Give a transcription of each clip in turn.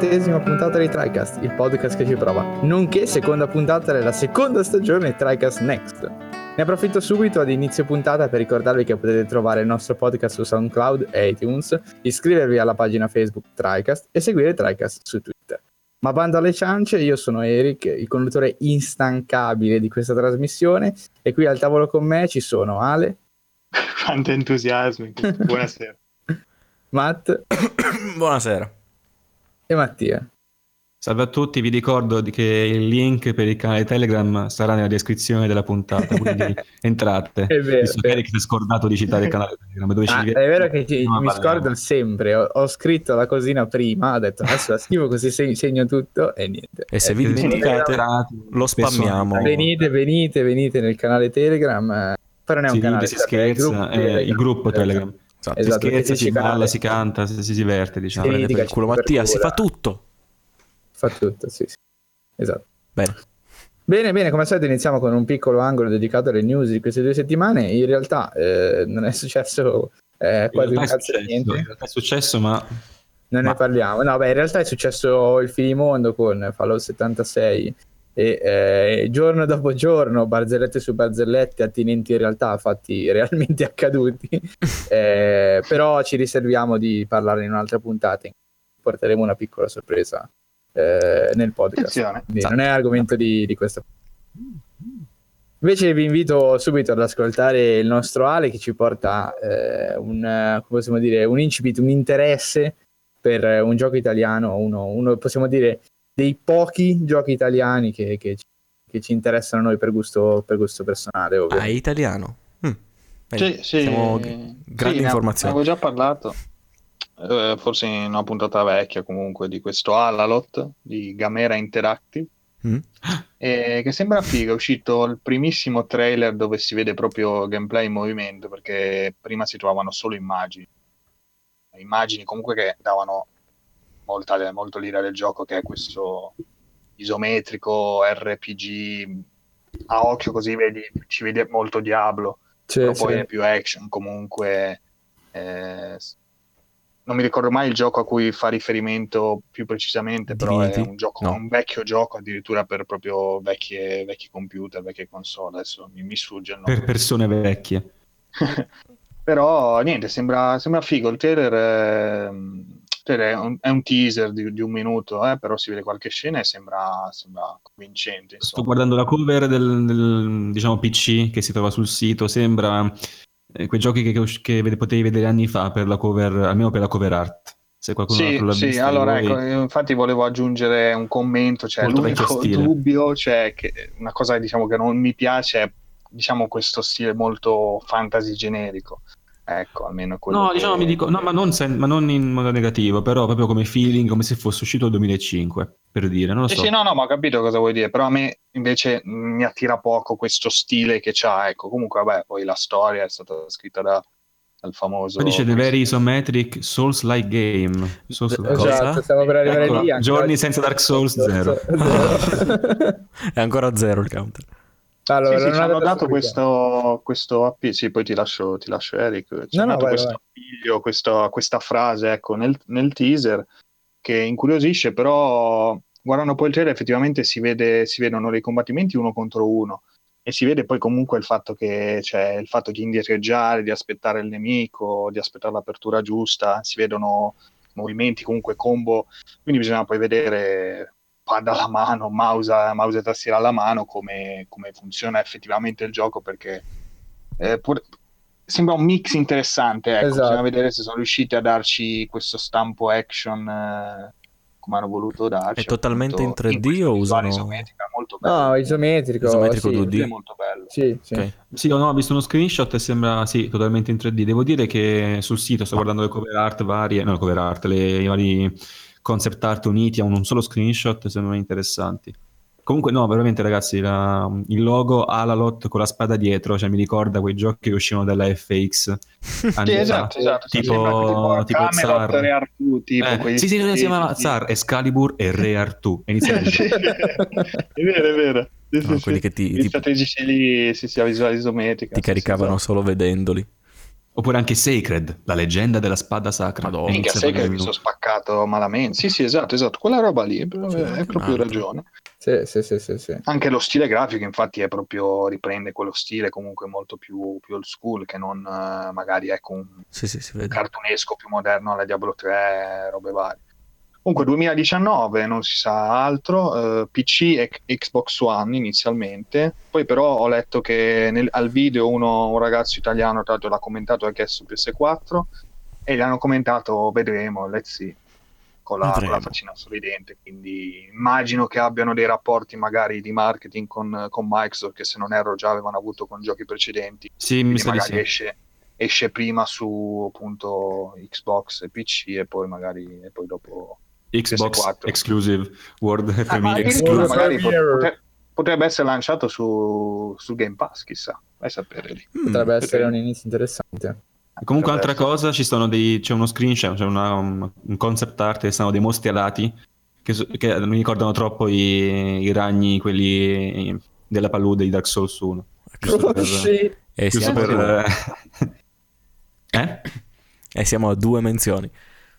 38esima puntata di TriCast, il podcast che ci prova, nonché seconda puntata della seconda stagione di TriCast Next. Ne approfitto subito ad inizio puntata per ricordarvi che potete trovare il nostro podcast su SoundCloud e iTunes, iscrivervi alla pagina Facebook TriCast e seguire TriCast su Twitter. Ma bando alle ciance, io sono Eric, il conduttore instancabile di questa trasmissione e qui al tavolo con me ci sono Ale. Quanto entusiasmo, buonasera. Matt. Buonasera. E Mattia. Salve a tutti, vi ricordo che il link per il canale Telegram sarà nella descrizione della puntata, quindi entrate. È vero. Visto che Eric si è scordato di citare il canale Telegram. Dove ah, ci è vero che ci, mi scordo sempre, ho, ho, scritto la cosina prima, ho detto adesso la scrivo così segno tutto e niente. E se vi eh, dimenticate lo spammiamo. Venite, venite, venite nel canale Telegram, però non è un si canale. Si scherza, è il gruppo, il gruppo Telegram. Esatto, esatto, si scherza, si balla, si canta, si, si diverte, diciamo. Si per il culo Mattia, si fa tutto. Fa tutto, sì, sì. Esatto. Bene. Bene, bene, come al solito iniziamo con un piccolo angolo dedicato alle news di queste due settimane. In realtà eh, non è successo eh, quasi un cazzo di niente. In realtà è successo, ma... Non ma... ne parliamo. No, beh, in realtà è successo il finimondo con Fallout 76 e eh, giorno dopo giorno, barzellette su barzellette, attinenti in realtà a fatti realmente accaduti, eh, però ci riserviamo di parlarne in un'altra puntata. Porteremo una piccola sorpresa eh, nel podcast. Esatto. Non è argomento di, di questa Invece vi invito subito ad ascoltare il nostro Ale che ci porta eh, un, possiamo dire, un incipit, un interesse per un gioco italiano, uno, uno possiamo dire dei pochi giochi italiani che, che, che ci interessano a noi per gusto, per gusto personale. Ovviamente. Ah, è italiano? Mm. Sì, sì, Siamo grandi sì, informazioni. Avevo già parlato, eh, forse in una puntata vecchia comunque, di questo Alalot di Gamera Interactive. Mm. Eh, che sembra figo, è uscito il primissimo trailer dove si vede proprio gameplay in movimento perché prima si trovavano solo immagini immagini comunque che davano molta, molto l'ira del gioco che è questo isometrico RPG a occhio così vedi, ci vedi molto Diablo sì, però poi sì. è più action comunque eh, non mi ricordo mai il gioco a cui fa riferimento più precisamente però Divinity? è un, gioco, no. un vecchio gioco addirittura per proprio vecchie, vecchi computer vecchie console adesso mi, mi sfugge per persone vecchie però niente sembra, sembra figo il trailer è è un, è un teaser di, di, un minuto, eh, però si vede qualche scena e sembra, sembra convincente. Insomma. Sto guardando la cover del, del diciamo, PC che si trova sul sito, sembra eh, quei giochi che, che, potevi vedere anni fa per la cover, almeno per la cover art. Se qualcuno sì, l'ha sì, vista, allora voi... ecco, infatti volevo aggiungere un commento, cioè Molto l'unico dubbio, cioè che una cosa diciamo, che non mi piace è diciamo, questo stile molto fantasy generico Ecco, almeno quello. No, che... diciamo, mi dico, no, ma non, sen- ma non, in modo negativo, però proprio come feeling, come se fosse uscito nel 2005, per dire, non lo so. Sì, sì, no, no, ma ho capito cosa vuoi dire, però a me invece mi attira poco questo stile che c'ha, ecco, comunque, vabbè, poi la storia è stata scritta da, dal famoso... Poi dice The Very Isometric Souls-like Game. Souls esatto, stavo per arrivare ecco, lì. Giorni senza Dark Souls, zero. è ancora zero il counter. Allora, sì, sì, ci hanno dato questo, questo appiglio, sì, poi ti lascio, ti lascio Eric, ci no, hanno no, dato vai, questo vai. appiglio, questa, questa, frase ecco, nel, nel, teaser che incuriosisce, però guardando poi il trailer effettivamente si, vede, si vedono dei combattimenti uno contro uno. E si vede poi comunque il fatto che c'è il fatto di indietreggiare, di aspettare il nemico, di aspettare l'apertura giusta, si vedono movimenti comunque combo, quindi bisogna poi vedere pad alla mano, mouse, mouse e tastiera alla mano, come, come, funziona effettivamente il gioco, perché eh, pur, sembra un mix interessante. Ecco. Esatto. Bisogna vedere se sono riusciti a darci questo stampo action eh, come hanno voluto darci. È totalmente in 3D in o usano... isometrica, molto bello. No, isometrico. Isometrico sì. 2D. È molto bello. Sì, sì. Okay. sì, ho visto uno screenshot e sembra sì, totalmente in 3D. Devo dire che sul sito sto guardando le cover art varie, no, le cover art, le, i vari concept art uniti a un, solo screenshot sembrano interessanti. Comunque, no, veramente, ragazzi, la, il logo Alalot con la spada dietro, cioè mi ricorda quei giochi che uscivano dalla FX. sì, esatto, esatto. Tipo, sì, tipo, tipo Zar. Re Artù, tipo eh, sì, sì, si chiamava Zar, Excalibur e Re Artù. è vero, è vero. Sì, no, sì, quelli che ti, Gli ti, strategici lì si sia visuale isometrica. Ti caricavano solo vedendoli. Oppure anche Sacred, la leggenda della spada sacra. Madonna, Minchia, Sacred mi sono spaccato malamente. Sì, sì, esatto, esatto. Quella roba lì, hai proprio ragione. Sì, sì, sì, sì, sì, Anche lo stile grafico, infatti, è proprio riprende quello stile comunque molto più, più old school che non uh, magari ecco un, sì, sì, un cartunesco più moderno alla Diablo 3, robe varie. Comunque 2019 non si sa altro, uh, PC e Xbox One inizialmente, poi però ho letto che nel, al video uno, un ragazzo italiano tra l'altro l'ha commentato anche su PS4 e gli hanno commentato vedremo, let's see, con la, con la faccina sorridente, quindi immagino che abbiano dei rapporti magari di marketing con, con Microsoft che se non erro già avevano avuto con giochi precedenti, sì, mi sa magari sì. esce, esce prima su appunto Xbox e PC e poi magari e poi dopo Xbox PS4. Exclusive World Ah, Family Exclusive. magari potre- potrebbe essere lanciato su, su Game Pass, chissà, vai a sapere lì. Potrebbe essere un inizio interessante. Comunque, Potrebbe altra essere. cosa, ci sono dei, c'è uno screenshot, c'è una- un un concept art che sono dei mostri alati che, che mi ricordano troppo i, i ragni, quelli della palude di Dark Souls 1. Giusto Oh, per- shit. E giusto siamo, per- eh? e siamo a due menzioni.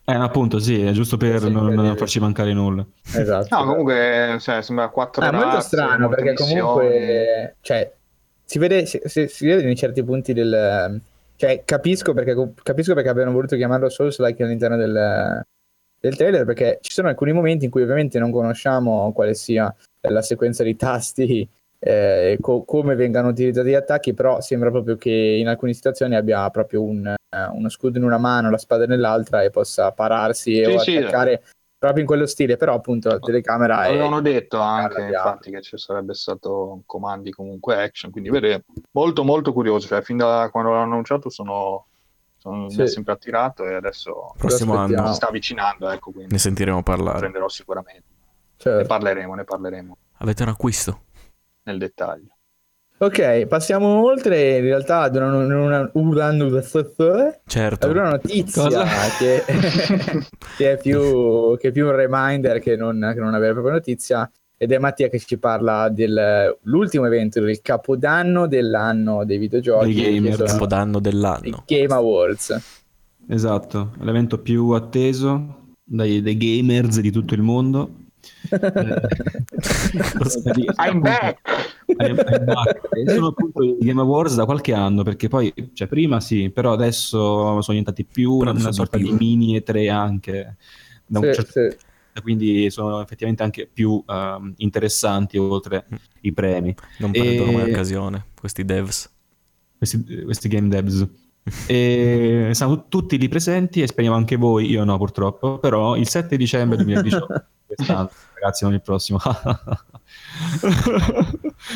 Eh, appunto, sì, è giusto per Sì, non, per non farci mancare nulla. Esatto. No, comunque cioè, sembra quattro Ah, è molto strano perché missioni. comunque cioè, si vede, si, si- vede in certi punti del cioè capisco perché, capisco perché abbiano voluto chiamarlo Souls like all'interno del, del trailer perché ci sono alcuni momenti in cui ovviamente non conosciamo quale sia la sequenza di tasti eh, e co- come vengano utilizzati gli attacchi però sembra proprio che in alcune situazioni abbia proprio un, eh, uno scudo in una mano la spada nell'altra e possa pararsi Sì, o sì. attaccare proprio in quello stile però appunto la telecamera è Avevano detto anche infatti che ci sarebbe stato comandi comunque action, quindi vedremo. Molto molto curioso, cioè fin da quando l'hanno annunciato sono, sono Sì. sempre attirato e adesso Prossimo anno si sta avvicinando, ecco, quindi ne sentiremo lo parlare. prenderò sicuramente. Ne certo. parleremo, ne parleremo Avete un acquisto? nel dettaglio. Ok, passiamo oltre in realtà ad una, una, una, una, Certo. ad una notizia che, che è più, che è più un reminder che non, che non una vera e propria notizia ed è Mattia che ci parla dell'ultimo evento del capodanno dell'anno dei videogiochi Dei gamer. sono Capodanno dell'anno. Game Awards Esatto, l'evento più atteso dai, dai gamers di tutto il mondo. I'm back! I'm- I'm back. E sono appunto i Game Awards da qualche anno, perché poi, cioè prima sì, però adesso sono diventati più Però una, sorta di mini E3 anche, da un Sì, certo- sì. quindi sono effettivamente anche più ehm, interessanti oltre i premi. Non perdono mai E- occasione, questi devs. questi, questi game devs. E siamo tutti lì presenti e speriamo anche voi, io no purtroppo, però il 7 dicembre 2018, quest'anno, ragazzi non il prossimo.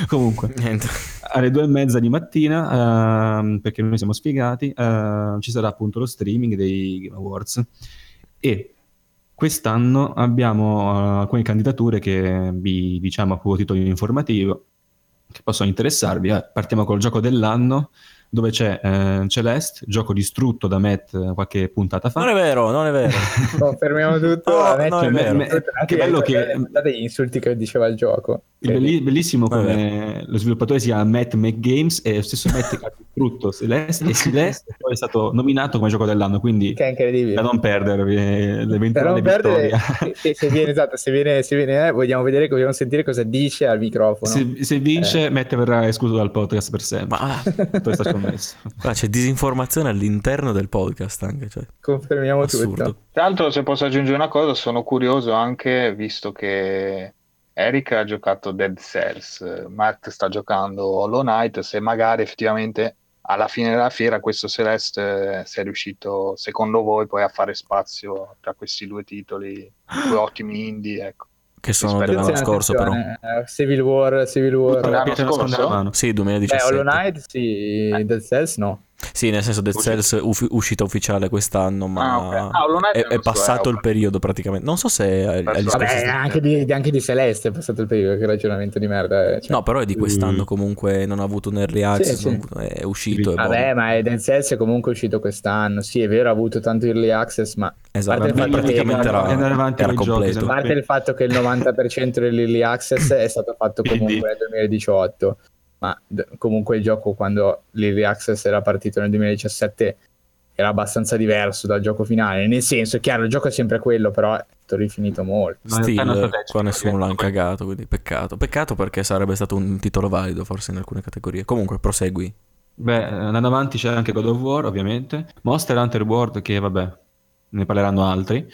Comunque, Niente. alle due e mezza di mattina, ehm, perché noi siamo sfigati, ehm, ci sarà appunto lo streaming dei Game Awards e quest'anno abbiamo eh, alcune candidature che vi diciamo a titolo informativo che possono interessarvi. Eh, partiamo col gioco dell'anno dove c'è eh, Celeste, gioco distrutto da Matt eh, qualche puntata fa. Non è vero, non è vero. confermiamo tutto No, a me no, c'è è vero. me- Che bello che- guardate gli insulti che diceva il gioco Il belli- bellissimo come lo sviluppatore si chiama Matt McGames e lo stesso Matt che ha distrutto Celeste e Celeste poi è stato nominato come gioco dell'anno, quindi che è incredibile da non perdervi eh, Per l'eventuale non perdere, vittoria. se, se viene, esatto, se viene, se viene eh, vogliamo vedere, vogliamo sentire cosa dice al microfono. Se, se vince, Eh. Matt verrà escluso dal podcast per sempre. Ma scommesso. qua c'è disinformazione all'interno del podcast anche. Cioè, Confermiamo assurdo. tutto. Tra l'altro, se posso aggiungere una cosa, sono curioso anche visto che Eric ha giocato Dead Cells, Matt sta giocando Hollow Knight, se magari effettivamente alla fine della fiera questo Celeste eh, sia riuscito, secondo voi, poi a fare spazio tra questi due titoli, due ottimi indie, ecco. Che sono dell'anno scorso però. eh, Civil War, Civil War. L'anno scorso? mano. Sì, Beh, 2017. Hollow Knight sì, Dead Cells no. Sì, nel senso Dead Cells uffi- uscita ufficiale quest'anno, ma Ah, ok. Ah, è, non è so, passato eh, il periodo praticamente. Non so se è- agli Vabbè, scorsi- anche di, anche di Celeste è passato il periodo, che ragionamento di merda è. cioè. No, però è di quest'anno Mm. comunque non ha avuto un early access, sì. avuto- è uscito. Vabbè, boh. ma è Dead Cells è comunque uscito quest'anno. Sì, è vero, ha avuto tanto early access, ma Esatto, parte il ma fatto che- praticamente era, era giochi, completo. a parte il fatto che il 90% dell'early access è stato fatto comunque nel 2018, ma d- comunque il gioco quando l'early access era partito nel 2017 era abbastanza diverso dal gioco finale. Nel senso, è chiaro, il gioco è sempre quello, però è tutto rifinito molto. Stile, qua nessuno l'ha cagato, quindi peccato. Peccato perché sarebbe stato un titolo valido forse in alcune categorie. Comunque, prosegui. Beh, andando avanti c'è anche God of War, ovviamente. Monster Hunter World, che vabbè, ne parleranno altri,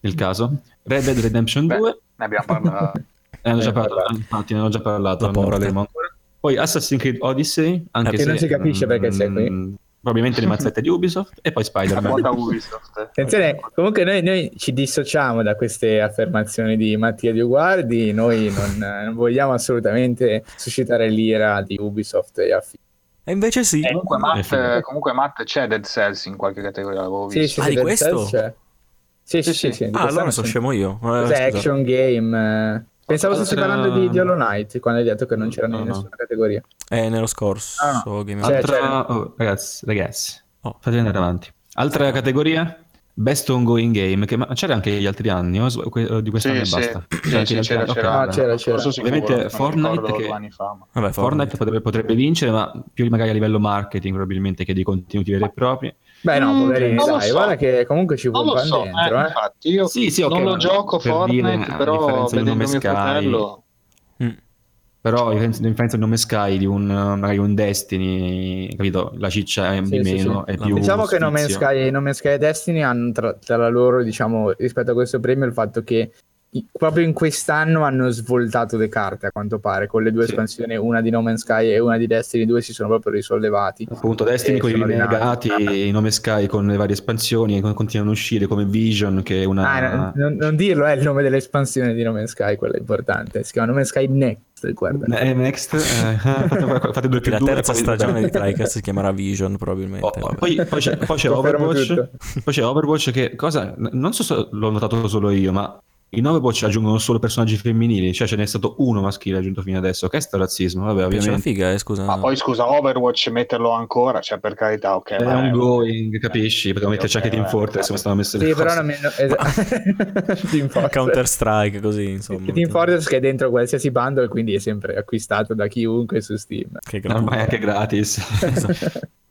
nel caso. Red Dead Redemption Beh, 2. Ne abbiamo parlato. ne hanno già parlato, infatti ne hanno già parlato, parleremo ancora. Poi Assassin's Creed Odyssey, anche che se... non si capisce perché sei qui. Mm, probabilmente le mazzette di Ubisoft e poi Spider-Man. Ubisoft. Attenzione, comunque noi, noi, ci dissociamo da queste affermazioni di Mattia Di Uguardi, noi non, non vogliamo assolutamente suscitare l'ira di Ubisoft e affini. E invece sì. E comunque, Matt, comunque Matt c'è Dead Cells in qualche categoria, l'avevo visto. Sì, sì, ah, sì, di questo? Cells c'è. Sì, sì, sì. sì, ah, allora sono scemo io. Eh, action game? Pensavo Altra... stessi parlando di, di Hollow Knight quando hai detto che non c'era No, in no. nessuna categoria. È nello scorso Ah, no. Game Cioè, Awards. Altra... oh, ragazzi, ragazzi, Oh. fate andare avanti. Altra categoria? Best ongoing game, che ma c'era anche gli altri anni, o di quest'anno Sì, e basta. Sì, C'era sì, c'era, c'era. Ok, Ah, c'era, c'era. Sicuro, Ovviamente Fortnite che- fa, ma- Vabbè, Fortnite potrebbe, potrebbe vincere, ma più magari a livello marketing probabilmente che di contenuti veri e propri. Beh, no, Mm, poverini, non lo dai, so. guarda che comunque ci puntano so, dentro, eh, eh. infatti io Sì, sì, ok, non lo gioco per Fortnite, dire, a però vedendo Nome mio Sky- fratello Mm. Però a differenza di nome Sky, di un, magari un Destiny, capito? La ciccia è Sì, di sì, meno, sì. è più Diciamo che No Man's sfizio. Sky, no Man's Sky e Destiny hanno tra, tra la loro, diciamo, rispetto a questo premio il fatto che proprio in quest'anno hanno svoltato le carte a quanto pare con le due Sì. espansioni, una di No Man's Sky e una di Destiny 2 si sono proprio risollevati. Appunto, Destiny E con i rinnegati, rinati. i nome Sky con le varie espansioni che continuano a uscire come Vision, che è una... Ah, no- non, non dirlo, è il nome dell'espansione di No Man's Sky, quella importante. Si chiama No Man's Sky Next, guarda. Eh, next, eh, fate, fate due più La due, terza poi- stagione di Tricast si chiamerà Vision probabilmente. Oh, poi, poi c'è, poi c'è Overwatch, tutto. poi c'è Overwatch che cosa non so se l'ho notato solo io, ma in Overwatch aggiungono solo personaggi femminili, cioè ce n'è stato uno maschile aggiunto fino adesso. Che è sto razzismo? Vabbè, C'è una ovviamente. figa, eh, scusa. Ma poi scusa, Overwatch metterlo ancora, cioè per carità, ok. È un going, capisci? Potevamo Ok, metterci anche Team Fortress, vabbè. come stanno messe le Sì, cose. però non mi... no, esatto. Team Fortress. Counter Strike, così insomma. Team Fortress che è dentro qualsiasi bundle, quindi è sempre acquistato da chiunque su Steam. Che Ormai è anche gratis.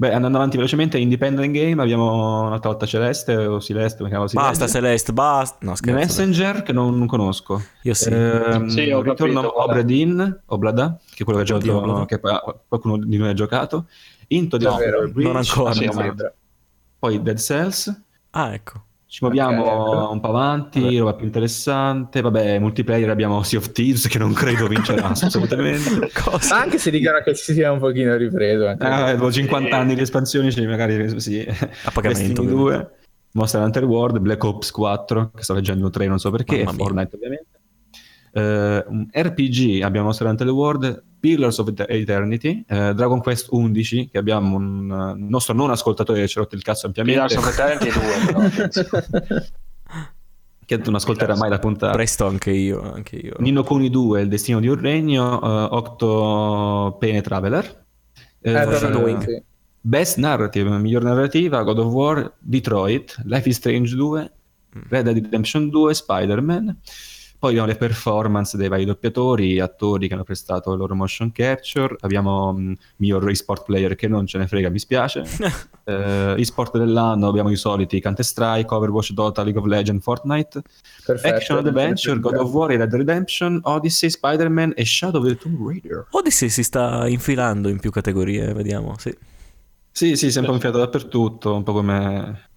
Beh, andando avanti velocemente, Independent Game, abbiamo un'altra volta Celeste o Celeste, come chiamavo Basta Celeste, basta. No, The scherzo. Messenger, che non, non conosco. Io sì. Ehm, Sì, ho ritorno capito. Obradin, Oblada, che è quello che, ha Oddio, giocato, Oblada. che qualcuno di noi ha giocato. Into the No. Bridge, Non ancora, sì, poi Dead Cells. Ah, ecco. Ci muoviamo Ok. un po' avanti, Vabbè. roba più interessante. Vabbè, multiplayer abbiamo Sea of Thieves, che non credo vincerà assolutamente. Cosa? Anche se dicono che si sia un pochino ripreso. Anche. Ah, dopo 50 anni di espansioni, cioè magari sì. A pagamento, Destiny ovviamente. 2, Monster Hunter World, Black Ops 4, che sto leggendo 3, non so perché. Fortnite ovviamente. Eh, un RPG abbiamo Monster Hunter World, Pillars of Eternity, eh, Dragon Quest 11, che abbiamo un eh, nostro non ascoltatore che ci ha rotto il cazzo ampiamente, Pillars of Eternity 2, però, che non ascolterà mai la puntata. Presto anche io, anche io. Nino Kuni 2, Il destino di un regno, eh, Octo Pene Traveler. Eh, Eh, Foreshadowing. sì. Best Narrative, miglior narrativa, God of War, Detroit, Life is Strange 2, Red Dead Redemption 2, Spider-Man. Poi abbiamo le performance dei vari doppiatori, attori che hanno prestato il loro motion capture. Abbiamo mh, miglior esport player che non ce ne frega, mi spiace. Eh, esport dell'anno abbiamo i soliti Counter-Strike, Overwatch, Dota, League of Legends, Fortnite. Perfetto. Action Adventure, God of War, Red Redemption, Odyssey, Spider-Man e Shadow of the Tomb Raider. Odyssey si sta infilando in più categorie, vediamo. Sì. Sì, sì, sempre infilato dappertutto, un po' come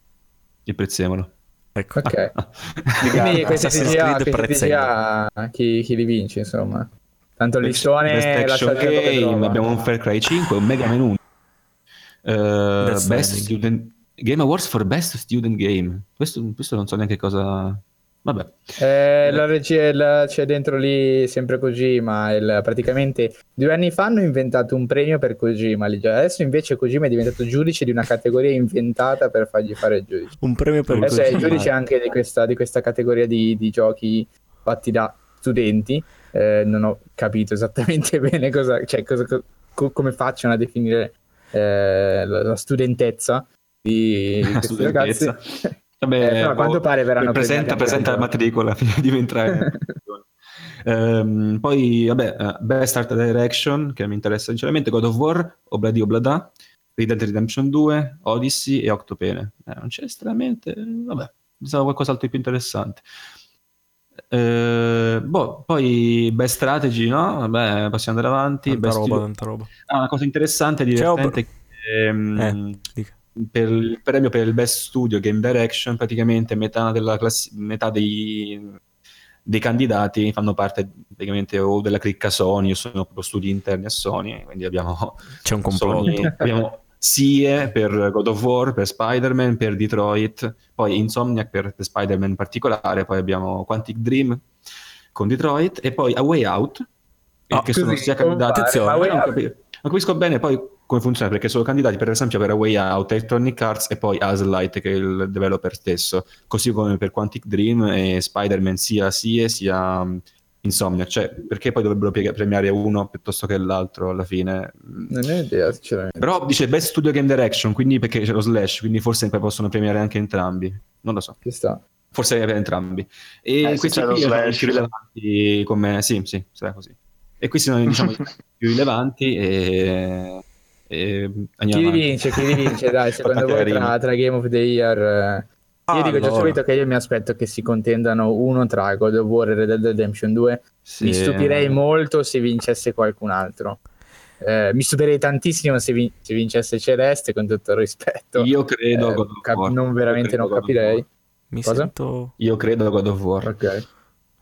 il prezzemolo. Ecco. Ok. Quindi questi Assassin's TGA, questi TGA chi, chi li vince, insomma. Tanto il listone dove Game, abbiamo un Far Cry 5, un Mega Man 1. Eh, Death Best. Student Game Awards for Best Student Game. Questo, questo non so neanche cosa... Vabbè. Eh, la regia il- c'è dentro lì sempre Kojima. Il, praticamente due anni fa hanno inventato un premio per Kojima. Adesso invece Kojima è diventato giudice di una categoria inventata per fargli fare il giudice. Un premio per Adesso è il Kojima. giudice anche di questa, di questa categoria di, di giochi fatti da studenti. Eh, non ho capito esattamente bene cosa, cioè, cosa- co- come facciano a definire eh, la, la studentezza di, di La questi ragazzi. Vabbè, Eh, però a quanto boh, pare verranno presenta, presenta la matricola prima di entrare. Ehm, poi, vabbè, eh, Best Art Direction, che mi interessa sinceramente, God of War, Obladi Oblada, Red Dead Redemption 2, Odyssey e Octopene. Eh, non c'è estremamente... Vabbè, pensavo qualcos'altro di più interessante. Eh, boh, poi Best Strategy, no? Vabbè, possiamo andare avanti. Tanta Best roba, Studio- tanta roba. Ah, una cosa interessante e Ciao, divertente è che, ehm, Eh, dica. Per il premio per il Best Studio Game Direction, praticamente metà, della classi- metà dei, dei candidati fanno parte praticamente o della cricca Sony o sono proprio studi interni a Sony, quindi abbiamo C'è un Sony, complotto. abbiamo SIE per God of War, per Spider-Man, per Detroit, poi Insomniac per, per Spider-Man in particolare, poi abbiamo Quantic Dream con Detroit e poi A Way Out, Ah, che sono sia candidati... non, non capisco bene poi come funziona, perché sono candidati per esempio per A Way Out, Electronic Arts e poi Aslight, che è il developer stesso, così come per Quantic Dream e Spider-Man sia SIE sia um, Insomniac, cioè perché poi dovrebbero premiare uno piuttosto che l'altro alla fine? Non ne ho idea, sinceramente. Però dice Best Studio Game Direction, quindi perché c'è lo slash, quindi forse poi possono premiare anche entrambi. Non lo so, Ci sta. forse per entrambi. E Eh, questi c'è lo qui sono i slash. più rilevanti come... Sì, sì, sarà così. E questi sono diciamo i più rilevanti e... e Chi avanti. vince? Chi vince? Dai, secondo voi tra, tra Game of the Year... eh, Io dico già Allora. subito che io mi aspetto che si contendano uno tra God of War e Red Dead Redemption 2. Sì. Mi stupirei molto se vincesse qualcun altro. Eh, mi stupirei tantissimo se, vin- se vincesse Celeste, con tutto il rispetto. Io credo Eh, God of cap- War. non veramente non capirei. Mi Cosa? sento... Io credo God of War. Ok.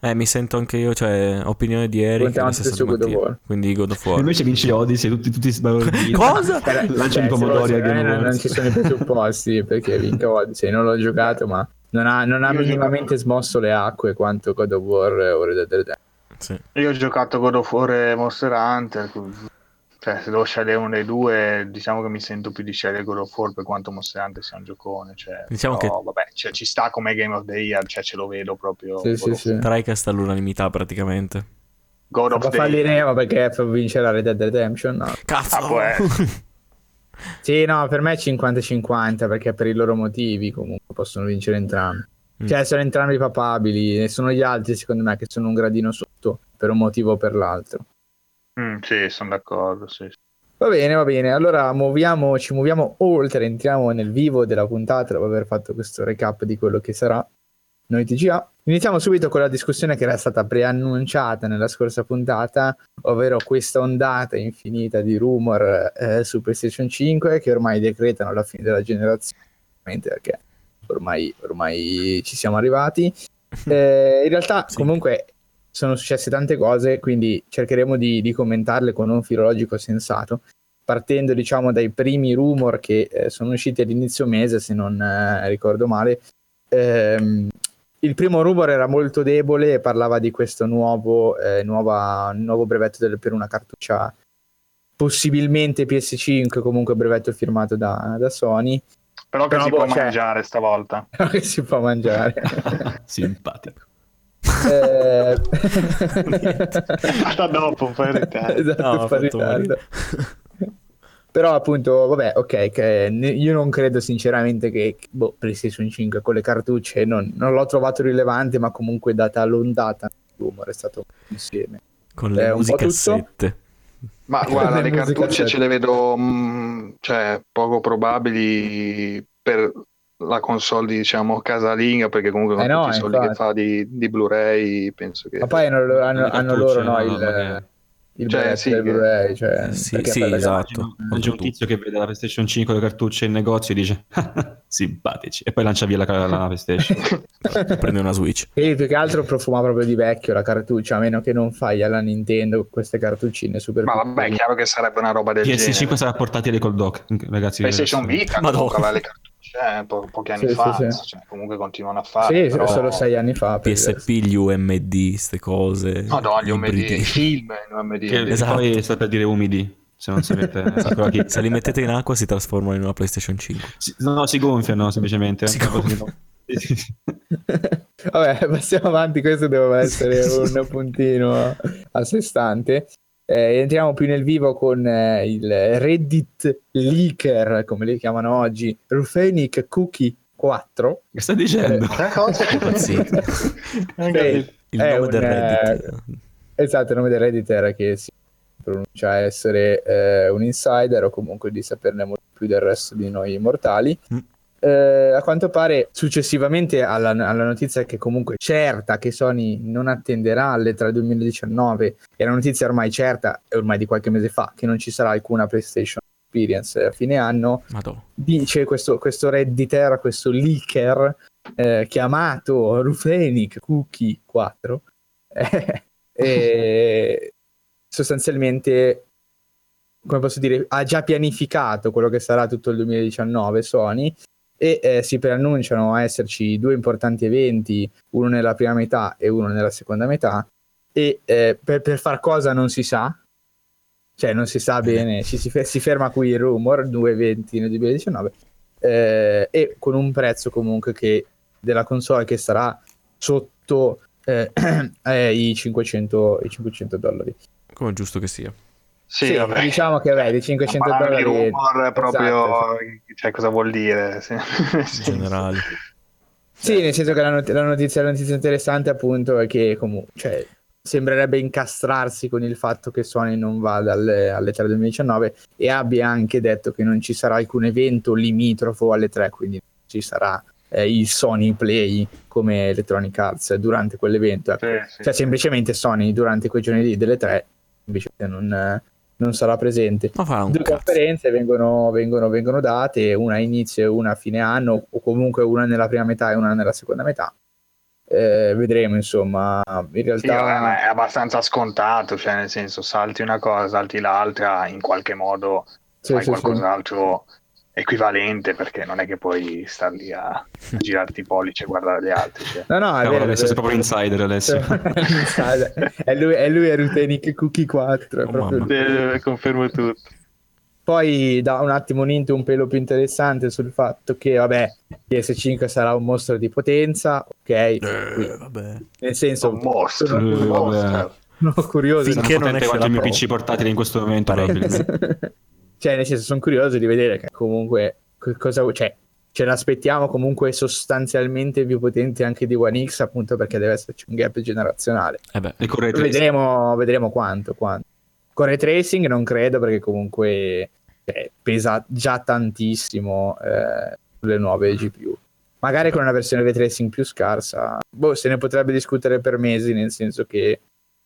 Eh, mi sento anche io, cioè, opinione di Eric la stessa su God of. War. Quindi God of War. Invece vince Odyssey, tutti, tutti sbalorditi. Cosa? Lanciano i Beh, pomodori a Game eh, non, ci sono i presupposti perché vinca Odyssey. Non l'ho giocato, ma non ha, non ha minimamente smosso le acque quanto God of War o Red Dead Redemption. Sì. Io ho giocato God of War e Monster Hunter. Cioè, se devo scegliere uno dei due, diciamo che mi sento più di scegliere God of War per quanto Monster Hunter sia un giocone. Cioè, Diciamo però, vabbè, cioè, ci sta come Game of the Year, cioè ce lo vedo proprio. Sì, sì, sì. Tricast all'unanimità praticamente. God of the falliremo perché per vincere la Red Dead Redemption? No. Cazzo! Ah. Sì, no, per me è 50-50 perché per i loro motivi comunque possono vincere entrambi. Mm. Cioè, sono entrambi papabili e sono gli altri, secondo me, che sono un gradino sotto per un motivo o per l'altro. Mm, sì, sono d'accordo. Sì. Va bene, va bene. Allora muoviamo, ci muoviamo oltre, entriamo nel vivo della puntata dopo aver fatto questo recap di quello che sarà noi TGA. Iniziamo subito con la discussione che era stata preannunciata nella scorsa puntata, ovvero questa ondata infinita di rumor eh, su PlayStation 5 che ormai decretano la fine della generazione, perché ormai, ormai ci siamo arrivati. Eh, in realtà, Sì. comunque, sono successe tante cose, quindi cercheremo di, di commentarle con un filologico sensato, partendo diciamo dai primi rumor che eh, sono usciti all'inizio mese, se non eh, ricordo male. Ehm, il primo rumor era molto debole e parlava di questo nuovo, eh, nuova- nuovo brevetto del- per una cartuccia possibilmente PS5, comunque brevetto firmato da, da Sony, Però che Però, si boh, può cioè- mangiare stavolta. che si può mangiare. Simpatico. Eh, Fatta dopo, un po' in ritardo. esatto, No, un ha po' in fatto ritardo. Però appunto, vabbè, ok, io non credo sinceramente che boh, PlayStation 5 con le cartucce non, non l'ho trovato rilevante, ma comunque data l'ondata l'umor è stato insieme. Con Eh, le tutto. musicassette. Ma guarda, Le cartucce ce le vedo mm, cioè, poco probabili per la console di, diciamo casalinga, perché comunque con Eh no, tutti i soldi che infatti. fa di, di Blu-ray penso che... Ma poi hanno, hanno- hanno loro no, il, magari. il Cioè, sì, del che- Blu-ray, cioè, Eh, sì, sì, esatto. C'è un tizio che vede la PlayStation 5 le cartucce in negozio e dice simpatici e poi lancia via la, la PlayStation. Prende una Switch. Quindi più che altro profuma proprio di vecchio la cartuccia, a meno che non fai alla Nintendo queste cartuccine super Ma vabbè, è chiaro che sarebbe una roba del PS5 genere. sarà portatile col dock, ragazzi. PlayStation Vita aveva le cartucce eh, po- pochi anni Sì, fa, sì, sì. cioè, comunque continuano a fare. Sì, però... solo sei anni fa. per PSP, gli UMD, ste cose. Madonna, gli UMD, ibridi. film UMD. Che Esatto. poi sta per dire umidi, se non si mette sapeva chi. Se li mettete in acqua si trasformano in una PlayStation 5. Si- no, si gonfiano semplicemente. Si sì. Vabbè, passiamo avanti, questo doveva essere un puntino a sé stante. Eh, entriamo più nel vivo con eh, il Reddit leaker, come li chiamano oggi, Rufenic Cookie 4. Che stai dicendo? Che cosa? Impazzito. Sì, Il nome un, del Reddit. Esatto, il nome del Reddit era che si pronuncia essere eh, un insider o comunque di saperne molto più del resto di noi mortali. Mm. Eh, a quanto pare, successivamente alla, alla, notizia che comunque certa che Sony non attenderà alle 3 2019, e la notizia ormai certa, ormai di qualche mese fa, che non ci sarà alcuna PlayStation Experience a fine anno, Madonna. dice questo, questo redditer, questo leaker eh, chiamato Rufenic Cookie 4, eh, e sostanzialmente come posso dire, ha già pianificato quello che sarà tutto il 2019 Sony e eh, si preannunciano a esserci due importanti eventi, uno nella prima metà e uno nella seconda metà, e eh, per, per, far cosa non si sa, cioè non si sa bene, ci si, si, ferma qui il rumor, due eventi nel 2019, eh, e con un prezzo comunque che, della console che sarà sotto eh, i 500, i 500 dollari. Come giusto che sia. Sì, sì diciamo che vedi 500 dollari rumor proprio esatto. cioè, cosa vuol dire sì. in generale sì nel senso che la, not- la, notizia, la notizia interessante appunto è che comunque cioè, sembrerebbe incastrarsi con il fatto che Sony non vada alle, alle 3 2019 e abbia anche detto che non ci sarà alcun evento limitrofo alle 3 quindi ci sarà eh, il Sony Play come Electronic Arts durante quell'evento ecco. sì, cioè semplicemente Sony durante quei giorni delle 3 invece non non sarà presente. Due cazzo. conferenze vengono, vengono, vengono, date, una a inizio e una a fine anno, o comunque una nella prima metà e una nella seconda metà. Eh, vedremo, insomma, in realtà... Sì, è abbastanza scontato, cioè nel senso salti una cosa, salti l'altra, in qualche modo sì, fai sì, qualcos'altro sì equivalente perché non è che puoi star lì a, a girarti i pollici e guardare gli altri. Cioè. No, no, è vero, sei proprio insider Alessio. è lui, è lui è Rutenic Cookie 4. Oh, proprio... eh, confermo tutto. Poi da un attimo un int un pelo più interessante sul fatto che, vabbè, PS5 sarà un mostro di potenza, ok? Eh, vabbè. Nel senso... Un mostro, un mostro. No, curioso. Finché non esce quanto il mio PC portatile in questo momento. Cioè, nel senso, sono curioso di vedere che comunque cosa, cioè, ce l'aspettiamo comunque sostanzialmente più potente anche di One X, appunto perché deve esserci un gap generazionale. Eh beh, vedremo, vedremo quanto, quanto. Con ray tracing non credo perché comunque cioè, pesa già tantissimo eh, sulle nuove GPU. Magari con una versione ray tracing più scarsa, boh, se ne potrebbe discutere per mesi, nel senso che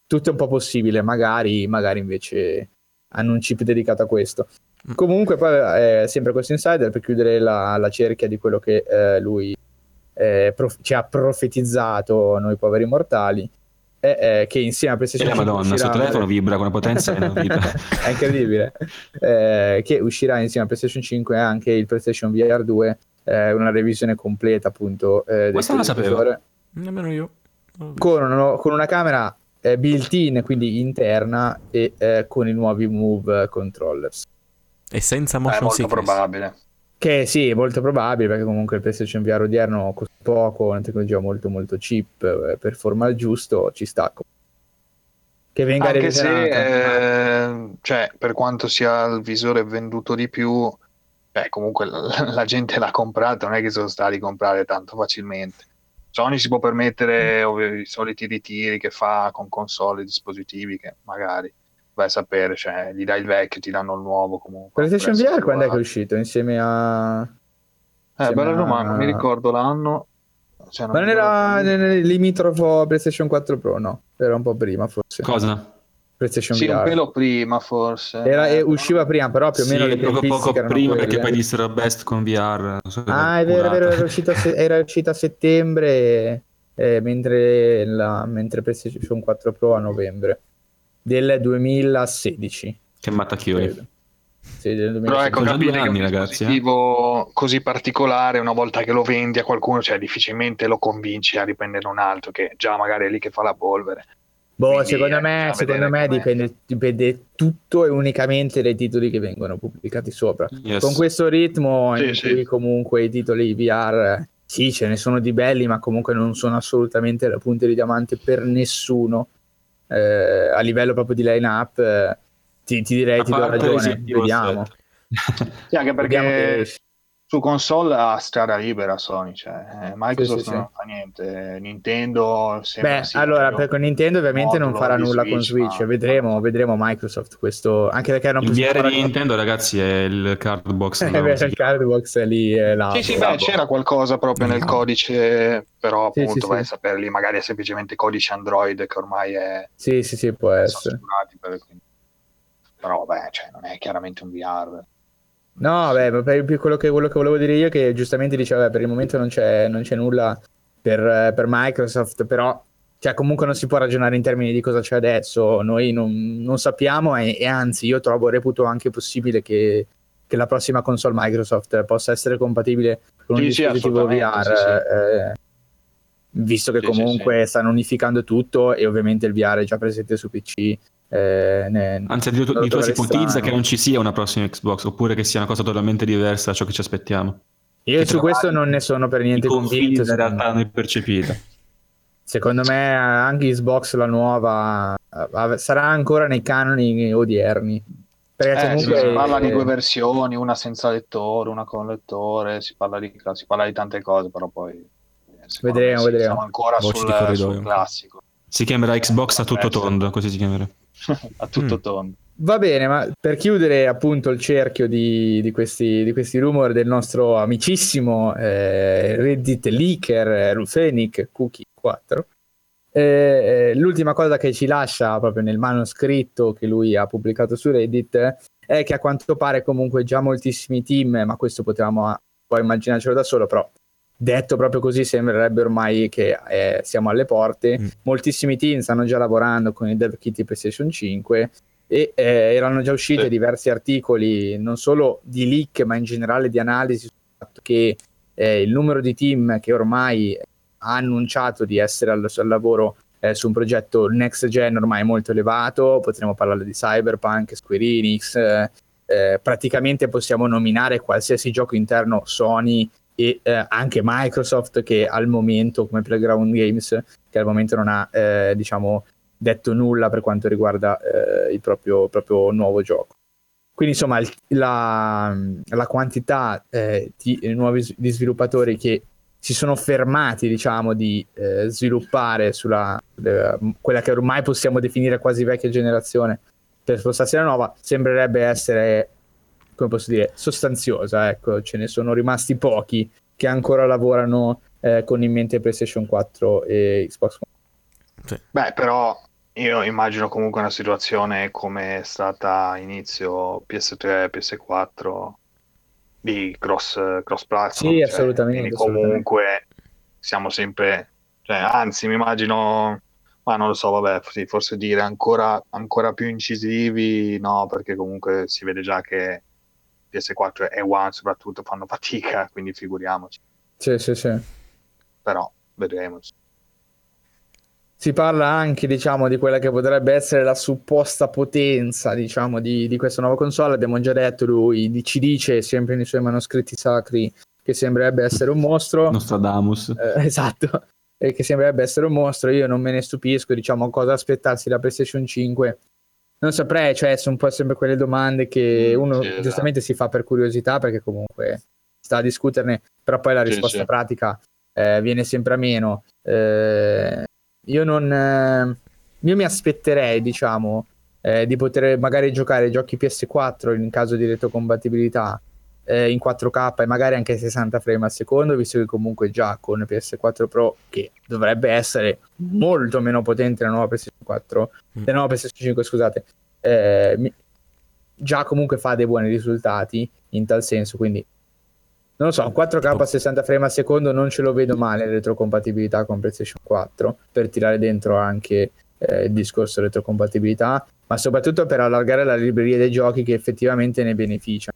tutto è un po' possibile, magari, magari invece hanno un chip dedicato a questo. Mm. Comunque, poi eh, sempre questo insider per chiudere la, la cerchia di quello che eh, lui eh, prof- ci ha profetizzato noi poveri mortali. È, che insieme a PlayStation e 5 la Madonna, il suo telefono vibra con una potenza è incredibile. Eh, che uscirà insieme a PlayStation 5 anche il PlayStation VR 2, eh, una revisione completa appunto. Eh, Questa la sapevo. Nemmeno io. Con, uno, con una camera eh, built-in, quindi interna, e eh, con i nuovi Move controllers. E senza motion È molto sickness. probabile. Che sì, è molto probabile perché comunque il PlayStation VR odierno costa poco, una tecnologia molto molto cheap, eh, per forma il giusto, ci sta. Che venga Anche se, eh, cioè, per quanto sia il visore venduto di più, beh, comunque la, la gente l'ha comprato, non è che sono stati comprare tanto facilmente. Sony si può permettere mm. i soliti ritiri che fa con console e dispositivi che magari vai a sapere, cioè gli dai il vecchio, ti danno il nuovo comunque. PlayStation VR quando è che è uscito? Insieme a... Eh, bella a... domanda, mi ricordo l'anno. Cioè, non Ma non era nel limitrofo PlayStation 4 Pro, no? Era un po' prima forse. Cosa? PlayStation sì, VR. un pelo prima forse. Era, eh, usciva prima, però più o meno sì, le poco, poco prima quelle. perché poi dissero best con VR. So ah, è vero, è vero, era uscita, se- era uscita a settembre, eh, mentre, la, mentre PlayStation 4 Pro a novembre del 2016. Che mattacchioni. Sì, Però ecco, capire anni, che un ragazzi, eh? così particolare, una volta che lo vendi a qualcuno, cioè difficilmente lo convinci a riprendere un altro che già magari è lì che fa la polvere. Boh, Quindi, secondo me, secondo me dipende, dipende, tutto e unicamente dai titoli che vengono pubblicati sopra. Yes. Con questo ritmo sì, in sì. cui comunque i titoli VR, sì, ce ne sono di belli, ma comunque non sono assolutamente la punta di diamante per nessuno. Eh, a livello proprio di line-up, eh, ti, ti, direi, ti do ragione, vediamo. sì, anche perché su console ha strada libera Sony, cioè eh, Microsoft sì, sì, non sì. fa niente, Nintendo Beh, allora per con Nintendo ovviamente non farà nulla Switch, con Switch, ma... vedremo, vedremo Microsoft questo, anche perché hanno Il VR di Nintendo ragazzi è il card box. Eh, beh, il card box è lì è là, Sì, sì, beh, c'era qualcosa proprio nel codice, però appunto vai a sapere lì, magari è semplicemente codice Android che ormai è Sì, sì, sì, può essere. Per... Però vabbè, cioè, non è chiaramente un VR. No, beh, per quello che, quello che volevo dire io, che giustamente diceva, per il momento non c'è, non c'è nulla per, per, Microsoft, però cioè, comunque non si può ragionare in termini di cosa c'è adesso, noi non, non sappiamo e, e, anzi io trovo, reputo anche possibile che, che, la prossima console Microsoft possa essere compatibile con un sì, dispositivo sì, VR, sì, eh, visto che comunque stanno unificando tutto e ovviamente il VR è già presente su PC eh, ne, Anzi, addirittura si ipotizza che non ci sia una prossima Xbox, oppure che sia una cosa totalmente diversa da ciò che ci aspettiamo. Io che su questo non ne sono per niente convinto. In realtà non è percepita. Secondo me anche Xbox la nuova sarà ancora nei canoni odierni. Perché eh, comunque... si parla di due versioni, una senza lettore, una con lettore, si parla di, si parla di tante cose, però poi eh, vedremo, vedremo. siamo ancora sul, sul classico. Si chiamerà Xbox a tutto tondo, così si chiamerà. a tutto mm. tondo. Va bene, ma per chiudere appunto il cerchio di, di, questi, di questi, rumor del nostro amicissimo eh, Reddit leaker Rufenic Cookie 4, eh, eh, l'ultima cosa che ci lascia proprio nel manoscritto che lui ha pubblicato su Reddit è che a quanto pare comunque già moltissimi team, ma questo potevamo poi immaginarcelo da solo, però detto proprio così sembrerebbe ormai che eh, siamo alle porte. Mm. Moltissimi team stanno già lavorando con il dev kit di PlayStation 5 e eh, erano già usciti sì. diversi articoli, non solo di leak, ma in generale di analisi sul fatto che eh, il numero di team che ormai ha annunciato di essere al, al lavoro eh, su un progetto next gen ormai è molto elevato. Potremmo parlare di Cyberpunk, Square Enix. Eh, eh, praticamente possiamo nominare qualsiasi gioco interno Sony e eh, anche Microsoft che al momento come Playground Games che al momento non ha eh, diciamo detto nulla per quanto riguarda eh, il proprio, proprio, nuovo gioco. Quindi insomma il, la, la, quantità eh, di nuovi di sviluppatori che si sono fermati diciamo di eh, sviluppare sulla eh, quella che ormai possiamo definire quasi vecchia generazione per spostarsi alla nuova sembrerebbe essere come posso dire, sostanziosa, ecco, ce ne sono rimasti pochi che ancora lavorano eh, con in mente PlayStation 4 e Xbox One. Sì. Beh, però io immagino comunque una situazione come è stata inizio PS3, PS4 di cross, cross platform. Sì, cioè, assolutamente. comunque assolutamente. siamo sempre, cioè, anzi mi immagino ma non lo so, vabbè, sì, forse dire ancora, ancora, più incisivi, no, perché comunque si vede già che PS4 e One soprattutto fanno fatica, quindi figuriamoci. Sì, sì, sì. Però vedremo. Si parla anche, diciamo, di quella che potrebbe essere la supposta potenza, diciamo, di, di questa nuova console. Abbiamo già detto, lui ci dice, sempre nei suoi manoscritti sacri, che sembrerebbe essere un mostro. Nostradamus. Eh, esatto, e che sembrerebbe essere un mostro. Io non me ne stupisco, diciamo, cosa aspettarsi da PlayStation 5 non saprei, cioè sono un po' sempre quelle domande che mm, uno sì, esatto. giustamente si fa per curiosità perché comunque sta a discuterne, però poi la risposta sì, pratica eh, viene sempre a meno. Eh, io non... Eh, io mi aspetterei, diciamo, eh, di poter magari giocare giochi PS4 in caso di retrocompatibilità eh, in 4K e magari anche 60 frame al secondo, visto che comunque già con PS4 Pro, che dovrebbe essere molto meno potente la nuova PS4, 4, mm. la nuova PS 5, scusate, eh, mi, già comunque fa dei buoni risultati in tal senso, quindi non lo so, 4K a 60 frame al secondo non ce lo vedo male retrocompatibilità con PlayStation 4 per tirare dentro anche eh, il discorso retrocompatibilità, ma soprattutto per allargare la libreria dei giochi che effettivamente ne beneficia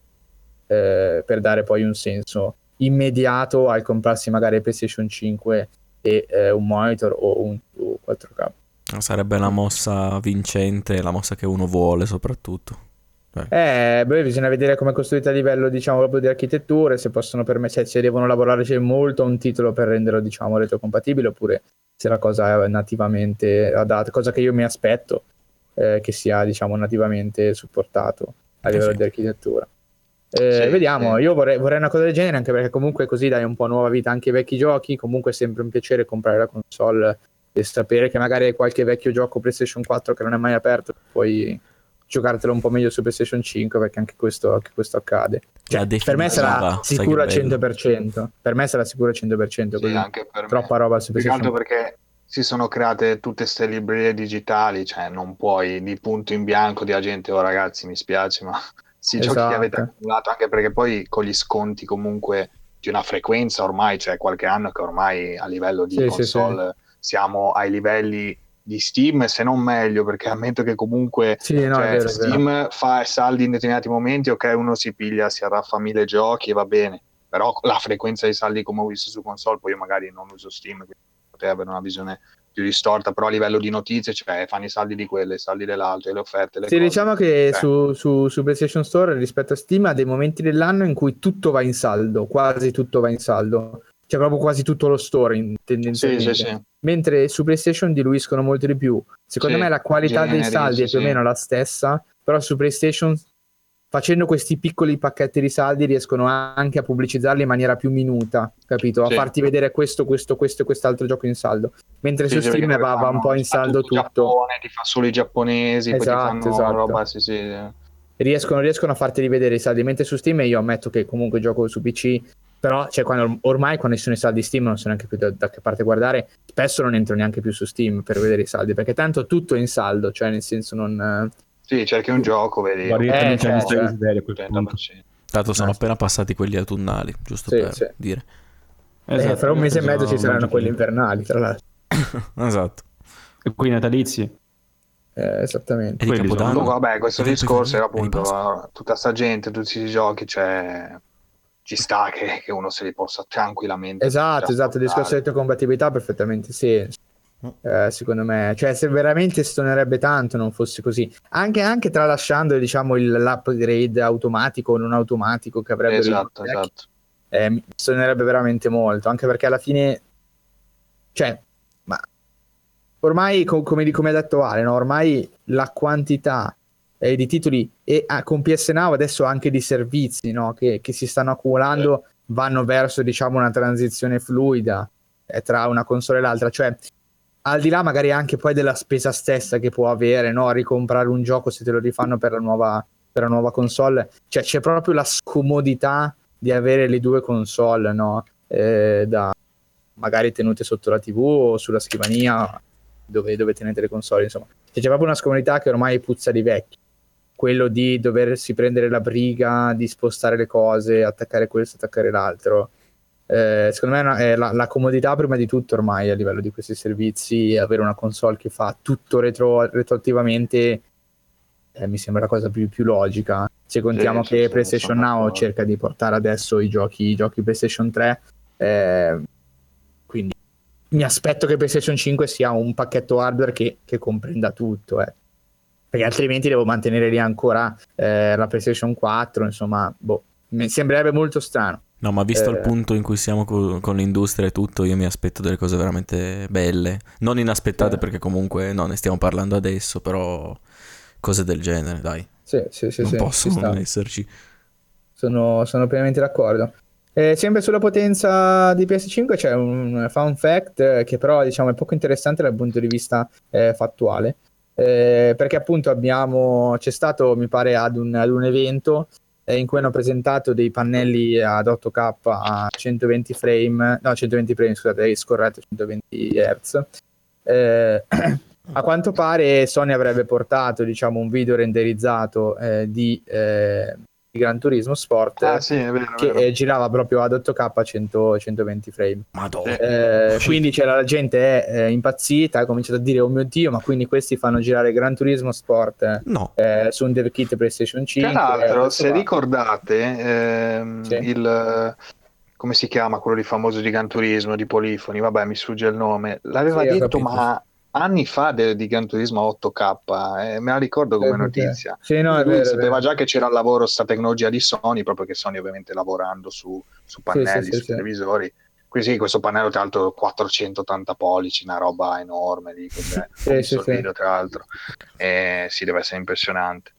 eh, per dare poi un senso immediato al comprarsi magari PlayStation 5 e eh, un monitor o un, un 4K. Sarebbe la mossa vincente, la mossa che uno vuole soprattutto. Eh, beh, bisogna vedere come è costruita a livello, diciamo, proprio di architetture, se possono permettere, se devono lavorare cioè, molto a un titolo per renderlo, diciamo, retrocompatibile, oppure se la cosa è nativamente adatta, cosa che io mi aspetto, eh, che sia, diciamo, nativamente supportato a livello sì. di architettura. Eh, sì, vediamo, sì. io vorrei, vorrei, una cosa del genere anche perché comunque così dai un po' nuova vita anche ai vecchi giochi, comunque è sempre un piacere comprare la console e sapere che magari hai qualche vecchio gioco PlayStation 4 che non è mai aperto, puoi giocartelo un po' meglio su PlayStation 5 perché anche questo, anche questo accade. Cioè, per me sarà sicuro al 100%. Per me sarà sicuro al 100%. Sì, anche per troppa me. roba su PlayStation 5. perché si sono create tutte queste librerie digitali, cioè non puoi di punto in bianco di agente, oh ragazzi mi spiace, ma si esatto. giochi che avete accumulato, anche perché poi con gli sconti comunque di una frequenza ormai, cioè qualche anno che ormai a livello di sì, console sì, siamo ai livelli di Steam, se non meglio, perché ammetto che comunque sì, no, cioè, vero, Steam fa saldi in determinati momenti, ok, uno si piglia, si arraffa mille giochi e va bene, però la frequenza dei saldi come ho visto su console, poi io magari non uso Steam, quindi potrei avere una visione più distorta, però a livello di notizie, cioè fanno i saldi di quelle, i saldi dell'altro, le offerte. Le sì, cose. diciamo che cioè. su, su, su, PlayStation Store rispetto a Steam ha dei momenti dell'anno in cui tutto va in saldo, quasi tutto va in saldo cioè proprio quasi tutto lo store tendenzialmente. Sì, sì, sì. Mentre su PlayStation diluiscono molto di più. Secondo me la qualità dei saldi è più o meno la stessa, però su PlayStation facendo questi piccoli pacchetti di saldi riescono anche a pubblicizzarli in maniera più minuta, capito? A farti vedere questo, questo, questo e quest'altro gioco in saldo. Mentre su Steam va, va, un po' in saldo tutto. Giappone, ti fa solo i giapponesi, esatto, poi esatto. roba, sì, sì. Riescono, riescono a farti vedere i saldi, mentre su Steam io ammetto che comunque gioco su PC però cioè, quando, ormai quando ci sono i saldi Steam non so neanche più da, da, che parte guardare, spesso non entro neanche più su Steam per vedere i saldi, perché tanto tutto è in saldo, cioè nel senso non... Sì, cerchi un gioco, vedi. Eh, cioè, cioè. Tanto sono appena passati quelli autunnali, giusto sì, per sì. dire. Esatto, eh, fra un mese e mezzo ci saranno quelli invernali, tra l'altro. esatto. E quelli natalizi? Eh, esattamente. E di vabbè, questo discorso era appunto tutta sta gente, tutti questi giochi, cioè ci sta che, che, uno se li possa tranquillamente. Esatto, esatto, il discorso di retrocompatibilità ha perfettamente senso. Mm. Eh, secondo me, cioè, se veramente stonerebbe tanto non fosse così, anche, anche tralasciando diciamo il, l'upgrade automatico o non automatico che avrebbe esatto, esatto. Eh, stonerebbe veramente molto. Anche perché alla fine, cioè, ma ormai, com- come, come ha detto Ale, no? ormai la quantità eh, di titoli e ah, con PS Now adesso anche di servizi no? che, che, si stanno accumulando eh. vanno verso diciamo una transizione fluida eh, tra una console e l'altra cioè al di là magari anche poi della spesa stessa che può avere no? ricomprare un gioco se te lo rifanno per la nuova, per la nuova console cioè c'è proprio la scomodità di avere le due console no? eh, da magari tenute sotto la tv o sulla scrivania dove, dove tenete le console insomma c'è proprio una scomodità che ormai puzza di vecchi quello di doversi prendere la briga di spostare le cose, attaccare questo, attaccare l'altro. Eh, secondo me è la, la, comodità prima di tutto ormai a livello di questi servizi, avere una console che fa tutto retro, retroattivamente eh, mi sembra la cosa più, più logica. Se contiamo sì, che sì, PlayStation Now cerca di portare adesso i giochi, i giochi PlayStation 3, eh, quindi mi aspetto che PlayStation 5 sia un pacchetto hardware che, che comprenda tutto. Eh perché altrimenti devo mantenere lì ancora eh, la PlayStation 4, insomma, boh, mi sembrerebbe molto strano. No, ma visto eh... il punto in cui siamo co- con l'industria e tutto, io mi aspetto delle cose veramente belle, non inaspettate eh. perché comunque no, ne stiamo parlando adesso, però cose del genere, dai. Sì, sì, sì, non sì, possono non esserci. Sono, sono pienamente d'accordo. Eh, sempre sulla potenza di PS5 c'è un fun fact che però diciamo è poco interessante dal punto di vista eh, fattuale eh, perché appunto abbiamo, c'è stato mi pare ad un, ad un evento eh, in cui hanno presentato dei pannelli ad 8K a 120 frame, no 120 frame scusate, scorretto 120 Hz. Eh, a quanto pare Sony avrebbe portato diciamo un video renderizzato eh, di eh, Gran Turismo Sport ah, sì, vero, che vero. girava proprio ad 8K a 100, 120 frame. Eh, quindi c'era la gente è eh, impazzita, ha cominciato a dire oh mio dio, ma quindi questi fanno girare Gran Turismo Sport no. eh, su un dev kit PlayStation 5. Tra l'altro, se ricordate ehm, sì. il come si chiama quello di famoso di Gran Turismo di Polifoni, vabbè mi sfugge il nome, l'aveva sì, detto ma anni fa de, di Gran Turismo 8K, eh, me la ricordo come notizia. Sì, no, Lui vero, sapeva già che c'era al lavoro questa tecnologia di Sony, proprio che Sony ovviamente lavorando su, su pannelli, sì, sì, su televisori. Quindi sì, questo pannello tra l'altro 480 pollici, una roba enorme lì, sì, sì, video, tra l'altro. Eh, sì, deve essere impressionante.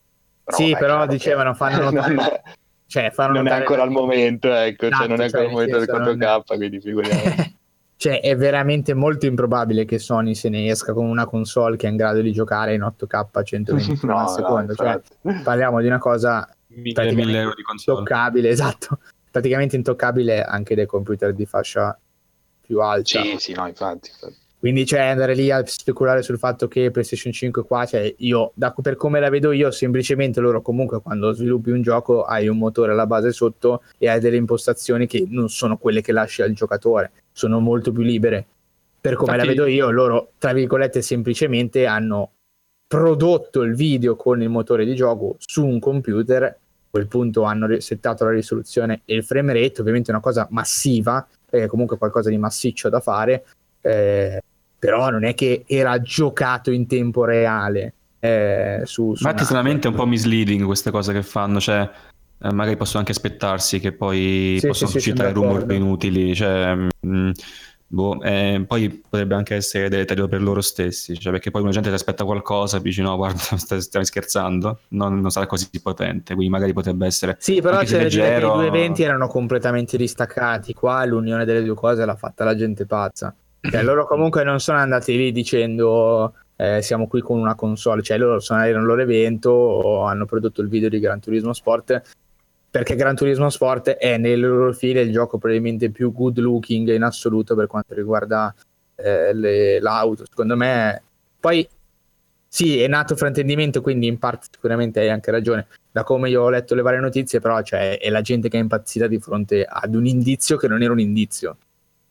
Però, sì, vabbè, però dicevano, fanno... cioè, non è ancora il momento, ecco, esatto, cioè, non è ancora il momento del 4K, non... quindi figuriamoci. cioè, è veramente molto improbabile che Sony se ne esca con una console che è in grado di giocare in 8K a 120 no, al secondo. No, cioè, parliamo di una cosa mille, mille euro di console. Toccabile, esatto. Praticamente intoccabile anche dai computer di fascia più alta. Sì, sì, no, infatti. infatti. Quindi cioè, andare lì a speculare sul fatto che PlayStation 5 qua, cioè io, da, per come la vedo io, semplicemente loro comunque quando sviluppi un gioco hai un motore alla base sotto e hai delle impostazioni che non sono quelle che lasci al giocatore, sono molto più libere. Per come Infatti... la vedo io, loro, tra virgolette, semplicemente hanno prodotto il video con il motore di gioco su un computer, a quel punto hanno settato la risoluzione e il frame rate, ovviamente è una cosa massiva, perché comunque è qualcosa di massiccio da fare, eh, però non è che era giocato in tempo reale. Eh, su, su Infatti, stranamente è un po' misleading queste cose che fanno, cioè eh, magari possono anche aspettarsi che poi sì, possono sì, suscitare sì, rumori inutili, cioè, mh, mm, boh, eh, poi potrebbe anche essere deleterio per loro stessi, cioè, perché poi una gente ti aspetta qualcosa e dici no guarda stai, stai scherzando, non, non, sarà così potente, quindi magari potrebbe essere... Sì, però c'è leggero... i due eventi erano completamente distaccati, qua l'unione delle due cose l'ha fatta la gente pazza. Cioè, loro comunque non sono andati lì dicendo eh, siamo qui con una console, cioè loro sono andati al loro evento o hanno prodotto il video di Gran Turismo Sport perché Gran Turismo Sport è nelle loro file il gioco probabilmente più good looking in assoluto per quanto riguarda eh, le, l'auto, secondo me. Poi sì, è nato fraintendimento, quindi in parte sicuramente hai anche ragione. Da come io ho letto le varie notizie, però cioè, è la gente che è impazzita di fronte ad un indizio che non era un indizio.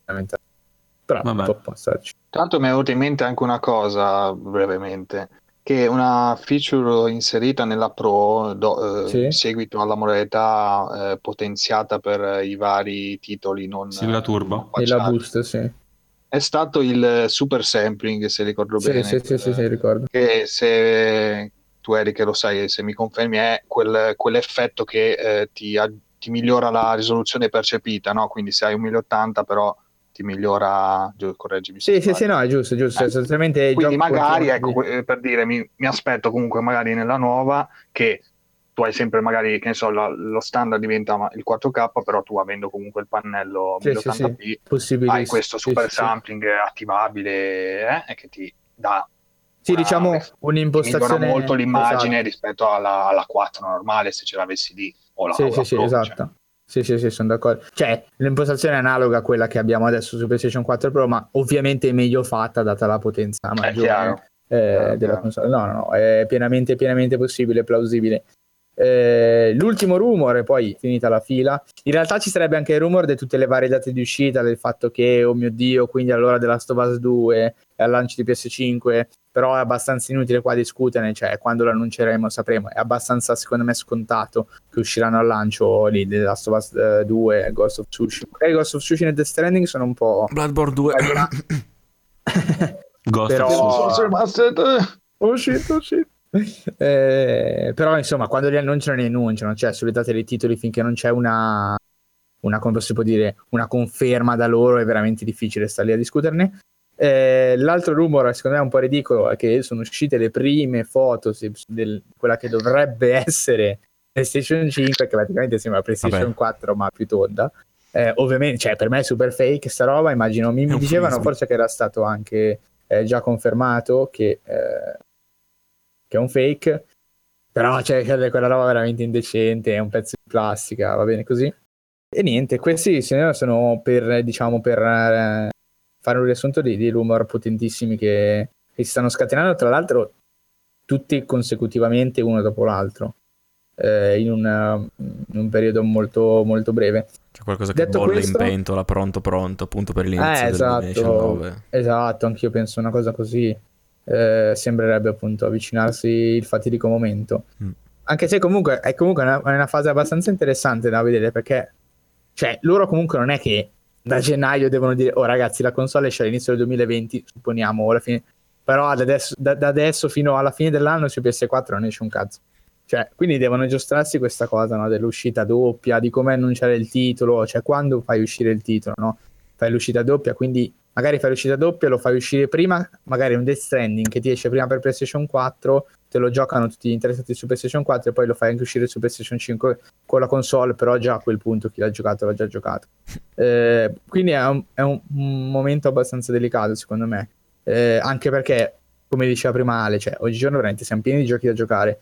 Però Vabbè. può passarci. Tanto mi è venuta in mente anche una cosa brevemente che una feature inserita nella Pro do, eh, sì. in seguito alla modalità eh, potenziata per i vari titoli non sì, la turbo e la boost sì è stato il super sampling se ricordo sì, bene sì, sì, sì, sì, ricordo che se tu Eric lo sai se mi confermi è quel, quell'effetto che eh, ti, ti, migliora la risoluzione percepita no? quindi se hai un 1080 però ti migliora, correggimi. Sì, sì, sì, no, è giusto, giusto. Eh. Sostanzialmente Quindi magari, ecco, di... per dire, mi, mi, aspetto comunque magari nella nuova che tu hai sempre magari, che ne so, la, lo standard diventa il 4K, però tu avendo comunque il pannello sì, 1080p, sì, hai questo super sampling attivabile eh, che ti dà sì, una, diciamo un'impostazione molto l'immagine esatto. rispetto alla, alla 4 normale se ce l'avessi lì o la, sì, o sì, sì, Pro, esatto. Cioè. Sì, sì, sì, sono d'accordo. Cioè, l'impostazione è analoga a quella che abbiamo adesso su PlayStation 4 Pro, ma ovviamente è meglio fatta data la potenza maggiore eh, della console. No, no, no, è pienamente, pienamente possibile, plausibile. Eh, l'ultimo rumore, poi finita la fila, in realtà ci sarebbe anche il rumore di tutte le varie date di uscita, del fatto che, oh mio dio, quindi allora della Last of Us 2 al lancio di PS5 però è abbastanza inutile qua discuterne, cioè quando lo annunceremo sapremo, è abbastanza secondo me scontato che usciranno al lancio lì The Last of Us 2 e Ghost of Tsushima. Magari Ghost of Tsushima e Death Stranding sono un po'... Bloodborne 2. Ghost però... of Tsushima. Shit, oh shit. Eh, però insomma quando li annunciano li annunciano cioè sulle date dei titoli finché non c'è una una, come si può dire, una conferma da loro è veramente difficile stare lì a discuterne eh, l'altro rumore, secondo me, un po' ridicolo è che sono uscite le prime foto di quella che dovrebbe essere PlayStation 5, che praticamente sembra PlayStation Vabbè. 4, ma più tonda. Eh, ovviamente, cioè, per me è super fake sta roba. Immagino, mi, mi dicevano forse che era stato anche eh, già confermato che, eh, che, è un fake. Però, cioè, quella roba veramente indecente, è un pezzo di plastica, va bene così. E niente, questi sono per, diciamo, per eh, fare un riassunto di, di rumor potentissimi che, che, si stanno scatenando, tra l'altro tutti consecutivamente uno dopo l'altro, eh, in, una, in, un periodo molto, molto breve. C'è qualcosa che Detto bolle questo, in pentola, pronto pronto, appunto per l'inizio eh, esatto, 2019. Esatto, anch'io penso una cosa così. Eh, sembrerebbe appunto avvicinarsi il fatidico momento. Mm. Anche se comunque è comunque una, una, fase abbastanza interessante da vedere perché cioè, loro comunque non è che da gennaio devono dire, oh ragazzi, la console esce all'inizio del 2020, supponiamo, alla fine, però da adesso, da, da adesso, fino alla fine dell'anno su PS4 non esce un cazzo. Cioè, quindi devono giostrarsi questa cosa no, dell'uscita doppia, di come annunciare il titolo, cioè quando fai uscire il titolo, no? Fai l'uscita doppia, quindi magari fai l'uscita doppia, lo fai uscire prima, magari un Death Stranding che ti esce prima per PlayStation 4, te lo giocano tutti gli interessati su PlayStation 4 e poi lo fai anche uscire su PlayStation 5 con la console, però già a quel punto chi l'ha giocato l'ha già giocato. Eh, quindi è, un, è un, momento abbastanza delicato secondo me, eh, anche perché, come diceva prima Ale, cioè, oggigiorno veramente siamo pieni di giochi da giocare.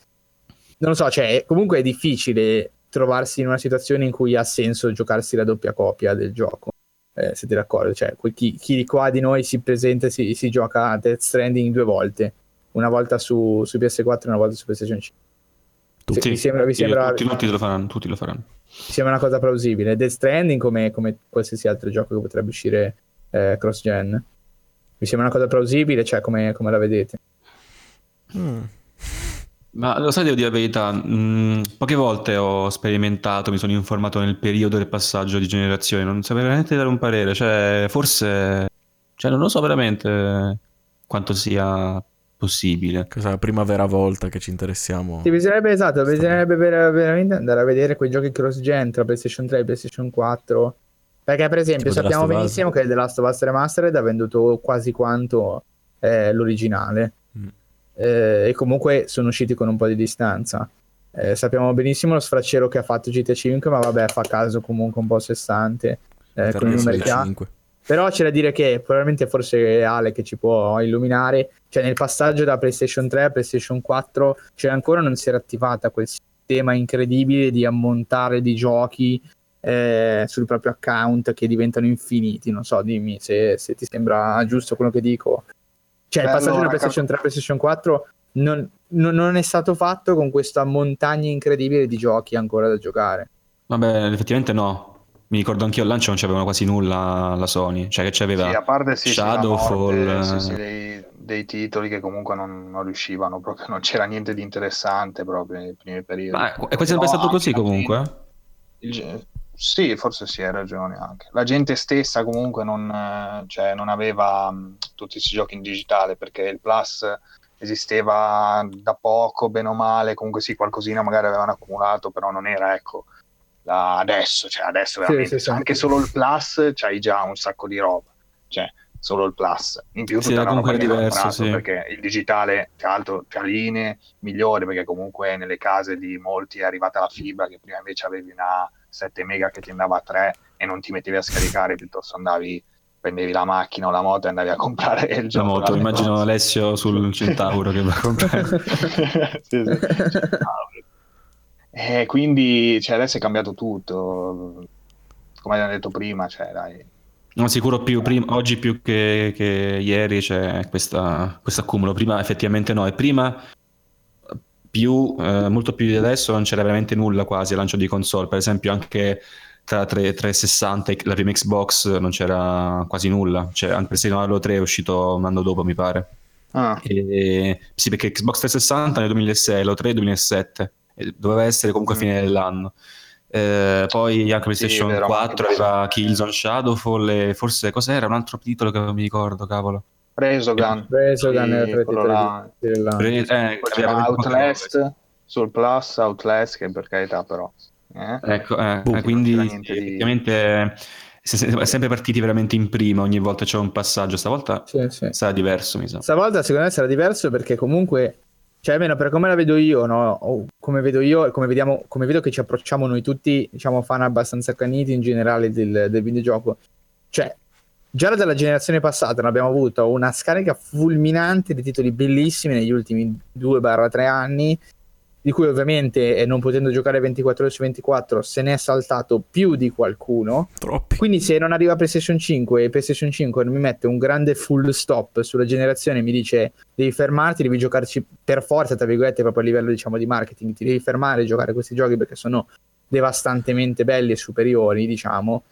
Non lo so, cioè, comunque è difficile trovarsi in una situazione in cui ha senso giocarsi la doppia copia del gioco. Eh, siete d'accordo? Cioè, chi, chi, di qua di noi si presenta e si, si gioca Death Stranding due volte una volta su, su PS4 e una volta su PlayStation 5. Tutti, vi sembra, vi sembra, tutti, tutti, lo faranno, tutti lo faranno. Sembra una cosa plausibile. Death Stranding come, come qualsiasi altro gioco che potrebbe uscire eh, cross-gen. Vi sembra una cosa plausibile? Cioè, come, come la vedete? Mm. Ma lo sai, devo dire la verità, mm, poche volte ho sperimentato, mi sono informato nel periodo del passaggio di generazione, non saprei veramente dare un parere, cioè forse, cioè non lo so veramente quanto sia possibile. Questa è la prima vera volta che ci interessiamo. Sì, bisognerebbe, esatto, bisognerebbe ver- veramente andare a vedere quei giochi cross-gen tra PlayStation 3 e PlayStation 4. Perché, per esempio, tipo sappiamo benissimo che The Last of Us Remastered ha venduto quasi quanto eh, l'originale. Mm. Eh, e comunque sono usciti con un po' di distanza. Eh, sappiamo benissimo lo sfraccero che ha fatto GTA 5, ma vabbè, fa caso comunque un po' sessante. Eh, con i numeri che ha. Però c'è da dire che probabilmente forse Ale che ci può illuminare, cioè nel passaggio da PlayStation 3 a PlayStation 4 cioè ancora non si era attivata quel sistema incredibile di ammontare di giochi eh, sul proprio account che diventano infiniti. Non so, dimmi se, se ti sembra giusto quello che dico. Cioè Beh, il passaggio allora, da PlayStation 3 a PlayStation 4 non, non, non è stato fatto con questa montagna incredibile di giochi ancora da giocare. Vabbè, effettivamente no, mi ricordo anch'io al lancio non c'avevano quasi nulla la Sony, cioè che c'aveva sì, a parte sì, Shadowfall, sì, sì, dei, dei, titoli che comunque non, non, riuscivano proprio, non c'era niente di interessante proprio nei primi periodi. Ma è quasi sempre no, stato così comunque? Il, sì, forse sì, hai ragione anche. La gente stessa comunque non, cioè, non aveva mh, tutti questi giochi in digitale perché il Plus esisteva da poco, bene o male, comunque sì, qualcosina magari avevano accumulato, però non era, ecco, adesso, cioè adesso veramente, sì, sì, anche solo il plus c'hai già un sacco di roba, cioè solo il plus, in più tutta la roba che diverso, sì. perché il digitale tra l'altro tra linee migliori perché comunque nelle case di molti è arrivata la fibra che prima invece avevi una 7 mega che ti andava a 3 e non ti mettevi a scaricare piuttosto andavi prendevi la macchina o la moto e andavi a comprare il gioco. La moto, immagino Alessio sul Centauro che va a comprare. sì, sì. Eh, quindi cioè, adesso è cambiato tutto, come abbiamo detto prima, cioè, dai. No, sicuro più prima, oggi più che, che ieri c'è questo accumulo. Prima effettivamente no, e prima più, eh, molto più di adesso non c'era veramente nulla quasi al lancio di console. Per esempio anche tra 360 e la prima Xbox non c'era quasi nulla. Cioè, anche persino Halo 3 è uscito un anno dopo, mi pare. Ah. E, sì, perché Xbox 360 nel 2006, Halo 3 nel 2007 doveva essere comunque a fine mm. dell'anno. Eh, poi anche PlayStation sì, 4 aveva Killzone Shadowfall e forse cos'era un altro titolo che non mi ricordo, cavolo. Presogun. Presogun è il Pre- eh, Outlast sul Plus, Outlast che per carità però. Eh? Ecco, eh, Boom, quindi effettivamente di... sempre partiti veramente in prima, ogni volta c'è un passaggio, stavolta sì, sì. sarà diverso mi sa. Stavolta secondo me sarà diverso perché comunque cioè, almeno per come la vedo io, no? O come vedo io e come, vediamo, come vedo che ci approcciamo noi tutti, diciamo, fan abbastanza accaniti in generale del, del videogioco. Cioè, già dalla generazione passata ne abbiamo avuto una scarica fulminante di titoli bellissimi negli ultimi 2-3 anni di cui ovviamente non potendo giocare 24 ore su 24 se ne è saltato più di qualcuno. Troppi. Quindi se non arriva PlayStation 5 e PlayStation 5 non mi mette un grande full stop sulla generazione mi dice devi fermarti, devi giocarci per forza, tra virgolette, proprio a livello diciamo di marketing, ti devi fermare e giocare questi giochi perché sono devastantemente belli e superiori, diciamo.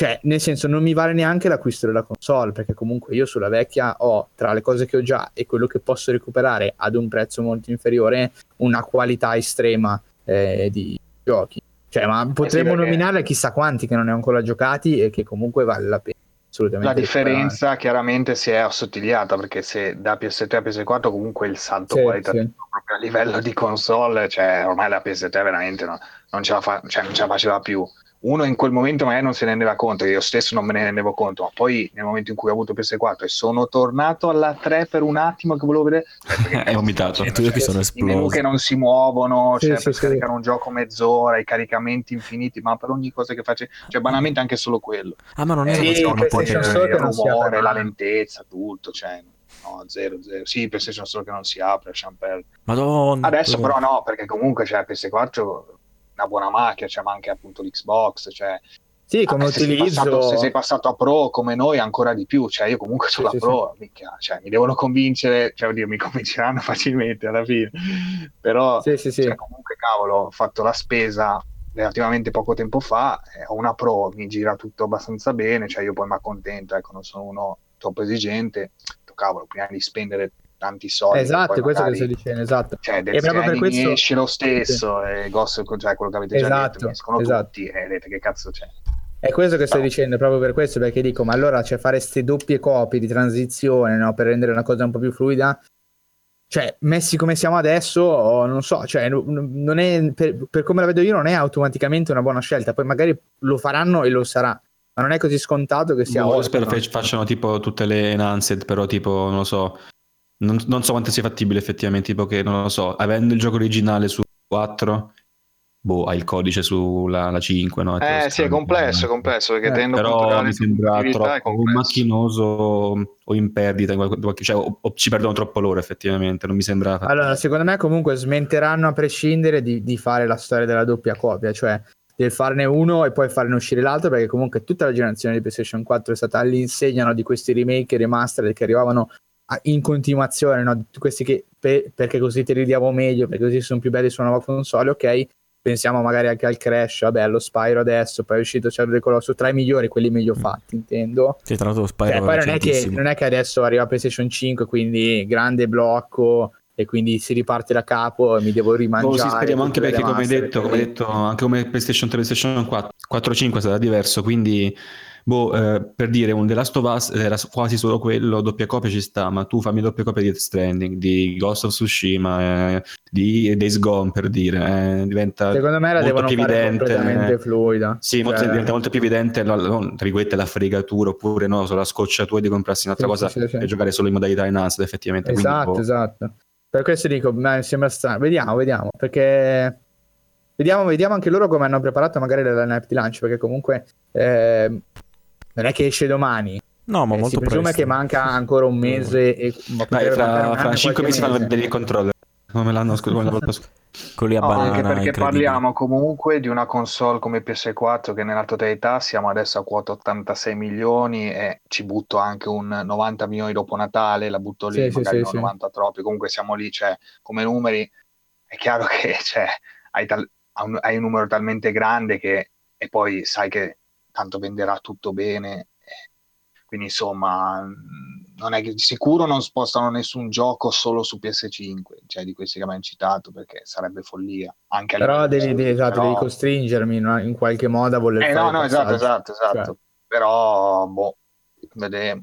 Cioè, nel senso, non mi vale neanche l'acquisto della console, perché comunque io sulla vecchia ho, tra le cose che ho già e quello che posso recuperare ad un prezzo molto inferiore, una qualità estrema eh, di giochi. Cioè, ma potremmo eh sì, nominare chissà quanti che non ne ho ancora giocati e che comunque vale la pena. Assolutamente. La differenza recuperare. chiaramente si è assottigliata perché se da PS3 a PS4 comunque il salto sì, qualitativo sì. proprio a livello di console, cioè ormai la PS3 veramente no, non, ce la fa, cioè, non ce la faceva più uno in quel momento magari non se ne rendeva conto, io stesso non me ne rendevo conto, ma poi nel momento in cui ho avuto PS4 e sono tornato alla 3 per un attimo che volevo vedere, cioè, è vomitato. E tu che sono. I menu che non si muovono, sì, cioè sì, per sì. caricare un gioco mezz'ora, i caricamenti infiniti, ma per ogni cosa che faccio, cioè banalmente anche solo quello. Ah, ma non è eh, sì, non il rumore, la lentezza, tutto, cioè no, zero, zero. Sì, PlayStation solo che non si apre, perdere. Madonna. Adesso però no, perché comunque c'è cioè, PS4 una buona macchina, c'è ma anche appunto l'Xbox, cioè sì, come se utilizzo... Sei passato, se sei passato a Pro come noi, ancora di più. Cioè, io comunque sulla sì, Pro, sì. Mica, cioè, mi devono convincere, cioè, oddio, mi convinceranno facilmente alla fine. Però, sì, sì, cioè, comunque, cavolo, ho fatto la spesa relativamente poco tempo fa, eh, ho una Pro, mi gira tutto abbastanza bene, cioè io poi mi accontento, ecco, non sono uno troppo esigente, cavolo, prima di spendere tanti soldi. Esatto, questo magari, che sto dicendo, esatto. Cioè, e proprio per questo esce lo stesso, sì. e Ghost, cioè quello che avete già esatto, detto, escono esatto. tutti, e vedete che cazzo c'è. È questo che sto no. dicendo, proprio per questo, perché dico, ma allora cioè, fare queste doppie copie di transizione no, per rendere una cosa un po' più fluida, cioè, messi come siamo adesso, non so, cioè, non è, per, per, come la vedo io, non è automaticamente una buona scelta. Poi magari lo faranno e lo sarà, ma non è così scontato che sia. Boh, spero no? facciano tipo tutte le enhanced, però tipo, non lo so, non, non so quanto sia fattibile effettivamente, tipo che, non lo so, avendo il gioco originale su 4 boh, hai il codice sulla 5, no? Eh sì, è complesso, è complesso, perché eh, tenendo però mi sembra troppo macchinoso o in perdita, cioè, o, o, ci perdono troppo loro effettivamente, non mi sembra... Allora, secondo me comunque smenteranno a prescindere di, di fare la storia della doppia copia, cioè del farne uno e poi farne uscire l'altro, perché comunque tutta la generazione di PlayStation 4 è stata all'insegna di questi remake e remaster che arrivavano in continuazione, no? questi che per, perché così ti ridiamo meglio, perché così sono più belli su una nuova console, ok, pensiamo magari anche al Crash, vabbè, allo Spyro adesso, poi è uscito Shadow the Colossus, tra i migliori, quelli meglio mm. fatti, intendo. Sì, tra l'altro Spyro cioè, poi non è, che, non è, che, adesso arriva PlayStation 5, quindi grande blocco e quindi si riparte da capo e mi devo rimangiare. Oh, sì, speriamo anche perché come hai detto, come detto, anche come PlayStation 3 PlayStation 4, 4 5 sarà diverso, quindi boh, eh, per dire un The Last of Us era quasi solo quello, doppia copia ci sta, ma tu fammi doppia copia di Death Stranding, di Ghost of Tsushima, eh, di Days Gone per dire, eh, diventa Secondo me la molto più evidente, eh, fluida. Sì, cioè... molto, diventa molto più evidente la, la, la fregatura oppure no, la scocciatura di comprarsi un'altra sì, cosa sì, sì, e giocare solo in modalità enhanced effettivamente. Esatto, Quindi, boh. esatto. Per questo dico, mi sembra strano. Vediamo, vediamo, perché vediamo, vediamo anche loro come hanno preparato magari la lineup di lancio, perché comunque eh, non è che esce domani. No, ma eh, molto si presume presto. che manca ancora un mese e Dai, fra, fra 5 mesi fanno vedere il controller come l'anno scorso quelli a no, banana anche perché parliamo comunque di una console come PS4 che nella totalità siamo adesso a quota 86 milioni e ci butto anche un 90 milioni dopo Natale la butto lì sì, magari sì, 90 sì. troppi comunque siamo lì cioè come numeri è chiaro che cioè, hai, tal- hai un numero talmente grande che e poi sai che tanto venderà tutto bene. Quindi insomma, non è che di sicuro non spostano nessun gioco solo su PS5, cioè di questi che abbiamo citato, perché sarebbe follia. Anche però devi, devi, esatto, però... devi costringermi no? in qualche modo a voler eh, no, no, esatto, esatto, esatto. Cioè. Però, boh, vedremo.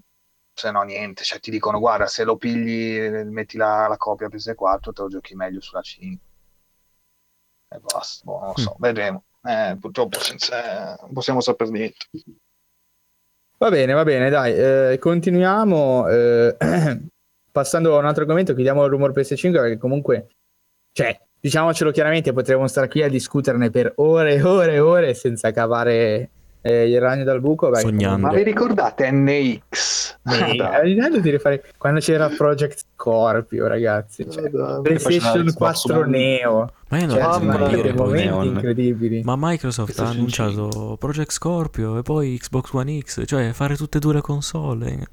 Se no, niente. Cioè, ti dicono, guarda, se lo pigli, metti la, la copia PS4, te lo giochi meglio sulla 5. E basta, boh, non lo so, mm. vedremo eh, purtroppo senza, possiamo sapere niente. Va bene, va bene, dai, eh, continuiamo. Eh, passando a un altro argomento, chiudiamo il rumor PS5 perché comunque, cioè, diciamocelo chiaramente, potremmo stare qui a discuterne per ore e ore e ore senza cavare eh, il ragno dal buco. Beh, Sognando. Ma vi ricordate NX? Eh, fare... Quando c'era Project Scorpio, ragazzi. Cioè, oh, PlayStation 4 Neo. Ma io non cioè, so capire momenti incredibili. Ma Microsoft ha annunciato Project Scorpio e poi Xbox One X, cioè fare tutte e due le console.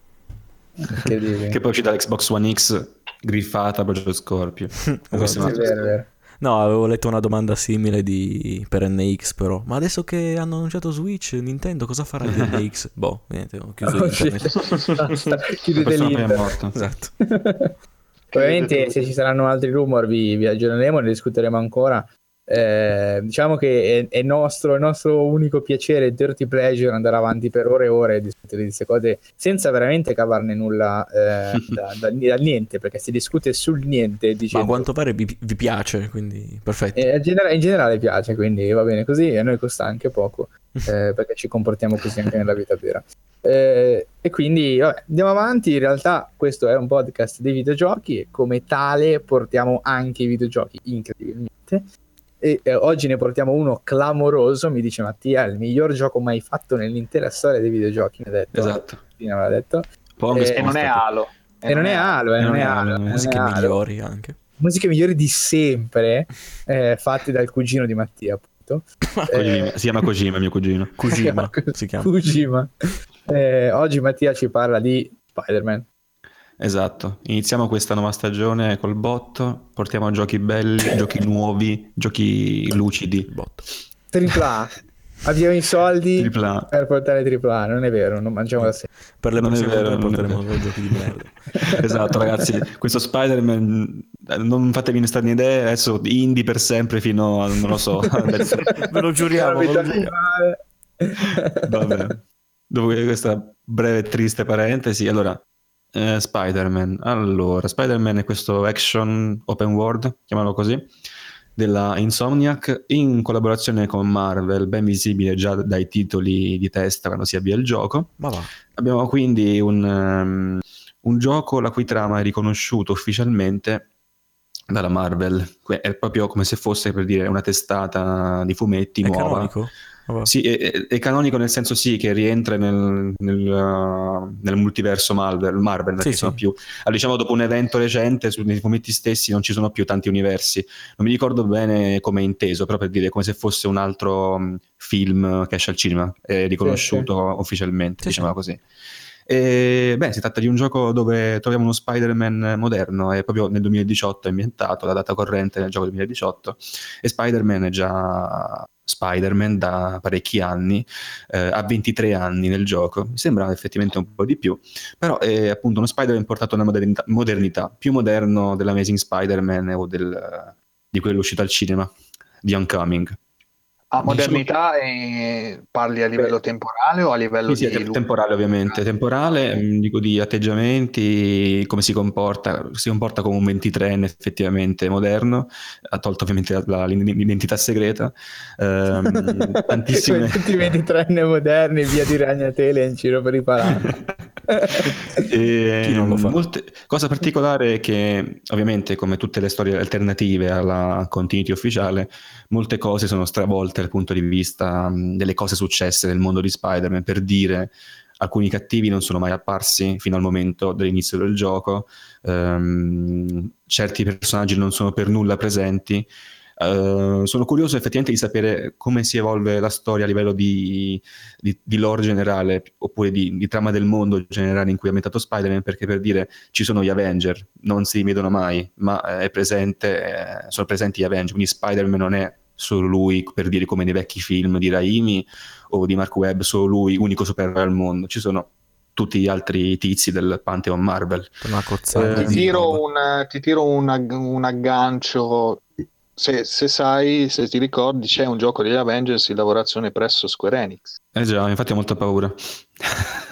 che poi uscita l'Xbox One X griffata Project Scorpio. Questo è vero, vero. No, avevo letto una domanda simile di... per NX però. Ma adesso che hanno annunciato Switch, Nintendo cosa farà di NX? boh, niente, ho chiuso oh, internet. Chiudete l'internet. Esatto. Probabilmente se ci saranno altri rumor vi, vi aggiorneremo, ne discuteremo ancora. Eh, diciamo che è, è nostro, il nostro unico piacere, dirty pleasure, andare avanti per ore e ore e discutere di queste cose senza veramente cavarne nulla eh, da, da, da, niente, perché si discute sul niente. Dicendo... Ma a quanto pare vi, vi piace, quindi perfetto. Eh, in, generale, in, generale, piace, quindi va bene così e a noi costa anche poco, eh, perché ci comportiamo così anche nella vita vera. Eh, e quindi vabbè, andiamo avanti. In realtà, questo è un podcast dei videogiochi e come tale portiamo anche i videogiochi incredibilmente e eh, oggi ne portiamo uno clamoroso, mi dice Mattia, il miglior gioco mai fatto nell'intera storia dei videogiochi, mi ha detto. Esatto. Me l'ha detto. E, e non è Halo. E, non è Halo, e non è Halo. Musiche migliori anche. Musiche migliori di sempre, eh, fatte dal cugino di Mattia, appunto. eh, si chiama Kojima, mio cugino. Kojima, si chiama. Kojima. Eh, oggi Mattia ci parla di Spider-Man. Esatto, iniziamo questa nuova stagione col botto, portiamo giochi belli, giochi nuovi, giochi lucidi. Botto. Tripla Abbiamo i soldi tripla. per portare tripla non è vero, non mangiamo la sera. Per le non è vero, porteremo solo giochi di merda. esatto, ragazzi, questo Spider-Man non fatevi ne stare idee, adesso indie per sempre fino a non lo so. ve lo giuriamo, ve lo giuriamo. Vabbè. Dopo questa breve e triste parentesi, allora eh, Spider-Man. Allora, Spider-Man è questo action open world, chiamalo così, della Insomniac in collaborazione con Marvel, ben visibile già dai titoli di testa quando si avvia il gioco. Ma va. Abbiamo quindi un, um, un gioco la cui trama è riconosciuto ufficialmente dalla Marvel. È proprio come se fosse per dire una testata di fumetti è nuova. Canonico? Oh. Sì, è, è, canonico nel senso sì che rientra nel, nel, uh, nel multiverso Marvel, Marvel sì, sì. più, diciamo dopo un evento recente su, nei fumetti stessi non ci sono più tanti universi. Non mi ricordo bene come è inteso, però per dire come se fosse un altro um, film che esce al cinema, è riconosciuto sì, ufficialmente, diciamo così. E, beh, si tratta di un gioco dove troviamo uno Spider-Man moderno, è proprio nel 2018 ambientato, la data corrente nel gioco 2018, e Spider-Man è già Spider-Man da parecchi anni, eh, ha 23 anni nel gioco, mi sembra effettivamente un po' di più, però è appunto uno Spider-Man portato alla modernità, modernità più moderno dell'Amazing Spider-Man o del, di quello uscito al cinema, di Uncoming. A modernità e parli a livello temporale o a livello sì, di... Sì, temporale ovviamente, temporale, mm, dico di atteggiamenti, come si comporta, si comporta come un 23enne effettivamente moderno, ha tolto ovviamente la, l'identità segreta, ehm, tantissime... Tutti i 23enne moderni, via di ragnatele in giro per i palazzi. e? Molte, cosa particolare è che ovviamente come tutte le storie alternative alla continuity ufficiale, molte cose sono stravolte dal punto di vista um, delle cose successe nel mondo di Spider-Man, per dire alcuni cattivi non sono mai apparsi fino al momento dell'inizio del gioco, um, certi personaggi non sono per nulla presenti. Uh, sono curioso effettivamente di sapere come si evolve la storia a livello di, di, di lore generale oppure di, di, trama del mondo generale in cui è ambientato Spider-Man perché per dire ci sono gli Avenger, non si vedono mai ma presente, eh, sono presenti gli Avenger quindi Spider-Man non è solo lui, per dire come nei vecchi film di Raimi o di Mark Webb, solo lui, unico supereroe al mondo. Ci sono tutti gli altri tizi del Pantheon Marvel. Eh, ti tiro, un, ti tiro un, un aggancio. Se, se, sai, se ti ricordi, c'è un gioco degli Avengers in lavorazione presso Square Enix. Eh già, infatti ho molta paura.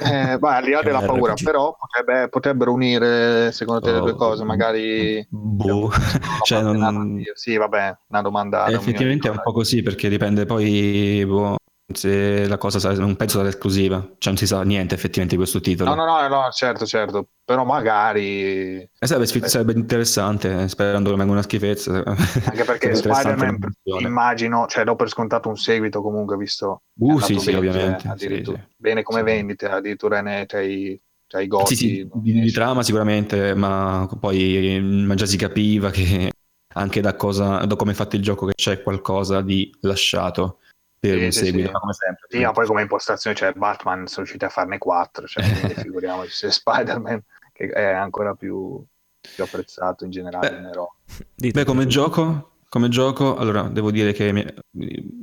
Eh, beh, al di là della paura, RPG. però potrebbe, potrebbero unire secondo te oh, le due oh, cose, magari... Boh, cioè non... Sì, vabbè, una domanda. Effettivamente è un po' così, perché dipende poi... Boh, se la cosa sarà un pezzo dell'esclusiva, cioè non si sa niente effettivamente di questo titolo. No, no, no, no certo, certo, però magari... Eh, sarebbe, sarebbe interessante, sperando che venga una schifezza. Anche perché Spider-Man immagino, cioè do per scontato un seguito comunque, visto... Uh, sì, sì, ovviamente. Sì, sì. Bene come sì. vendite, addirittura ne c'hai... C'hai goti, sì, sì, di, di trama sicuramente, ma poi ma già si capiva che anche da, cosa, da come è fatto il gioco che c'è qualcosa di lasciato per sì, un seguito, sì. come sempre. Sì, ma poi come impostazione, cioè Batman sono riusciti a farne quattro, cioè figuriamoci se Spider-Man che è ancora più, più apprezzato in generale Beh, nero. Beh, come gioco, come gioco, allora devo dire che mi...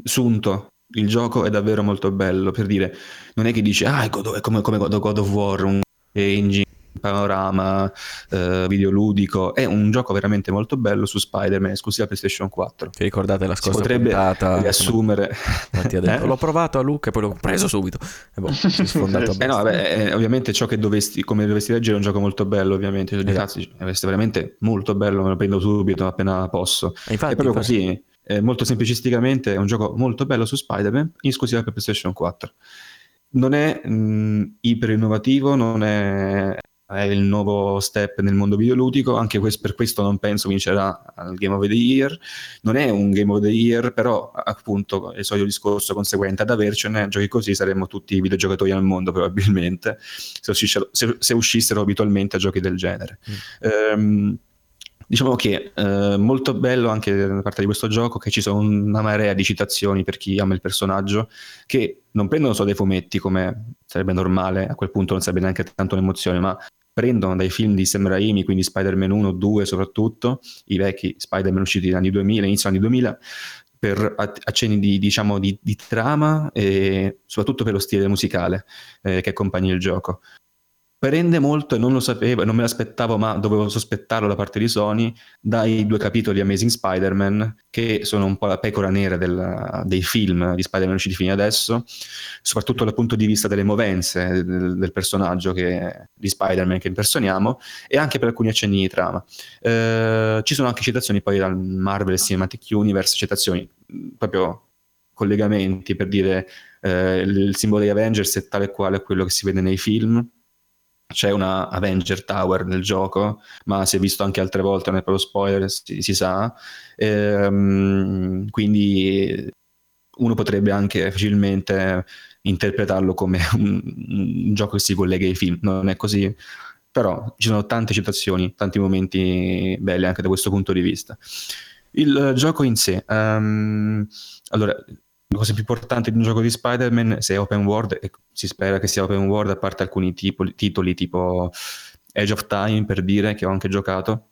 Sunto, il gioco è davvero molto bello, per dire, non è che dici, ah, è, come, come God of War, un engine panorama eh, videoludico. È un gioco veramente molto bello su Spider-Man, esclusiva PlayStation 4. Ti ricordate la scorsa si potrebbe puntata? riassumere. Eh? L'ho provato a Luca e poi l'ho preso subito. E boh, sfondato eh no, vabbè, eh, ovviamente ciò che dovresti, come dovresti leggere è un gioco molto bello, ovviamente. Cioè, esatto. Cazzo, è veramente molto bello, me lo prendo subito appena posso. E infatti, è proprio infatti... così. Eh, molto semplicisticamente è un gioco molto bello su Spider-Man, esclusiva per PlayStation 4 non è mh, iper innovativo, non è, è, il nuovo step nel mondo videoludico, anche questo, per questo non penso vincerà al Game of the Year, non è un Game of the Year, però appunto è il solito discorso conseguente ad avercene, giochi così saremmo tutti videogiocatori al mondo probabilmente, se uscissero, se, se uscissero abitualmente a giochi del genere. Mm. Um, Diciamo che eh, molto bello anche da parte di questo gioco che ci sono una marea di citazioni per chi ama il personaggio che non prendono solo dai fumetti come sarebbe normale, a quel punto non sarebbe neanche tanto un'emozione, ma prendono dai film di Sam Raimi, quindi Spider-Man 1, 2 soprattutto, i vecchi Spider-Man usciti negli anni 2000, inizio anni 2000, per accenni di, diciamo, di, di, trama e soprattutto per lo stile musicale eh, che accompagna il gioco prende molto e non lo sapevo, non me l'aspettavo, ma dovevo sospettarlo da parte di Sony, dai due capitoli Amazing Spider-Man, che sono un po' la pecora nera del, dei film di Spider-Man usciti fino adesso, soprattutto dal punto di vista delle movenze del, del personaggio che, di Spider-Man che impersoniamo, e anche per alcuni accenni di trama. Eh, ci sono anche citazioni poi dal Marvel Cinematic Universe, citazioni proprio collegamenti per dire eh, il simbolo degli Avengers è tale e quale quello che si vede nei film c'è una Avenger Tower nel gioco, ma si è visto anche altre volte, non è proprio spoiler, si, si sa. Ehm, quindi uno potrebbe anche facilmente interpretarlo come un, un, gioco che si collega ai film, non è così. Però ci sono tante citazioni, tanti momenti belli anche da questo punto di vista. Il gioco in sé, um, allora, la cosa più importante di un gioco di Spider-Man, se è open world, e si spera che sia open world, a parte alcuni tipo, titoli tipo Age of Time, per dire, che ho anche giocato.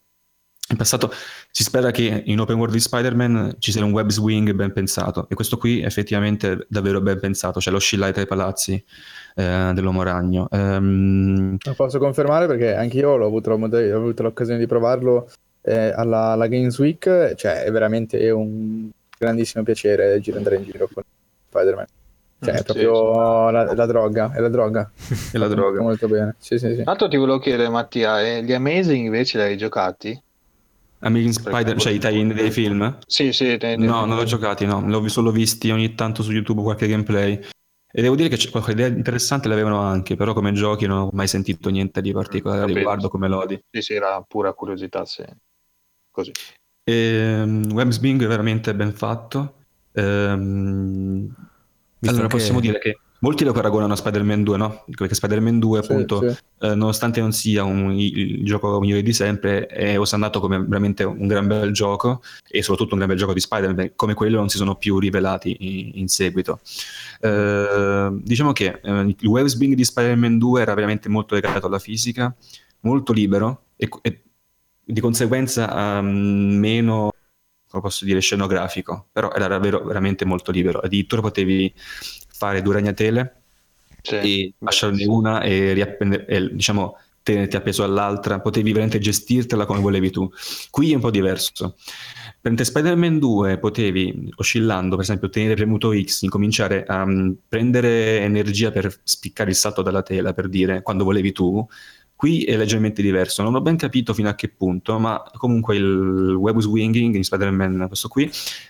In passato si spera che in open world di Spider-Man ci sia un web swing ben pensato, e questo qui è effettivamente davvero ben pensato, c'è lo scillare tra i palazzi eh, dell'uomo ragno. Um... Lo posso confermare perché anche io ho avuto, ho avuto l'occasione di provarlo eh, alla, alla Games Week, cioè è veramente un grandissimo piacere girare andare in giro con Spider-Man. Cioè, è mm, proprio sì, la, la, droga, è la droga. è la droga. Molto bene. Sì, sì, sì. Tanto ti volevo chiedere, Mattia, eh, gli Amazing invece li hai giocati? Amazing Spider, cioè i tie-in dei film? Sì, sì. Dei, no, non li ho giocati, no. L'ho solo visti ogni tanto su YouTube qualche gameplay. E devo dire che qualche idea interessante l'avevano anche, però come giochi non ho mai sentito niente di particolare mm, riguardo come lodi. Sì, sì, era pura curiosità, sì. Così. E, ehm, WebSbing è veramente ben fatto. Ehm, allora che... possiamo dire che molti lo paragonano a Spider-Man 2, no? Perché Spider-Man 2, sì, appunto, sì. Eh, nonostante non sia un, il gioco migliore di sempre, è osannato come veramente un gran bel gioco e soprattutto un gran bel gioco di Spider-Man, come quello non si sono più rivelati in, in seguito. Eh, diciamo che eh, il WebSbing di Spider-Man 2 era veramente molto legato alla fisica, molto libero e, e di conseguenza um, meno, come posso dire, scenografico, però era davvero veramente molto libero. Addirittura potevi fare due ragnatele sì. e lasciarne una e, riappende- e diciamo tenerti appeso all'altra, potevi veramente gestirtela come volevi tu. Qui è un po' diverso. Per Spider-Man 2 potevi, oscillando, per esempio, tenere premuto X, incominciare a um, prendere energia per spiccare il salto dalla tela, per dire, quando volevi tu, Qui è leggermente diverso, non ho ben capito fino a che punto, ma comunque il web swinging in Spider-Man, questo qui,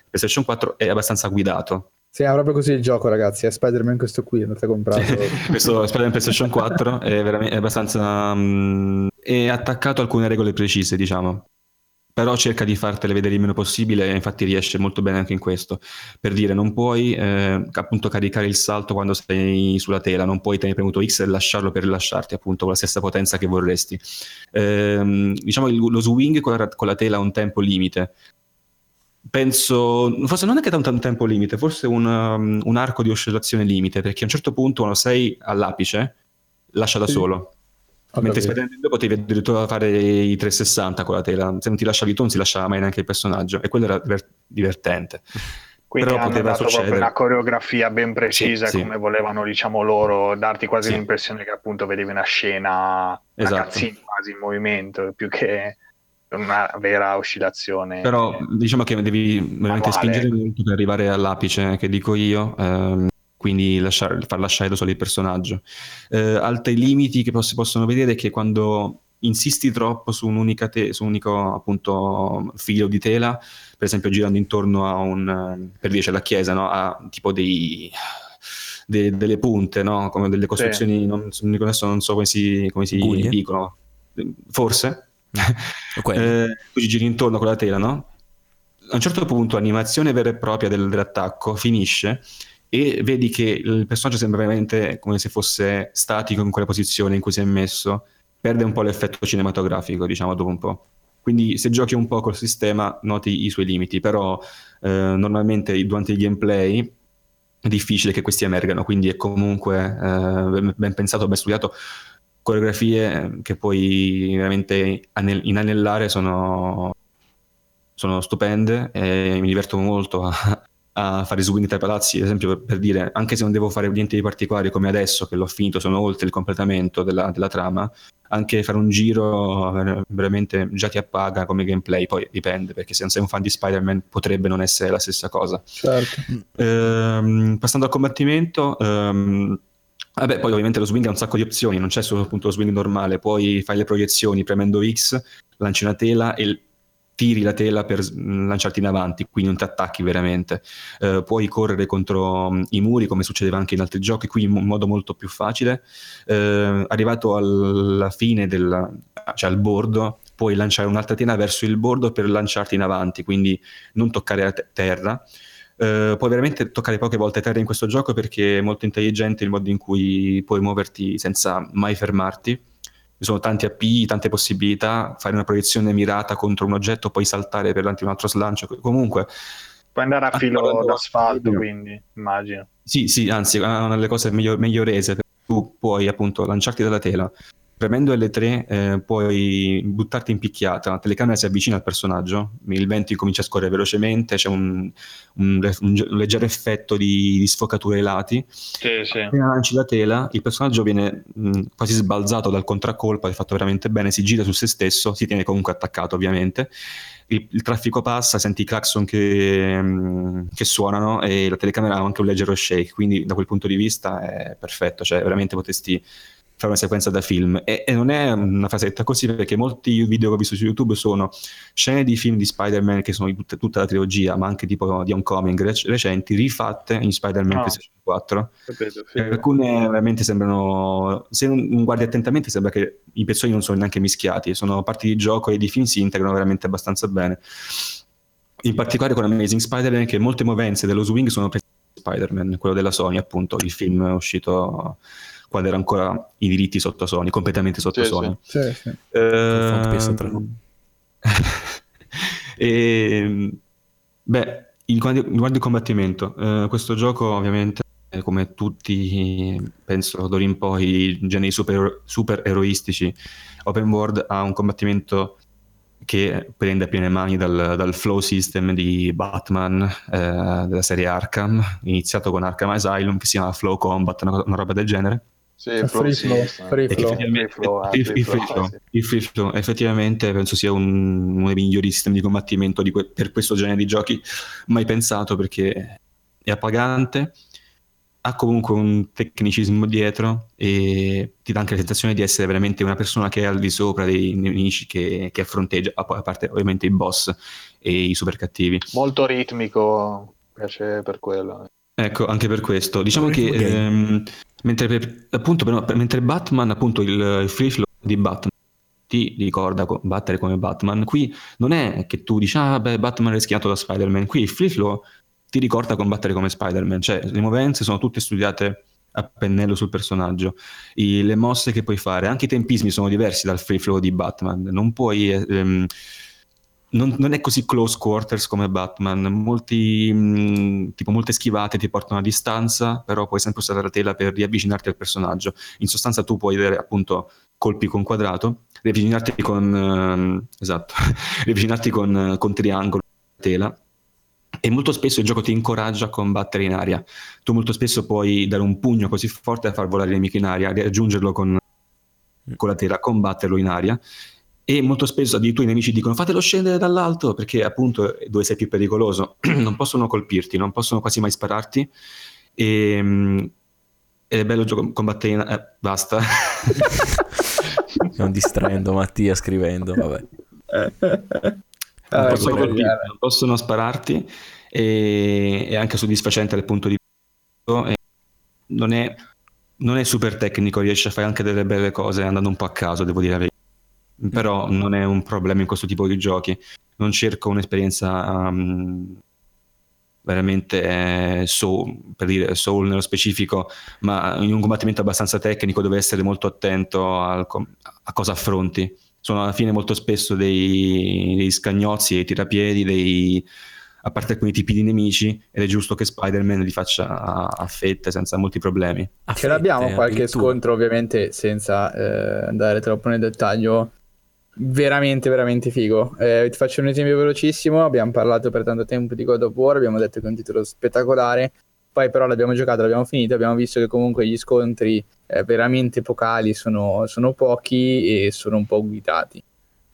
PlayStation 4, è abbastanza guidato. Sì, è proprio così il gioco, ragazzi. È Spider-Man questo qui, andate comprato. questo Spider-Man PlayStation 4 è, veramente, è abbastanza... Um, è attaccato a alcune regole precise, diciamo però cerca di fartele vedere il meno possibile e infatti riesce molto bene anche in questo. Per dire, non puoi eh, appunto caricare il salto quando sei sulla tela, non puoi tenere premuto X e lasciarlo per rilasciarti appunto con la stessa potenza che vorresti. Eh, diciamo lo swing con la, con la tela ha un tempo limite, penso, forse non è che tanto un tempo limite, forse un, um, un, arco di oscillazione limite, perché a un certo punto quando sei all'apice, lascia da solo. Mentre Spider-Man 2 potevi addirittura fare i 360 con la tela, se non ti lasciavi tu non si lasciava mai neanche il personaggio e quello era divertente. Quindi Però hanno dato succedere. proprio una coreografia ben precisa sì, come sì. volevano, diciamo loro, darti quasi sì. l'impressione che appunto vedevi una scena, esatto. una cazzina quasi in movimento, più che una vera oscillazione. Però diciamo che devi veramente spingere molto per arrivare all'apice, che dico io. Ehm, quindi lasciare, far lasciare da solo il personaggio. Eh, altri limiti che si possono vedere è che quando insisti troppo su, te- su un unico appunto filo di tela, per esempio girando intorno a un, per dire c'è la chiesa, no? a tipo dei, de- delle punte, no? come delle costruzioni, sì. non, adesso non so come si, come si dicono, forse, eh, tu ci giri intorno con la tela, no? A un certo punto l'animazione vera e propria del, dell'attacco finisce e vedi che il personaggio sembra veramente come se fosse statico in quella posizione in cui si è messo, perde un po' l'effetto cinematografico, diciamo, dopo un po'. Quindi se giochi un po' col sistema noti i suoi limiti, però eh, normalmente durante il gameplay è difficile che questi emergano, quindi è comunque eh, ben pensato, ben studiato. Coreografie che puoi veramente inanellare sono, sono stupende e mi diverto molto a, a fare subini tra i palazzi, ad esempio per dire, anche se non devo fare niente di particolare come adesso che l'ho finito, sono oltre il completamento della, della trama, anche fare un giro veramente già ti appaga come gameplay, poi dipende perché se non sei un fan di Spider-Man potrebbe non essere la stessa cosa. Certo. Ehm, passando al combattimento, ehm, Vabbè, poi ovviamente lo swing ha un sacco di opzioni, non c'è solo appunto lo swing normale, poi fai le proiezioni premendo X, lanci una tela e tiri la tela per lanciarti in avanti, quindi non ti attacchi veramente. Eh, puoi correre contro mm, i muri, come succedeva anche in altri giochi, qui in modo molto più facile. Eh, arrivato alla fine del, cioè al bordo, puoi lanciare un'altra tela verso il bordo per lanciarti in avanti, quindi non toccare la te- terra. Uh, puoi veramente toccare poche volte terra in questo gioco perché è molto intelligente il modo in cui puoi muoverti senza mai fermarti ci sono tanti API, tante possibilità, fare una proiezione mirata contro un oggetto, poi saltare per un altro slancio, comunque... Puoi andare a filo d'asfalto, quindi, immagino. Sì, sì, anzi, è una delle cose meglio, meglio rese, tu puoi appunto lanciarti dalla tela, premendo L3 eh, puoi buttarti in picchiata, la telecamera si avvicina al personaggio, il vento comincia a scorrere velocemente, c'è un, un, un, un leggero effetto di, di, sfocature ai lati. Sì, sì. Appena lanci la tela, il personaggio viene mh, quasi sbalzato dal contraccolpo, è fatto veramente bene, si gira su se stesso, si tiene comunque attaccato ovviamente. Il, il traffico passa, senti i clacson che, mh, che, suonano e la telecamera ha anche un leggero shake, quindi da quel punto di vista è perfetto, cioè veramente potresti fare una sequenza da film. E, e, non è una frasetta così perché molti video che ho visto su YouTube sono scene di film di Spider-Man che sono di tutta, tutta la trilogia ma anche tipo di Homecoming rec- recenti rifatte in Spider-Man no. PlayStation 4 Capito, alcune veramente sembrano se non guardi attentamente sembra che i pezzoni non sono neanche mischiati. Sono parti di gioco e di film si integrano veramente abbastanza bene. In particolare con Amazing Spider-Man che molte movenze dello swing sono prese da Spider-Man quello della Sony appunto il film uscito quando era ancora i diritti sotto Sony, completamente sotto sì, Sony. Sì, sì. Eh, e, beh, riguardo il combattimento, eh, questo gioco ovviamente come tutti, penso d'ora in poi, generi super, super eroistici, open world ha un combattimento che prende a piene mani dal, dal flow system di Batman eh, della serie Arkham, iniziato con Arkham Asylum, che si chiama Flow Combat, una, una roba del genere. Sì, free flow, free flow. Il free flow effettivamente penso sia un, uno dei migliori sistemi di combattimento di que- per questo genere di giochi mai pensato perché è appagante, ha comunque un tecnicismo dietro e ti dà anche la sensazione di essere veramente una persona che è al di sopra dei nemici che, che fronteggia, a parte ovviamente i boss e i super cattivi. Molto ritmico, piace per quello. Ecco, anche per questo. Diciamo che ehm, mentre, per, appunto, per, mentre Batman, appunto, il, il free flow di Batman ti ricorda co- battere come Batman, qui non è che tu dici, ah beh, Batman è rischiato da Spider-Man, qui il free flow ti ricorda combattere come Spider-Man, cioè le movenze sono tutte studiate a pennello sul personaggio, I, le mosse che puoi fare, anche i tempismi sono diversi dal free flow di Batman, non puoi... Ehm, non, non, è così close quarters come Batman, Molti, mh, mm, tipo molte schivate ti portano a distanza, però puoi sempre usare la tela per riavvicinarti al personaggio. In sostanza tu puoi avere appunto colpi con quadrato, riavvicinarti con, uh, esatto, riavvicinarti con, con triangolo, tela, e molto spesso il gioco ti incoraggia a combattere in aria. Tu molto spesso puoi dare un pugno così forte da far volare il nemico in aria, raggiungerlo con, con la tela, combatterlo in aria. E molto spesso addirittura i nemici dicono fatelo scendere dall'alto perché appunto è dove sei più pericoloso. non possono colpirti, non possono quasi mai spararti. E, ehm, è bello gioco- combattere in. Eh, basta. Stiamo distraendo Mattia scrivendo, vabbè. non, ah, possono colpirti, non possono spararti e è anche soddisfacente dal punto di vista non è, non è super tecnico riesce a fare anche delle belle cose andando un po' a caso devo dire però non è un problema in questo tipo di giochi. Non cerco un'esperienza um, veramente eh, soul, per dire soul nello specifico, ma in un combattimento abbastanza tecnico dove essere molto attento al, a cosa affronti. Sono alla fine molto spesso dei, dei scagnozzi, dei tirapiedi, dei, a parte alcuni tipi di nemici ed è giusto che Spider-Man li faccia a, a fette senza molti problemi. Ce l'abbiamo qualche scontro ovviamente senza eh, andare troppo nel dettaglio veramente veramente figo. Eh, ti faccio un esempio velocissimo, abbiamo parlato per tanto tempo di God of War, abbiamo detto che è un titolo spettacolare, poi però l'abbiamo giocato, l'abbiamo finito, abbiamo visto che comunque gli scontri eh, veramente epocali sono, sono, pochi e sono un po' guidati.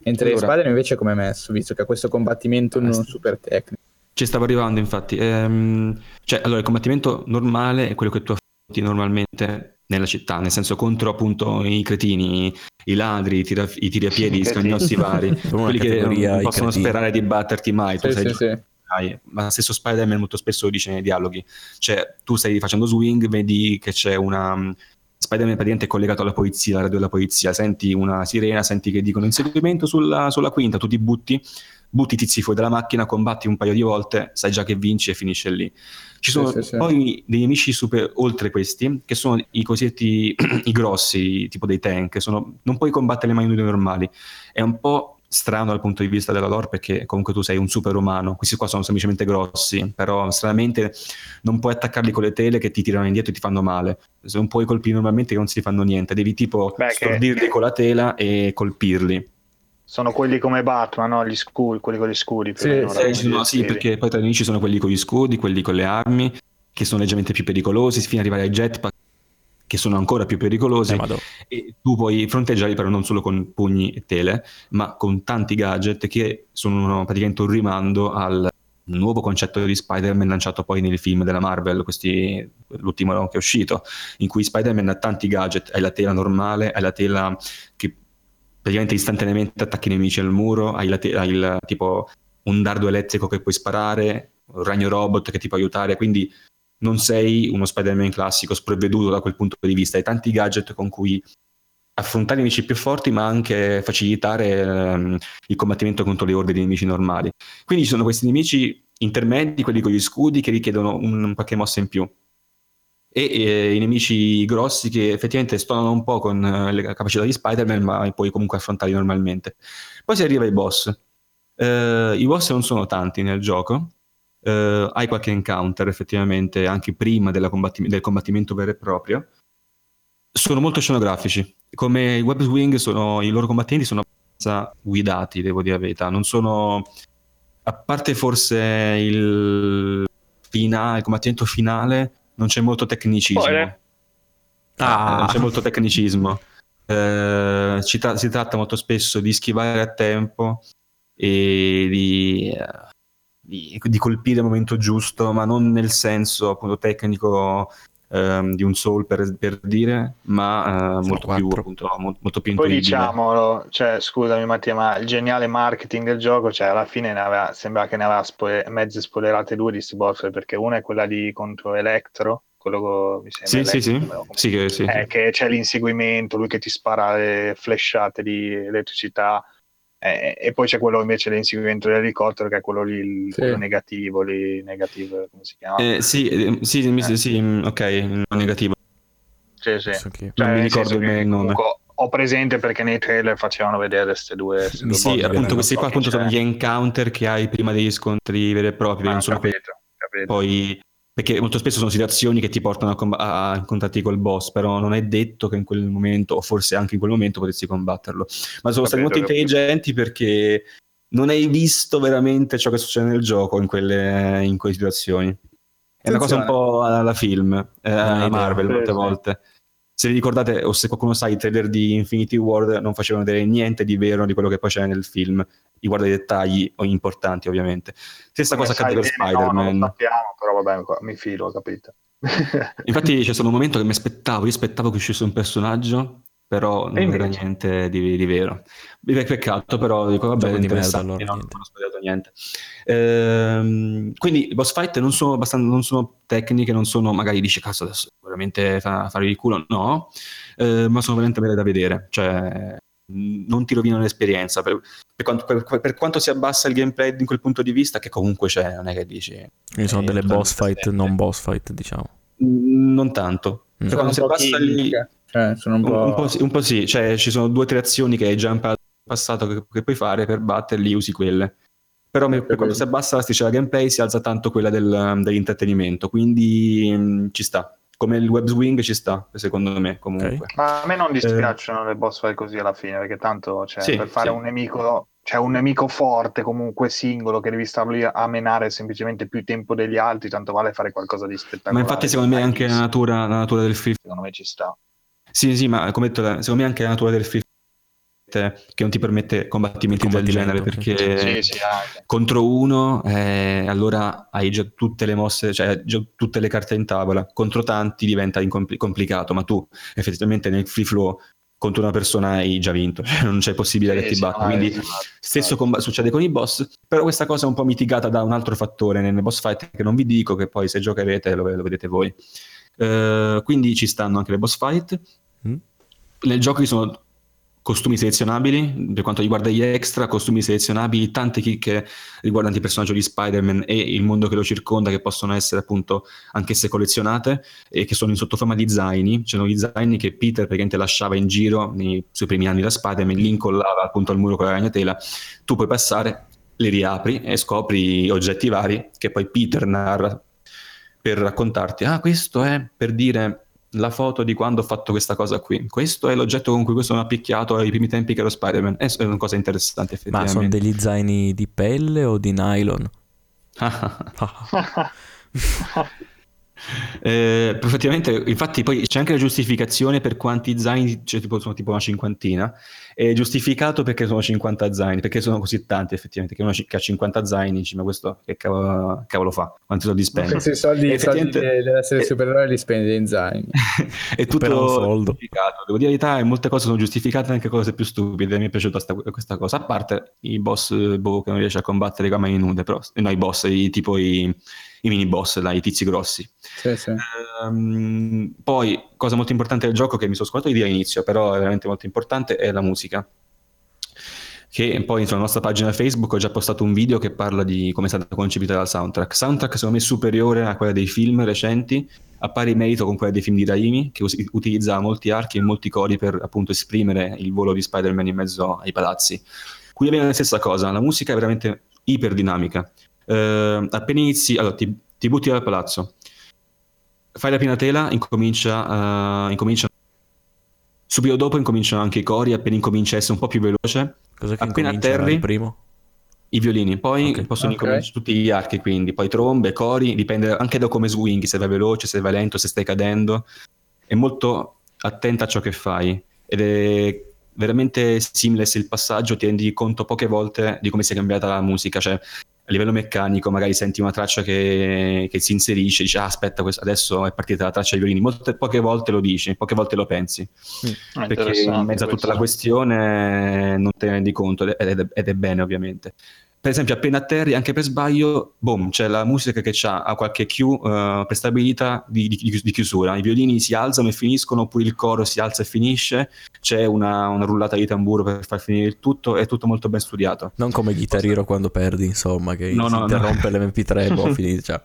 Mentre allora, Spider invece come è messo, visto che ha questo combattimento non super tecnico. Ci stavo arrivando infatti. Ehm, cioè, allora il combattimento normale è quello che tu affronti normalmente nella città, nel senso contro appunto i cretini, i ladri, i, tira, i tirapiedi, i scagnossi vari, quelli che non possono sperare di batterti mai. Sì, tu sì, sì hai, ma stesso Spider-Man molto spesso dice nei dialoghi, cioè tu stai facendo swing, vedi che c'è una... Mm, Spider-Man praticamente è collegato alla polizia, alla radio della polizia, senti una sirena, senti che dicono inseguimento sulla, sulla quinta, tu ti butti, butti tizi fuori dalla macchina, combatti un paio di volte, sai già che vinci e finisce lì. Ci sono sì, sì, poi sì. dei nemici super, oltre questi, che sono i cosiddetti i grossi, tipo dei tank, sono, non puoi combattere mai in normali. È un po' strano dal punto di vista della lore perché comunque tu sei un super umano, questi qua sono semplicemente grossi, però stranamente non puoi attaccarli con le tele che ti tirano indietro e ti fanno male, non puoi colpire normalmente che non si fanno niente, devi tipo Beh, stordirli che... con la tela e colpirli. Sono quelli come Batman, no? Gli scudi, quelli con gli scudi. Sì, sì, no, sì, perché poi tra i nemici sono quelli con gli scudi, quelli con le armi, che sono leggermente più pericolosi, fino ad arrivare ai jetpack che sono ancora più pericolosi eh, e tu puoi fronteggiarli però non solo con pugni e tele, ma con tanti gadget che sono praticamente un rimando al nuovo concetto di Spider-Man lanciato poi nei film della Marvel, questi, l'ultimo che è uscito, in cui Spider-Man ha tanti gadget, hai la tela normale, hai la tela che praticamente istantaneamente attacchi i nemici al muro, hai, la hai il, tipo un dardo elettrico che puoi sparare, un ragno robot che ti può aiutare, quindi non sei uno Spider-Man classico sprovveduto da quel punto di vista, hai tanti gadget con cui affrontare i nemici più forti ma anche facilitare ehm, il combattimento contro le orde di nemici normali. Quindi ci sono questi nemici intermedi, quelli con gli scudi, che richiedono un, qualche mossa in più. E eh, i nemici grossi che effettivamente stonano un po' con eh, le capacità di Spider-Man, ma puoi comunque affrontarli normalmente. Poi si arriva ai boss. Uh, I boss non sono tanti nel gioco, eh, hai qualche encounter effettivamente anche prima combatti- del combattimento vero e proprio. Sono molto scenografici. Come i web swing, sono, i loro combattenti sono abbastanza guidati, devo dire la verità. Non sono. A parte forse il, fina- il combattimento finale, non c'è molto tecnicismo. Ah. Non c'è molto tecnicismo. Eh, tra- si tratta molto spesso di schivare a tempo e di di, di, colpire il momento giusto, ma non nel senso appunto tecnico ehm, di un soul per, per dire, ma eh, molto, più, appunto, molto più Poi diciamolo, cioè, scusami Mattia, ma il geniale marketing del gioco, cioè alla fine ne aveva, sembra che ne aveva spo- mezze spoilerate due di boss, perché una è quella di contro Electro, quello mi sembra sì, Electro, sì, sì. sì, che, sì. Eh, che c'è l'inseguimento, lui che ti spara le flashate di elettricità eh, e poi c'è quello invece dell'inseguimento dell'elicottero che è quello lì il, sì. quello negativo, lì, negativo come si chiama? Eh, sì, eh, sì, sì, sì, mm, ok, negativo. Sì, sì. Cioè, non mi ricordo il nome. Ho presente perché nei trailer facevano vedere queste due. Queste due sì, appunto, questi qua appunto sono gli encounter che hai prima degli scontri veri e propri. Ah, non sono capito, capito. Poi perché molto spesso sono situazioni che ti portano a, comb- a incontrarti col boss, però non è detto che in quel momento, o forse anche in quel momento, potessi combatterlo. Ma sono stati molto intelligenti perché non hai visto veramente ciò che succede nel gioco in quelle, in quelle situazioni. È una cosa un po' alla film, eh, alla Marvel molte volte. Se vi ricordate, o se qualcuno sa, i trailer di Infinity War non facevano vedere niente di vero di quello che poi c'è nel film, riguardo ai dettagli importanti ovviamente. Stessa Come cosa accade per Spider-Man. No, sappiamo, però vabbè, mi filo, capito. Infatti c'è stato un momento che mi aspettavo, io aspettavo che uscisse un personaggio però non era niente di, di vero. Peccato, però dico, vabbè, è interessante, merda, allora, non, ho sbagliato niente. Ehm, quindi i boss fight non sono, abbastanza, non sono tecniche, non sono, magari dici, cazzo, adesso veramente fa, fare il culo, no, ehm, ma sono veramente belle da vedere, cioè non ti rovinano l'esperienza. Per, per, quanto, per, per, quanto, si abbassa il gameplay in quel punto di vista, che comunque c'è, non è che dici... Quindi sono delle boss fight, non boss fight, diciamo. Non tanto. Mm. Cioè, quando si abbassa lì... Cioè, un, po'... Un, un, po sì, un, po'... sì, cioè ci sono due o tre azioni che hai già imparato in passato che, che puoi fare per batterli, usi quelle. Però per, per quando si abbassa l'asticella gameplay si alza tanto quella del, dell'intrattenimento, quindi mh, mm, ci sta. Come il web swing ci sta, secondo me, comunque. Okay. Ma a me non dispiacciono eh... le boss fight così alla fine, perché tanto cioè, sì, per fare sì. un nemico c'è un nemico forte, comunque singolo, che devi star lì a menare semplicemente più tempo degli altri, tanto vale fare qualcosa di spettacolare. Ma infatti secondo me anche la natura, la natura del film... Secondo me ci sta. Sì, sì, ma come detto, secondo me anche la natura del free che non ti permette combattimenti del genere perché sì, sì, contro uno eh, allora hai già tutte le mosse, cioè già tutte le carte in tavola, contro tanti diventa incompl- complicato, ma tu effettivamente nel free flow contro una persona hai già vinto, cioè non c'è possibilità sì, che ti batta. Quindi esatto, stesso com- succede con i boss, però questa cosa è un po' mitigata da un altro fattore nelle boss fight che non vi dico, che poi se giocherete lo, lo vedete voi. Uh, quindi ci stanno anche le boss fight, Mm? Nel gioco ci sono costumi selezionabili, per quanto riguarda gli extra, costumi selezionabili, tante chicche riguardanti il personaggio di Spider-Man e il mondo che lo circonda, che possono essere appunto anch'esse collezionate e che sono in sottoforma di zaini. C'erano gli zaini che Peter praticamente lasciava in giro nei suoi primi anni da Spider-Man, li incollava appunto al muro con la ragnatela. Tu puoi passare, li riapri e scopri oggetti vari che poi Peter narra per raccontarti, ah questo è per dire la foto di quando ho fatto questa cosa qui. Questo è l'oggetto con cui questo mi ha picchiato ai primi tempi che ero Spider-Man. È una cosa interessante, effettivamente. Ma sono degli zaini di pelle o di nylon? Eh, effettivamente, infatti, poi c'è anche la giustificazione per quanti zaini, cioè tipo, sono tipo una cinquantina. È giustificato perché sono 50 zaini, perché sono così tanti, effettivamente. Che uno che ha 50 zaini dice: Ma questo che cavolo, cavolo fa? Quanti soldi spende? Questi soldi, i soldi dell'essere è, supereroe li spende in zaini. è tutto giustificato. Devo dire la verità, e molte cose sono giustificate, anche cose più stupide. Mi è piaciuta sta, questa cosa. A parte i boss boh, che non riesce a combattere con mani nude, però, no, i boss, i, tipo i i mini boss, dai, i tizi grossi. Sì, sì. Um, poi, cosa molto importante del gioco che mi sono scordato di dire all'inizio, però è veramente molto importante, è la musica. Che poi sulla nostra pagina Facebook ho già postato un video che parla di come è stata concepita la soundtrack. Soundtrack secondo me superiore a quella dei film recenti, a pari merito con quella dei film di Raimi, che us- utilizza molti archi e molti cori per appunto esprimere il volo di Spider-Man in mezzo ai palazzi. Qui abbiamo la stessa cosa, la musica è veramente iperdinamica eh, appena inizi, allora ti, ti, butti dal palazzo, fai la prima tela, incomincia, uh, incomincia subito dopo incominciano anche i cori, appena incomincia a essere un po' più veloce. Cosa che appena atterri, primo? I violini, poi okay. possono okay. incominciare tutti gli archi, quindi poi trombe, cori, dipende anche da come swing, se vai veloce, se vai lento, se stai cadendo. È molto attenta a ciò che fai ed è veramente seamless il passaggio, ti rendi conto poche volte di come si è cambiata la musica, cioè a livello meccanico magari senti una traccia che, che si inserisce dici ah, aspetta adesso è partita la traccia di violini. Molte poche volte lo dici poche volte lo pensi. Mm. perché in mezzo a tutta la questione non te ne rendi conto ed è, ed è bene ovviamente per esempio appena atterri anche per sbaglio boom c'è la musica che ha qualche cue uh, prestabilita di, di, di, chiusura. I violini si alzano e finiscono oppure il coro si alza e finisce. C'è una, una, rullata di tamburo per far finire il tutto è tutto molto ben studiato. Non come Guitar Hero quando perdi insomma che no, si no, interrompe no. l'MP3 e boh finito ciao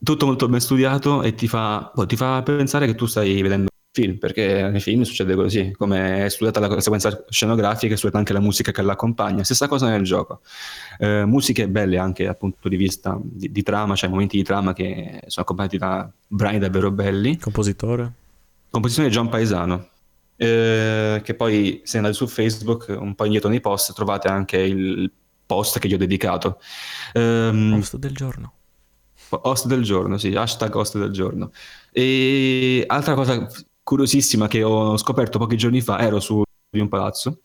tutto molto ben studiato e ti fa, boh, ti fa pensare che tu stai vedendo film, perché nei film succede così, come è studiata la sequenza scenografica, è studiata anche la musica che l'accompagna, stessa cosa nel gioco. Eh, musiche belle anche dal punto di vista di, di, trama, cioè momenti di trama che sono accompagnati da brani davvero belli. Compositore? Composizione John Paesano, eh, che poi se andate su Facebook un po' indietro nei post trovate anche il post che gli ho dedicato. Um, host del giorno. Host del giorno, sì, hashtag host del giorno. E altra cosa curiosissima che ho scoperto pochi giorni fa, ero su di un palazzo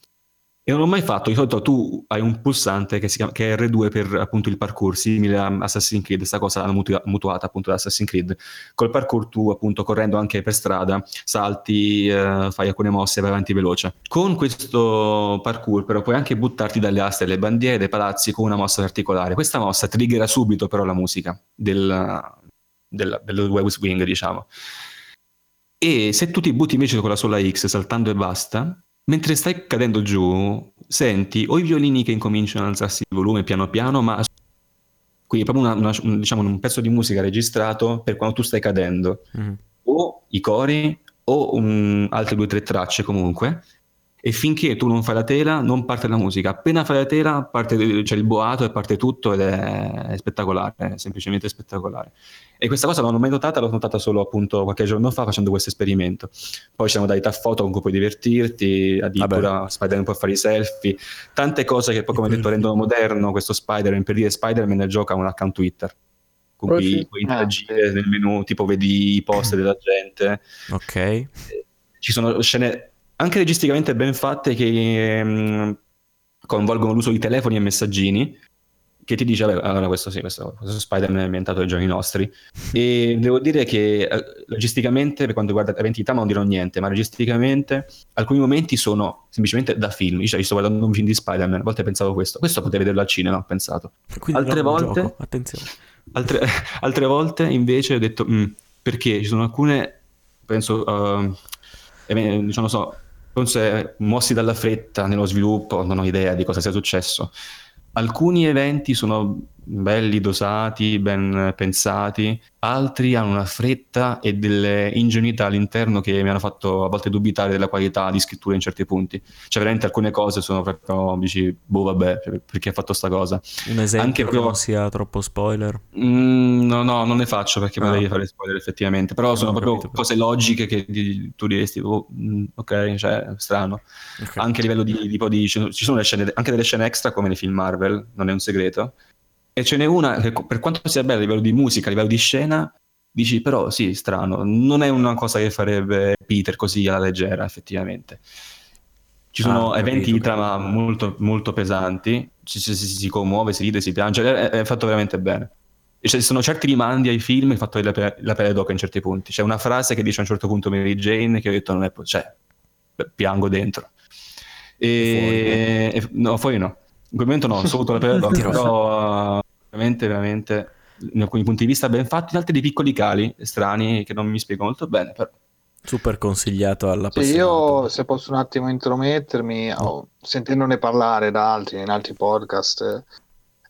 e non l'ho mai fatto. Di solito tu hai un pulsante che, si chiama, che è R2 per appunto il parkour, simile a Assassin's Creed. Questa cosa l'hanno mutuata appunto da Assassin's Creed. Col parkour tu appunto correndo anche per strada salti, eh, fai alcune mosse e vai avanti veloce. Con questo parkour però puoi anche buttarti dalle aste delle bandiere dei palazzi con una mossa particolare. Questa mossa triggera subito però la musica del, del, del web swing diciamo. E se tu ti butti invece con la sola X saltando e basta, mentre stai cadendo giù, senti o i violini che incominciano ad alzarsi il volume piano piano, ma quindi è proprio una, una, diciamo, un pezzo di musica registrato per quando tu stai cadendo, mm. o i cori o um, altre due o tre tracce comunque, e finché tu non fai la tela non parte la musica. Appena fai la tela parte, c'è il boato e parte tutto ed è, è spettacolare, è semplicemente spettacolare. E questa cosa non l'ho mai notata, l'ho notata solo appunto qualche giorno fa facendo questo esperimento. Poi ci siamo dati a foto con cui puoi divertirti, addirittura Spider-Man può fare i selfie, tante cose che poi come detto rendono moderno questo Spider-Man, per dire Spider-Man nel gioco ha un account Twitter con oh, cui sì. puoi interagire ah, nel menu, tipo vedi i post della gente. Ok. Ci sono scene anche registicamente ben fatte che mh, coinvolgono l'uso di telefoni e messaggini che ti dice, vabbè, allora questo sì, questo, questo Spider-Man è ambientato ai giorni nostri. E devo dire che eh, logisticamente, per quanto riguarda trama non dirò niente, ma logisticamente alcuni momenti sono semplicemente da film. Cioè, io sto guardando un film di Spider-Man, a volte pensavo questo, questo potevo vederlo al cinema, ho pensato. Quindi altre volte, attenzione. Altre, altre, volte invece ho detto, mm, perché ci sono alcune, penso, uh, diciamo, so, Forse mossi dalla fretta nello sviluppo, non ho idea di cosa sia successo. Alcuni eventi sono belli, dosati, ben pensati, altri hanno una fretta e delle ingenuità all'interno che mi hanno fatto a volte dubitare della qualità di scrittura in certi punti. Cioè, veramente alcune cose sono proprio, dici, boh, vabbè, perché ha fatto sta cosa. Un esempio Anche che non sia troppo spoiler? Mm, no, no, non ne faccio perché no. potrei fare spoiler effettivamente, però sono proprio capito, cose logiche che di, tu diresti, oh, ok, cioè, strano. Okay. Anche a livello di, tipo di, ci sono scene, anche delle scene extra come nei film Marvel, non è un segreto e ce n'è una che per quanto sia bella a livello di musica, a livello di scena, dici però sì, strano, non è una cosa che farebbe Peter così alla leggera effettivamente. Ci sono ah, eventi di trama molto, molto pesanti, ci, si, si commuove, si ride, si piange, è, è fatto veramente bene. E ci sono certi rimandi ai film fatto la, pe- la pelle d'oca in certi punti. C'è una frase che dice a un certo punto Mary Jane che ho detto non è... Po- cioè, piango dentro. E... Fuori, no? E... no, fuori no. In quel momento no, sotto la pelle d'oca, però veramente, veramente, in alcuni punti di vista ben fatti, in altri dei piccoli cali strani che non mi spiego molto bene, però. Super consigliato alla sì, io se posso un attimo intromettermi, oh, sentendone parlare da altri in altri podcast,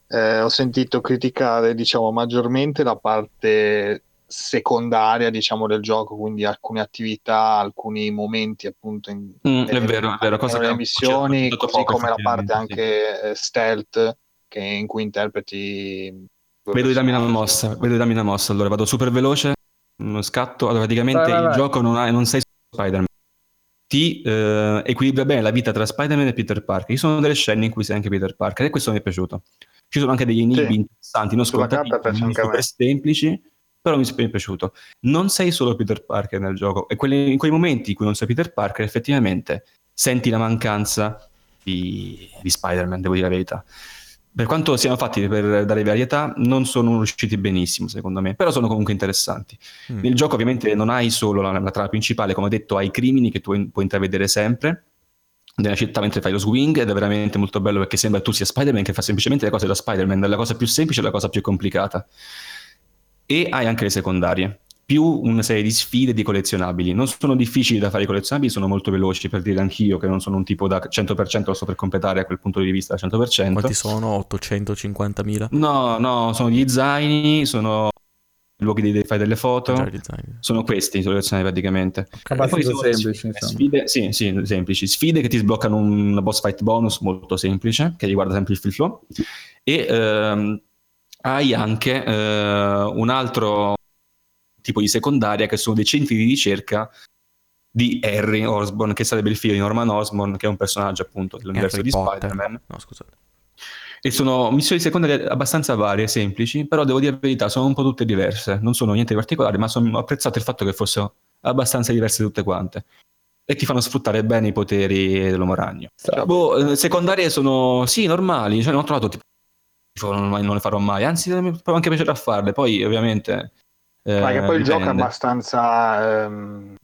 eh, ho sentito criticare diciamo maggiormente la parte secondaria diciamo del gioco quindi alcune attività alcuni momenti appunto in, mm, è vero, è vero. Cosa nelle missioni così come la parte anche sì. Eh, stealth che in cui interpreti vedo di darmi una mossa vedo di darmi una mossa allora vado super veloce uno scatto allora praticamente vai, vai, il vai. gioco non, ha, non sei Spider-Man ti eh, equilibra bene la vita tra Spider-Man e Peter Parker ci sono delle scene in cui sei anche Peter Parker e questo mi è piaciuto ci sono anche degli enigmi sì. interessanti non scontati super semplici però mi è piaciuto. Non sei solo Peter Parker nel gioco, e quelli, in quei momenti in cui non sei Peter Parker, effettivamente senti la mancanza di, di Spider-Man, devo dire la verità. Per quanto siano fatti per dare varietà, non sono riusciti benissimo, secondo me, però sono comunque interessanti. Mm. Nel gioco, ovviamente, non hai solo la, la trama principale, come ho detto, hai i crimini che tu puoi intravedere sempre nella città mentre fai lo swing ed è veramente molto bello perché sembra tu sia Spider-Man che fa semplicemente le cose da Spider-Man, la cosa più semplice alla cosa più complicata e hai anche le secondarie più una serie di sfide di collezionabili. Non sono difficili da fare i collezionabili, sono molto veloci per dire anch'io che non sono un tipo da 100% lo sto per completare a quel punto di vista 100%. Quanti sono? 850.000? No, no, sono gli zaini, sono i luoghi dove fai delle foto. Sono questi i collezionabili praticamente. Okay. Abbastanza semplici. Sfide, sì, sì, semplici. Sfide che ti sbloccano un boss fight bonus molto semplice, che riguarda sempre il free flow. E... Ehm, hai anche eh, un altro tipo di secondaria che sono dei centri di ricerca di Harry Osborn, che sarebbe il figlio di Norman Osborn, che è un personaggio appunto dell'universo Harry di Potter. Spider-Man. No, scusate. E sono missioni secondarie abbastanza varie, semplici, però devo dire la verità, sono un po' tutte diverse. Non sono niente di particolare, ma sono, ho apprezzato il fatto che fossero abbastanza diverse tutte quante. E ti fanno sfruttare bene i poteri dell'uomo ragno. Boh, eh, secondarie sono, sì, normali, cioè non ho trovato tipo non, non le farò mai, anzi mi può anche piacere a farle, poi ovviamente... Eh, ma che poi il gioco è abbastanza... Ehm,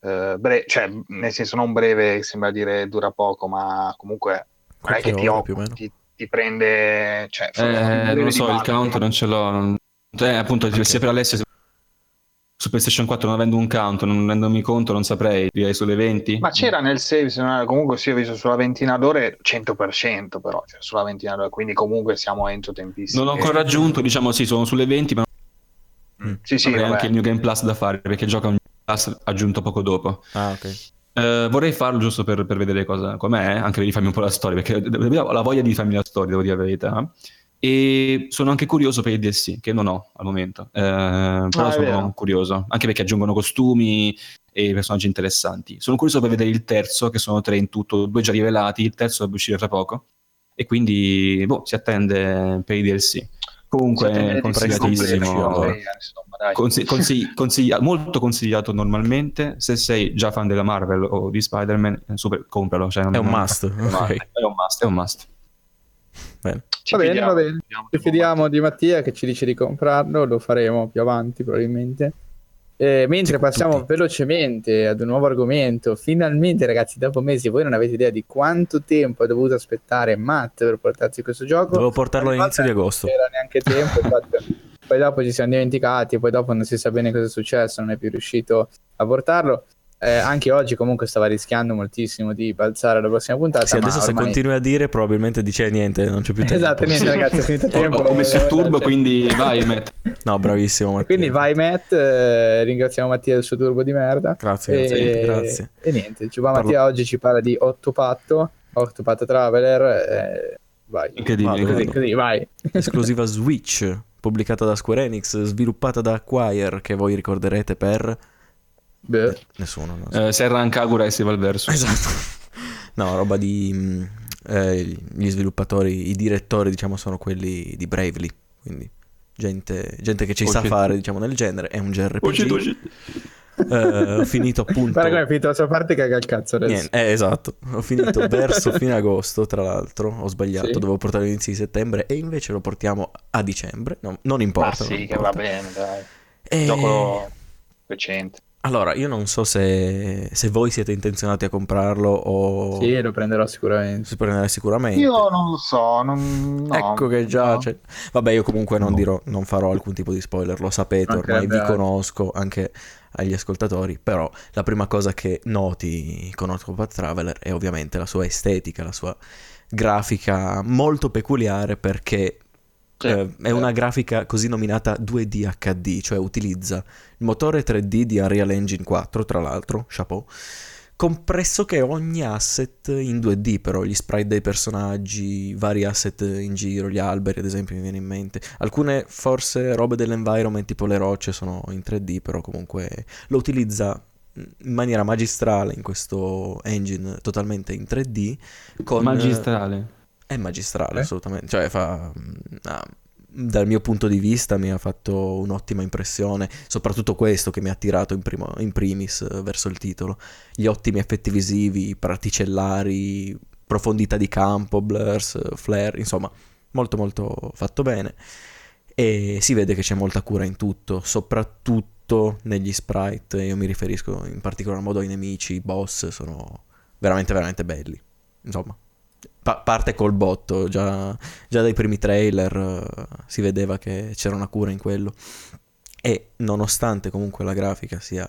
eh, bre- cioè, nel senso non breve, sembra dire dura poco, ma comunque non è che ti, occupi, ti, ti prende... Cioè, eh, non lo so, il count non ce l'ho. Non... Cioè, appunto, okay. sia per Alessio su PlayStation 4 non avendo un count, non rendendomi conto, non saprei, direi sulle 20. Ma c'era nel save, se non comunque sì, ho visto sulla ventina d'ore 100% però, cioè sulla ventina d'ore, quindi comunque siamo entro tempistiche. Non ho ancora raggiunto, diciamo sì, sono sulle 20, ma mm. sì, sì, avrei anche il New Game Plus da fare, perché gioca un Plus aggiunto poco dopo. Ah, ok. Uh, vorrei farlo giusto per, per vedere cosa, com'è, anche per rifarmi un po' la storia, perché ho la voglia di farmi la storia, devo dire la verità. E sono anche curioso per i DLC, che non ho al momento. Eh, però ah, sono vero. curioso, anche perché aggiungono costumi e personaggi interessanti. Sono curioso per vedere il terzo, che sono tre in tutto, due già rivelati, il terzo dovrebbe uscire tra poco. E quindi boh, si attende per i DLC. Comunque, consigliatissimo. Consigli- consigli- consiglia- molto consigliato normalmente. Se sei già fan della Marvel o di Spider-Man, super, compralo. Cioè è, un must. Okay. è un must. È un must. Bene. Ci va bene, va bene. Ci fidiamo di Mattia che ci dice di comprarlo, lo faremo più avanti probabilmente. Eh, mentre passiamo tutti. velocemente ad un nuovo argomento, finalmente ragazzi, dopo mesi, voi non avete idea di quanto tempo ha dovuto aspettare Matt per portarsi questo gioco. Dovevo portarlo all'inizio di agosto. Non era neanche tempo, infatti, poi dopo ci siamo dimenticati, poi dopo non si sa bene cosa è successo, non è più riuscito a portarlo eh, anche oggi comunque stava rischiando moltissimo di balzare la prossima puntata. Sì, adesso ormai... se continui a dire probabilmente dice niente, non c'è più tempo. Esatto, niente ragazzi, è finito tempo. Ho messo il turbo, quindi vai Matt. No, bravissimo Mattia. Quindi vai Matt, eh, ringraziamo Mattia del suo turbo di merda. Grazie, e... grazie. E niente, Giovanni Parlo... Mattia oggi ci parla di Octopatto, Octopath Traveler, eh, vai. Incredibile, così, così, vai. Esclusiva Switch, pubblicata da Square Enix, sviluppata da Acquire, che voi ricorderete per Beh. Nessuno. So. Eh, Serran Kagura e Steve Verso. Esatto. No, roba di... Mm, eh, gli sviluppatori, i direttori, diciamo, sono quelli di Bravely. Quindi gente, gente che ci oh, sa shit. fare, diciamo, nel genere. È un JRPG. Oh, shit, oh, shit. Uh, ho finito appunto. Guarda come è finito la sua parte caga il cazzo adesso. Niente, eh, esatto. Ho finito verso fine agosto, tra l'altro. Ho sbagliato, sì. dovevo portarlo all'inizio di settembre e invece lo portiamo a dicembre. No, non importa. Ma sì, che importa. va bene, dai. E... Gioco recente. Allora, io non so se, se, voi siete intenzionati a comprarlo o... Sì, lo prenderò sicuramente. Si prenderà sicuramente. Io non lo so, non... no, Ecco che già... No. C'è... Vabbè, io comunque non dirò, non farò alcun tipo di spoiler, lo sapete, okay, ormai vi conosco anche agli ascoltatori, però la prima cosa che noti con Octopath Traveler è ovviamente la sua estetica, la sua grafica molto peculiare perché sì, eh, è una grafica così nominata 2D HD, cioè utilizza il motore 3D di Unreal Engine 4, tra l'altro, chapeau, con pressoché ogni asset in 2D, però gli sprite dei personaggi, vari asset in giro, gli alberi ad esempio mi viene in mente. Alcune forse robe dell'environment tipo le rocce sono in 3D, però comunque lo utilizza in maniera magistrale in questo engine totalmente in 3D. Con, magistrale? È magistrale, eh? assolutamente. Cioè, fa. Ah, dal mio punto di vista mi ha fatto un'ottima impressione, soprattutto questo che mi ha attirato in, primo, in primis eh, verso il titolo. Gli ottimi effetti visivi, particellari, profondità di campo, blurs, flare, insomma, molto molto fatto bene. E si vede che c'è molta cura in tutto, soprattutto negli sprite. Io mi riferisco in particolar modo ai nemici, i boss, sono veramente veramente belli. Insomma, pa- parte col botto, già, già dai primi trailer uh, si vedeva che c'era una cura in quello. E nonostante comunque la grafica sia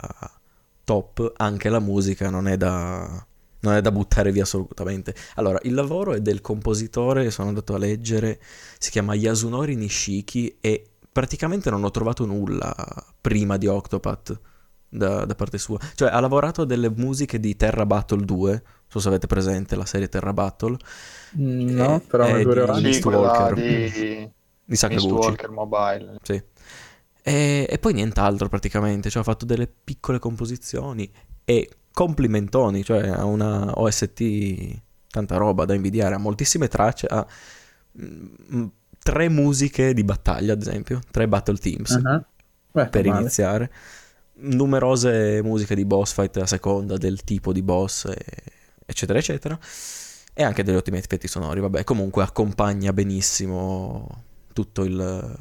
top, anche la musica non è da, non è da buttare via assolutamente. Allora, il lavoro è del compositore, sono andato a leggere, si chiama Yasunori Nishiki e praticamente non ho trovato nulla prima di Octopath da, da parte sua. Cioè, ha lavorato a delle musiche di Terra Battle 2, so se avete presente la serie Terra Battle. Mm, no, però è di Mistwalker. Di, di Sakaguchi. Mistwalker Mobile. Sì. E, e, poi nient'altro praticamente, cioè ha fatto delle piccole composizioni e complimentoni, cioè ha una OST tanta roba da invidiare, ha moltissime tracce, ha mm, tre musiche di battaglia, ad esempio, tre battle teams uh-huh. Beh, per male. iniziare. Numerose musiche di boss fight a seconda del tipo di boss, eccetera, eccetera. E anche degli ottimi effetti sonori. Vabbè, comunque accompagna benissimo tutto il,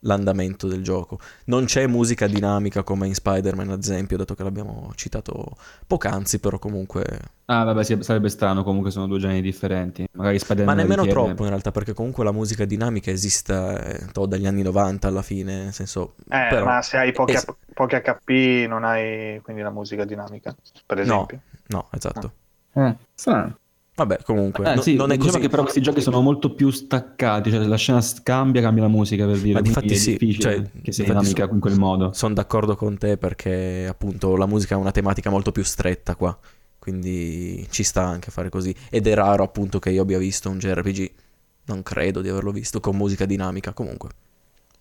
l'andamento del gioco. Non c'è musica dinamica come in Spider-Man, ad esempio, dato che l'abbiamo citato poc'anzi, però comunque... Ah, vabbè, sì, sarebbe strano, comunque sono due generi differenti. Magari Spider-Man Ma nemmeno richiede... troppo in realtà, perché comunque la musica dinamica esiste eh, dagli anni 90 alla fine, nel senso... Eh, però... ma se hai pochi, es... pochi, HP non hai quindi la musica dinamica, per esempio. No, no esatto. Ah. Eh, strano. Vabbè, comunque, eh, no, sì, non è diciamo così. che però questi giochi sono molto più staccati, cioè la scena cambia, cambia la musica per dire. Ma difatti sì, cioè, che sia dinamica so, in quel modo. Sono d'accordo con te perché appunto la musica ha una tematica molto più stretta qua, quindi ci sta anche fare così. Ed è raro appunto che io abbia visto un JRPG, non credo di averlo visto, con musica dinamica comunque.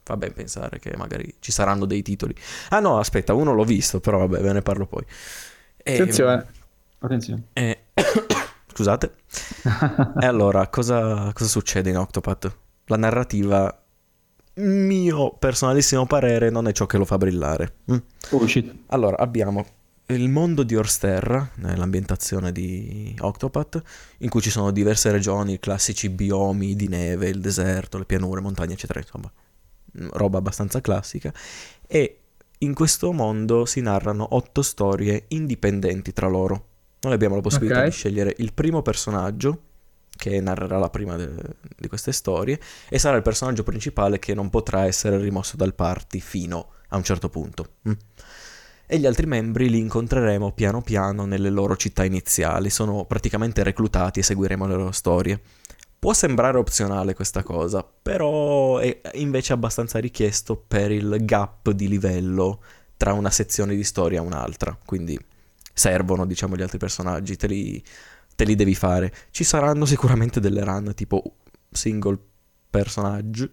Fa ben pensare che magari ci saranno dei titoli. Ah no, aspetta, uno l'ho visto, però vabbè, ve ne parlo poi. E, Attenzione. Attenzione. E... scusate. e allora, cosa, cosa succede in Octopath? La narrativa, mio personalissimo parere, non è ciò che lo fa brillare. Mm? Oh. Allora, abbiamo il mondo di Orsterra, l'ambientazione di Octopath, in cui ci sono diverse regioni, i classici biomi di neve, il deserto, le pianure, montagne, eccetera, insomma, mm, roba abbastanza classica. E in questo mondo si narrano otto storie indipendenti tra loro. Noi abbiamo la possibilità okay. di scegliere il primo personaggio che narrerà la prima de- di queste storie e sarà il personaggio principale che non potrà essere rimosso dal party fino a un certo punto. Mm. E gli altri membri li incontreremo piano piano nelle loro città iniziali, sono praticamente reclutati e seguiremo le loro storie. Può sembrare opzionale questa cosa, però è invece abbastanza richiesto per il gap di livello tra una sezione di storia e un'altra, quindi servono, diciamo, gli altri personaggi, te li, te li devi fare. Ci saranno sicuramente delle run tipo single personaggio.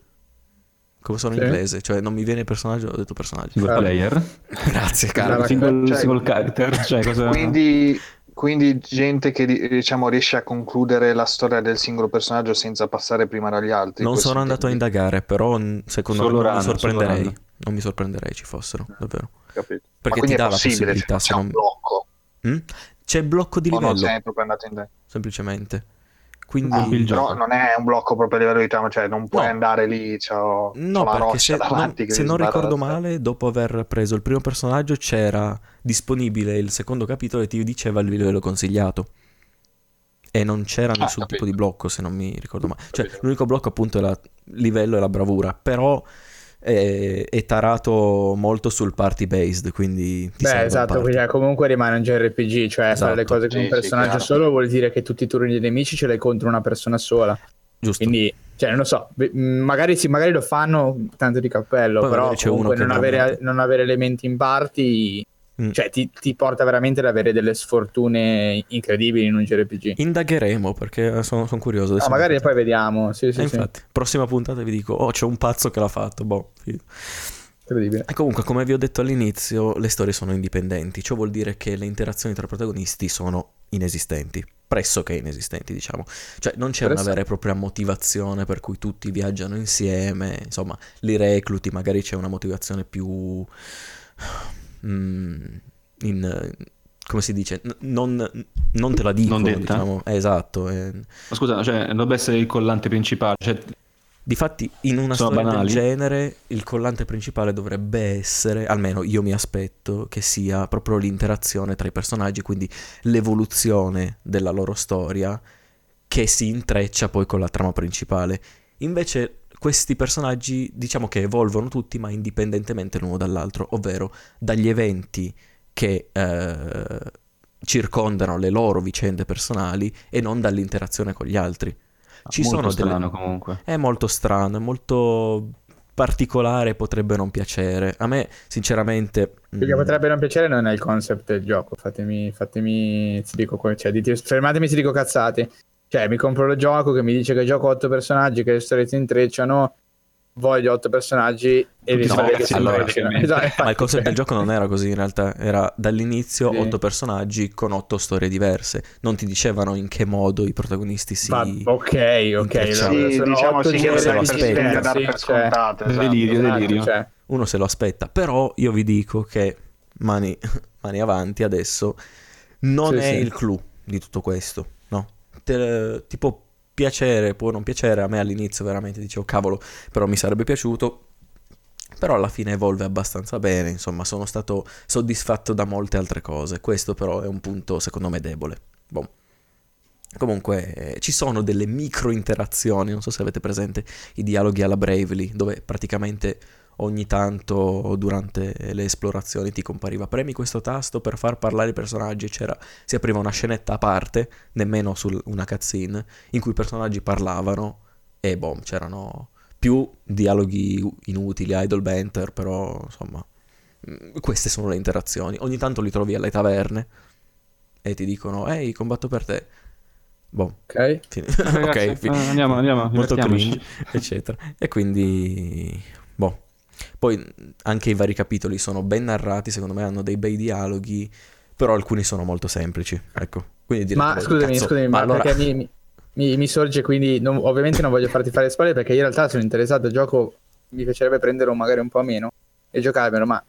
Come sono sì. in inglese? Cioè, non mi viene personaggio, ho detto personaggio. Single player. Grazie, caro. Single, cioè, single character. Cioè, cosa... Quindi, quindi gente che diciamo riesce a concludere la storia del singolo personaggio senza passare prima dagli altri. Non sono andato a indagare, però secondo solo me non mi sorprenderei. Non mi sorprenderei ci fossero, davvero. Capito. Perché ti dà la possibilità se non... blocco. Mm? C'è blocco di livello. non sempre andato in Semplicemente. Quindi... Ah, però non è un blocco proprio a livello di trama, cioè non puoi no. andare lì, c'è no, perché se, non, se non ricordo male, dopo aver preso il primo personaggio c'era disponibile il secondo capitolo e ti diceva il livello consigliato. E non c'era ah, nessun capito. tipo di blocco, se non mi ricordo male. Cioè, capito. l'unico blocco appunto è il livello e la bravura, però è, è, tarato molto sul party based, quindi... Beh, esatto, quindi comunque rimane un JRPG, cioè esatto. fare le cose con sì, un personaggio sì, solo vuol dire che tutti i turni dei nemici ce l'hai contro una persona sola. Giusto. Quindi, cioè, non lo so, magari, sì, magari lo fanno tanto di cappello, Poi però comunque non avere, non avere elementi in party Mm. Cioè, ti, ti, porta veramente ad avere delle sfortune incredibili in un JRPG. Indagheremo perché sono, sono curioso. No, magari poi vediamo. Sì, sì, sì. infatti, prossima puntata vi dico: Oh, c'è un pazzo che l'ha fatto. Boh, Incredibile. E comunque, come vi ho detto all'inizio, le storie sono indipendenti. Ciò vuol dire che le interazioni tra protagonisti sono inesistenti. Pressoché inesistenti, diciamo. Cioè, non c'è una vera e propria motivazione per cui tutti viaggiano insieme. Insomma, li recluti, magari c'è una motivazione più in, come si dice, non, non, te la dico, non diciamo, eh, esatto. Eh. Ma scusa, cioè, dovrebbe essere il collante principale, cioè... Difatti, in una storia banali. del genere, il collante principale dovrebbe essere, almeno io mi aspetto, che sia proprio l'interazione tra i personaggi, quindi l'evoluzione della loro storia che si intreccia poi con la trama principale. Invece questi personaggi diciamo che evolvono tutti ma indipendentemente l'uno dall'altro, ovvero dagli eventi che eh, circondano le loro vicende personali e non dall'interazione con gli altri. Ah, Ci molto sono strano delle... comunque. È molto strano, è molto particolare, potrebbe non piacere. A me, sinceramente... Perché mh... potrebbe non piacere non è il concept del gioco, fatemi, fatemi, si dico, cioè, dite, fermatemi se dico cazzate. Cioè, mi compro il gioco che mi dice che gioco otto personaggi che le storie si intrecciano voglio otto personaggi e li no, che allora, esatto, ma il concept del gioco non era così in realtà era dall'inizio sì. otto personaggi con otto storie diverse non ti dicevano in che modo i protagonisti si Va, ok ok sì, diciamo sì che se lo aspetta per scontato esatto, delirio, esatto, delirio. Cioè. uno se lo aspetta però io vi dico che mani, mani avanti adesso non sì, è sì. il clou di tutto questo Te, tipo piacere, può non piacere, a me all'inizio veramente dicevo cavolo, però mi sarebbe piaciuto, però alla fine evolve abbastanza bene, insomma sono stato soddisfatto da molte altre cose, questo però è un punto secondo me debole. Boh. Comunque eh, ci sono delle micro interazioni, non so se avete presente i dialoghi alla Bravely, dove praticamente ogni tanto durante le esplorazioni ti compariva. Premi questo tasto per far parlare i personaggi. C'era si apriva una scenetta a parte nemmeno su una cutscene in cui i personaggi parlavano e boh c'erano più dialoghi inutili idle banter però insomma mm, queste sono le interazioni. Ogni tanto li trovi alle taverne e ti dicono ehi combatto per te. Boh. Ok, Fin- Ragazzi, ok fin- andiamo andiamo molto cringe eccetera. E quindi poi anche i vari capitoli sono ben narrati, secondo me hanno dei bei dialoghi, però alcuni sono molto semplici. Ecco. Quindi ma direte, scusami, cazzo, scusami, ma ma allora... perché mi, mi, mi sorge quindi, non- ovviamente non voglio farti fare spoiler perché io in realtà sono interessato al gioco, mi piacerebbe prenderlo magari un po' meno e giocarmelo, ma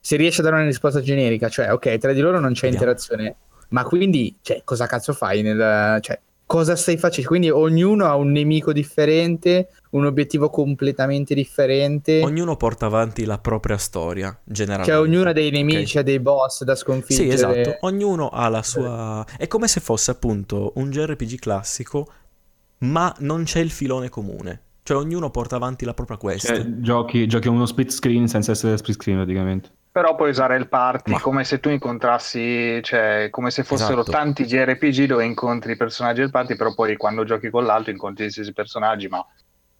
se riesci a dare una risposta generica, cioè ok, tra di loro non c'è Vediamo. interazione, ma quindi, cioè, cosa cazzo fai nel... Cioè, cosa stai facendo? Quindi ognuno ha un nemico differente, un obiettivo completamente differente. Ognuno porta avanti la propria storia, generalmente. Cioè, ognuno ha dei nemici, ha dei boss da Sì, sconfiggere. esatto. Ognuno ha la sua... È come se fosse appunto un JRPG classico, ma non c'è il filone comune. Cioè ognuno porta avanti la propria quest. Cioè, giochi, giochi uno split screen senza essere split screen praticamente. Però puoi usare il party Ma- come se tu incontrassi, cioè come se fossero Esatto. tanti JRPG dove incontri i personaggi del party, però poi quando giochi con l'altro incontri gli stessi personaggi, ma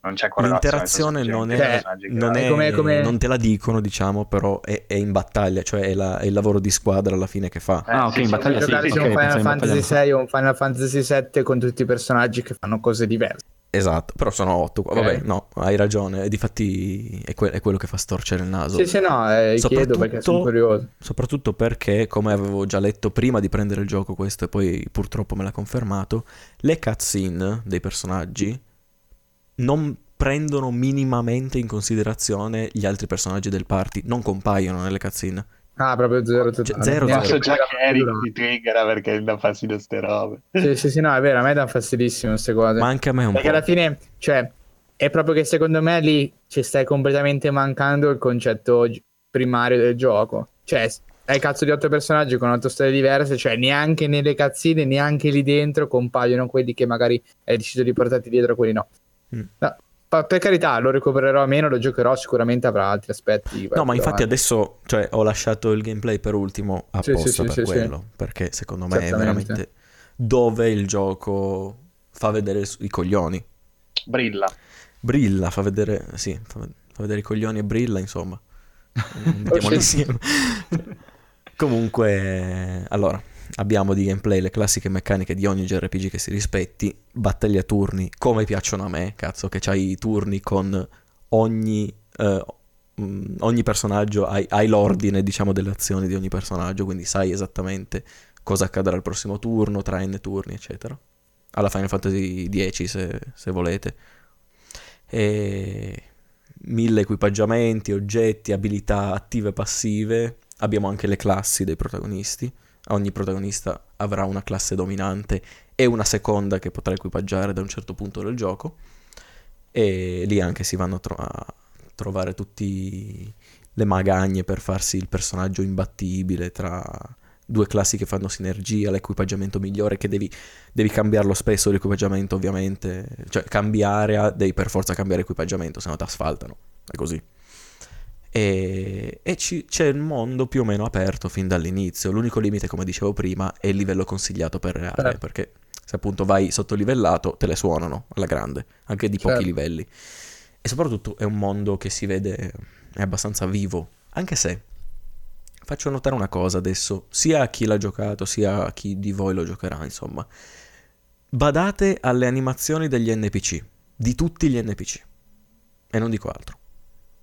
non c'è correlazione. L'interazione non è, non, è- Come- come- non te la dicono, diciamo, però è, è in battaglia, cioè è, la- è il lavoro di squadra alla fine che fa. Eh, Ah, ok, in battaglia sì, sì, su ok, un Final Fantasy. 6 o un Final Fantasy 7 con tutti i personaggi che fanno cose diverse. Esatto, però sono otto. Ok. Vabbè, no, hai ragione. Difatti è, que- è quello che fa storcere il naso. Sì, sì, no, eh, chiedo perché sono curioso. Soprattutto perché, come avevo già letto prima di prendere il gioco, questo e poi purtroppo me l'ha confermato, le cutscene dei personaggi non prendono minimamente in considerazione gli altri personaggi del party, non compaiono nelle cutscene. Ah, proprio zero totale. Cioè, zero, Neanche zero. Posso già che Eric ti triggera perché dà fastidio ste robe. Sì, sì, sì, no, è vero, a me dà fastidissimo queste cose. Ma anche a me un Perché po'. alla fine, cioè, è proprio che secondo me lì ci stai completamente mancando il concetto primario del gioco. Cioè, hai cazzo di otto personaggi con otto storie diverse, cioè neanche nelle cazzine, neanche lì dentro compaiono quelli che magari hai deciso di portarti dietro, quelli no. Mm. No, per carità, lo recupererò meno, lo giocherò, sicuramente avrà altri aspetti. No, ma infatti avanti. adesso cioè, ho lasciato il gameplay per ultimo apposta sì, sì, per sì, sì. quello, perché secondo me è veramente dove il gioco fa vedere i coglioni. Brilla. Brilla, fa vedere, sì, fa, fa vedere i coglioni e brilla, insomma. Mettiamoli sì. insieme. Comunque, allora, abbiamo di gameplay le classiche meccaniche di ogni JRPG che si rispetti, battaglie a turni, come piacciono a me, cazzo, che c'hai i turni con ogni, eh, mm, ogni personaggio, hai, hai l'ordine, diciamo, delle azioni di ogni personaggio, quindi sai esattamente cosa accadrà al prossimo turno, tra n turni, eccetera. Alla Final Fantasy X, se, se volete e mille equipaggiamenti, oggetti, abilità attive e passive. Abbiamo anche le classi dei protagonisti. Ogni protagonista avrà una classe dominante e una seconda che potrà equipaggiare da un certo punto del gioco. E lì anche si vanno a, tro- a trovare tutte le magagne per farsi il personaggio imbattibile tra due classi che fanno sinergia, l'equipaggiamento migliore che devi devi cambiarlo spesso l'equipaggiamento ovviamente, cioè cambiare devi per forza cambiare equipaggiamento, se no ti asfaltano, è così. E, e ci- c'è il mondo più o meno aperto fin dall'inizio, l'unico limite come dicevo prima è il livello consigliato per le aree, Certo. perché se appunto vai sottolivellato te le suonano alla grande, anche di pochi Certo. livelli. E soprattutto è un mondo che si vede, è abbastanza vivo, anche se faccio notare una cosa adesso, sia a chi l'ha giocato, sia a chi di voi lo giocherà, insomma. Badate alle animazioni degli NPC, di tutti gli NPC. E non dico altro.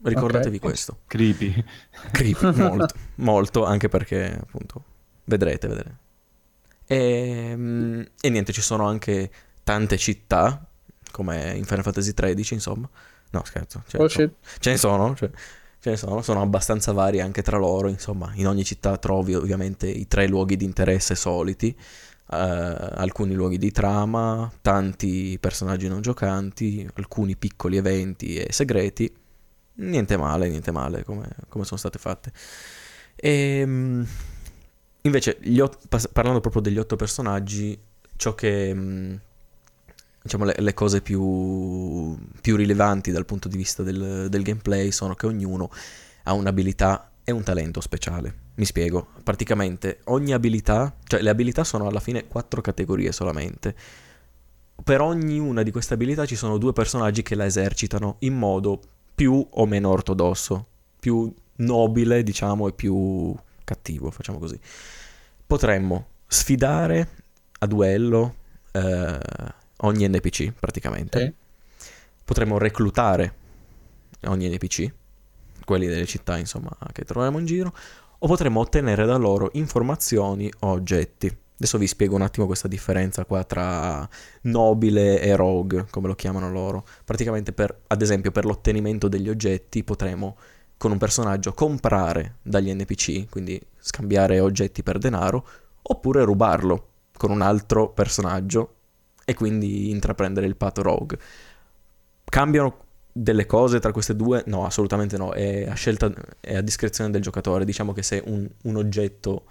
Ricordatevi okay. questo. Creepy. Creepy, molto, molto, anche perché appunto vedrete, vedrete. E, ehm, e, niente, ci sono anche tante città, come in Final Fantasy XIII, insomma. No, scherzo. Cioè, oh, ce ne sono, cioè, ce ne sono, sono abbastanza varie anche tra loro, insomma. In ogni città trovi ovviamente i tre luoghi di interesse soliti, eh, alcuni luoghi di trama, tanti personaggi non giocanti, alcuni piccoli eventi e segreti. Niente male, niente male come, come sono state fatte. E ehm, Invece, ot- parlando proprio degli otto personaggi, ciò che... Mm, diciamo le, le cose più, più, rilevanti dal punto di vista del, del gameplay sono che ognuno ha un'abilità e un talento speciale. Mi spiego, praticamente ogni abilità, cioè le abilità sono alla fine quattro categorie solamente. Per ognuna di queste abilità ci sono due personaggi che la esercitano in modo più o meno ortodosso, più nobile, diciamo, e più cattivo, facciamo così potremmo sfidare a duello eh, ogni NPC praticamente. Sì. Potremmo reclutare ogni NPC, quelli delle città insomma che troviamo in giro, o potremmo ottenere da loro informazioni o oggetti. Adesso vi spiego un attimo questa differenza qua tra nobile e rogue, come lo chiamano loro. Praticamente, per, ad esempio, per l'ottenimento degli oggetti potremo con un personaggio comprare dagli NPC, quindi scambiare oggetti per denaro, oppure rubarlo con un altro personaggio e quindi intraprendere il path rogue. Cambiano delle cose tra queste due? No, assolutamente no, è a scelta, è a discrezione del giocatore. Diciamo che se un, un oggetto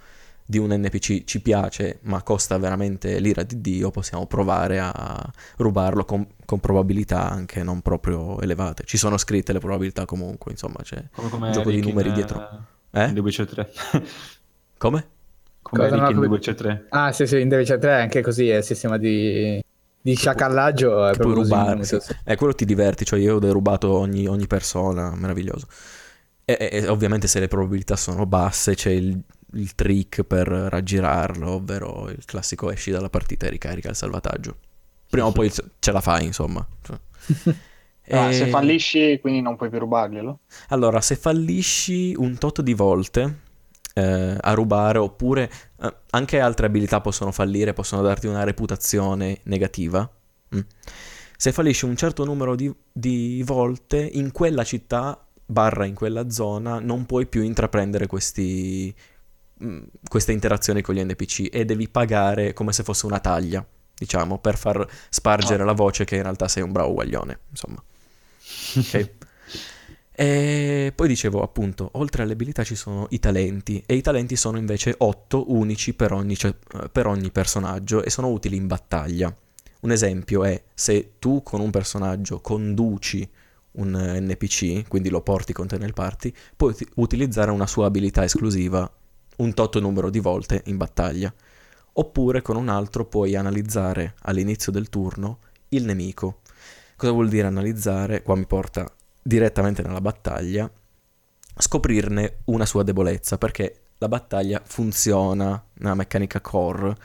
di un NPC ci piace ma costa veramente l'ira di Dio, possiamo provare a rubarlo con, con probabilità anche non proprio elevate. Ci sono scritte le probabilità comunque, insomma c'è come, un gioco di numeri in, dietro. Eh? In The Witcher 3. come? Come Rick in The Witcher 3. Ah sì sì, in The Witcher 3 è anche così, è il sistema di di sciacallaggio è puoi rubare sì. eh, quello ti diverti cioè io ho derubato ogni, ogni persona meraviglioso e, e, e, ovviamente se le probabilità sono basse c'è il, il trick per raggirarlo, ovvero il classico esci dalla partita e ricarica il salvataggio. Prima o poi ce la fai, insomma. Cioè. Ah, e... Se fallisci, quindi non puoi più rubarglielo? Allora, se fallisci un tot di volte eh, a rubare, oppure eh, anche altre abilità possono fallire, possono darti una reputazione negativa. Mm. Se fallisci un certo numero di, di volte, in quella città barra in quella zona non puoi più intraprendere questi, Mm, queste interazioni con gli NPC e devi pagare come se fosse una taglia, diciamo, per far spargere oh. la voce che in realtà sei un bravo guaglione, insomma. Ok. E poi dicevo appunto, oltre alle abilità ci sono i talenti e i talenti sono invece 8 unici per ogni, cioè, per ogni, personaggio e sono utili in battaglia. Un esempio è se tu con un personaggio conduci un NPC, quindi lo porti con te nel party, puoi utilizzare una sua abilità esclusiva un tot numero di volte in battaglia. Oppure con un altro puoi analizzare all'inizio del turno il nemico. Cosa vuol dire analizzare? Qua mi porta direttamente nella battaglia. Scoprirne una sua debolezza, perché la battaglia funziona nella meccanica core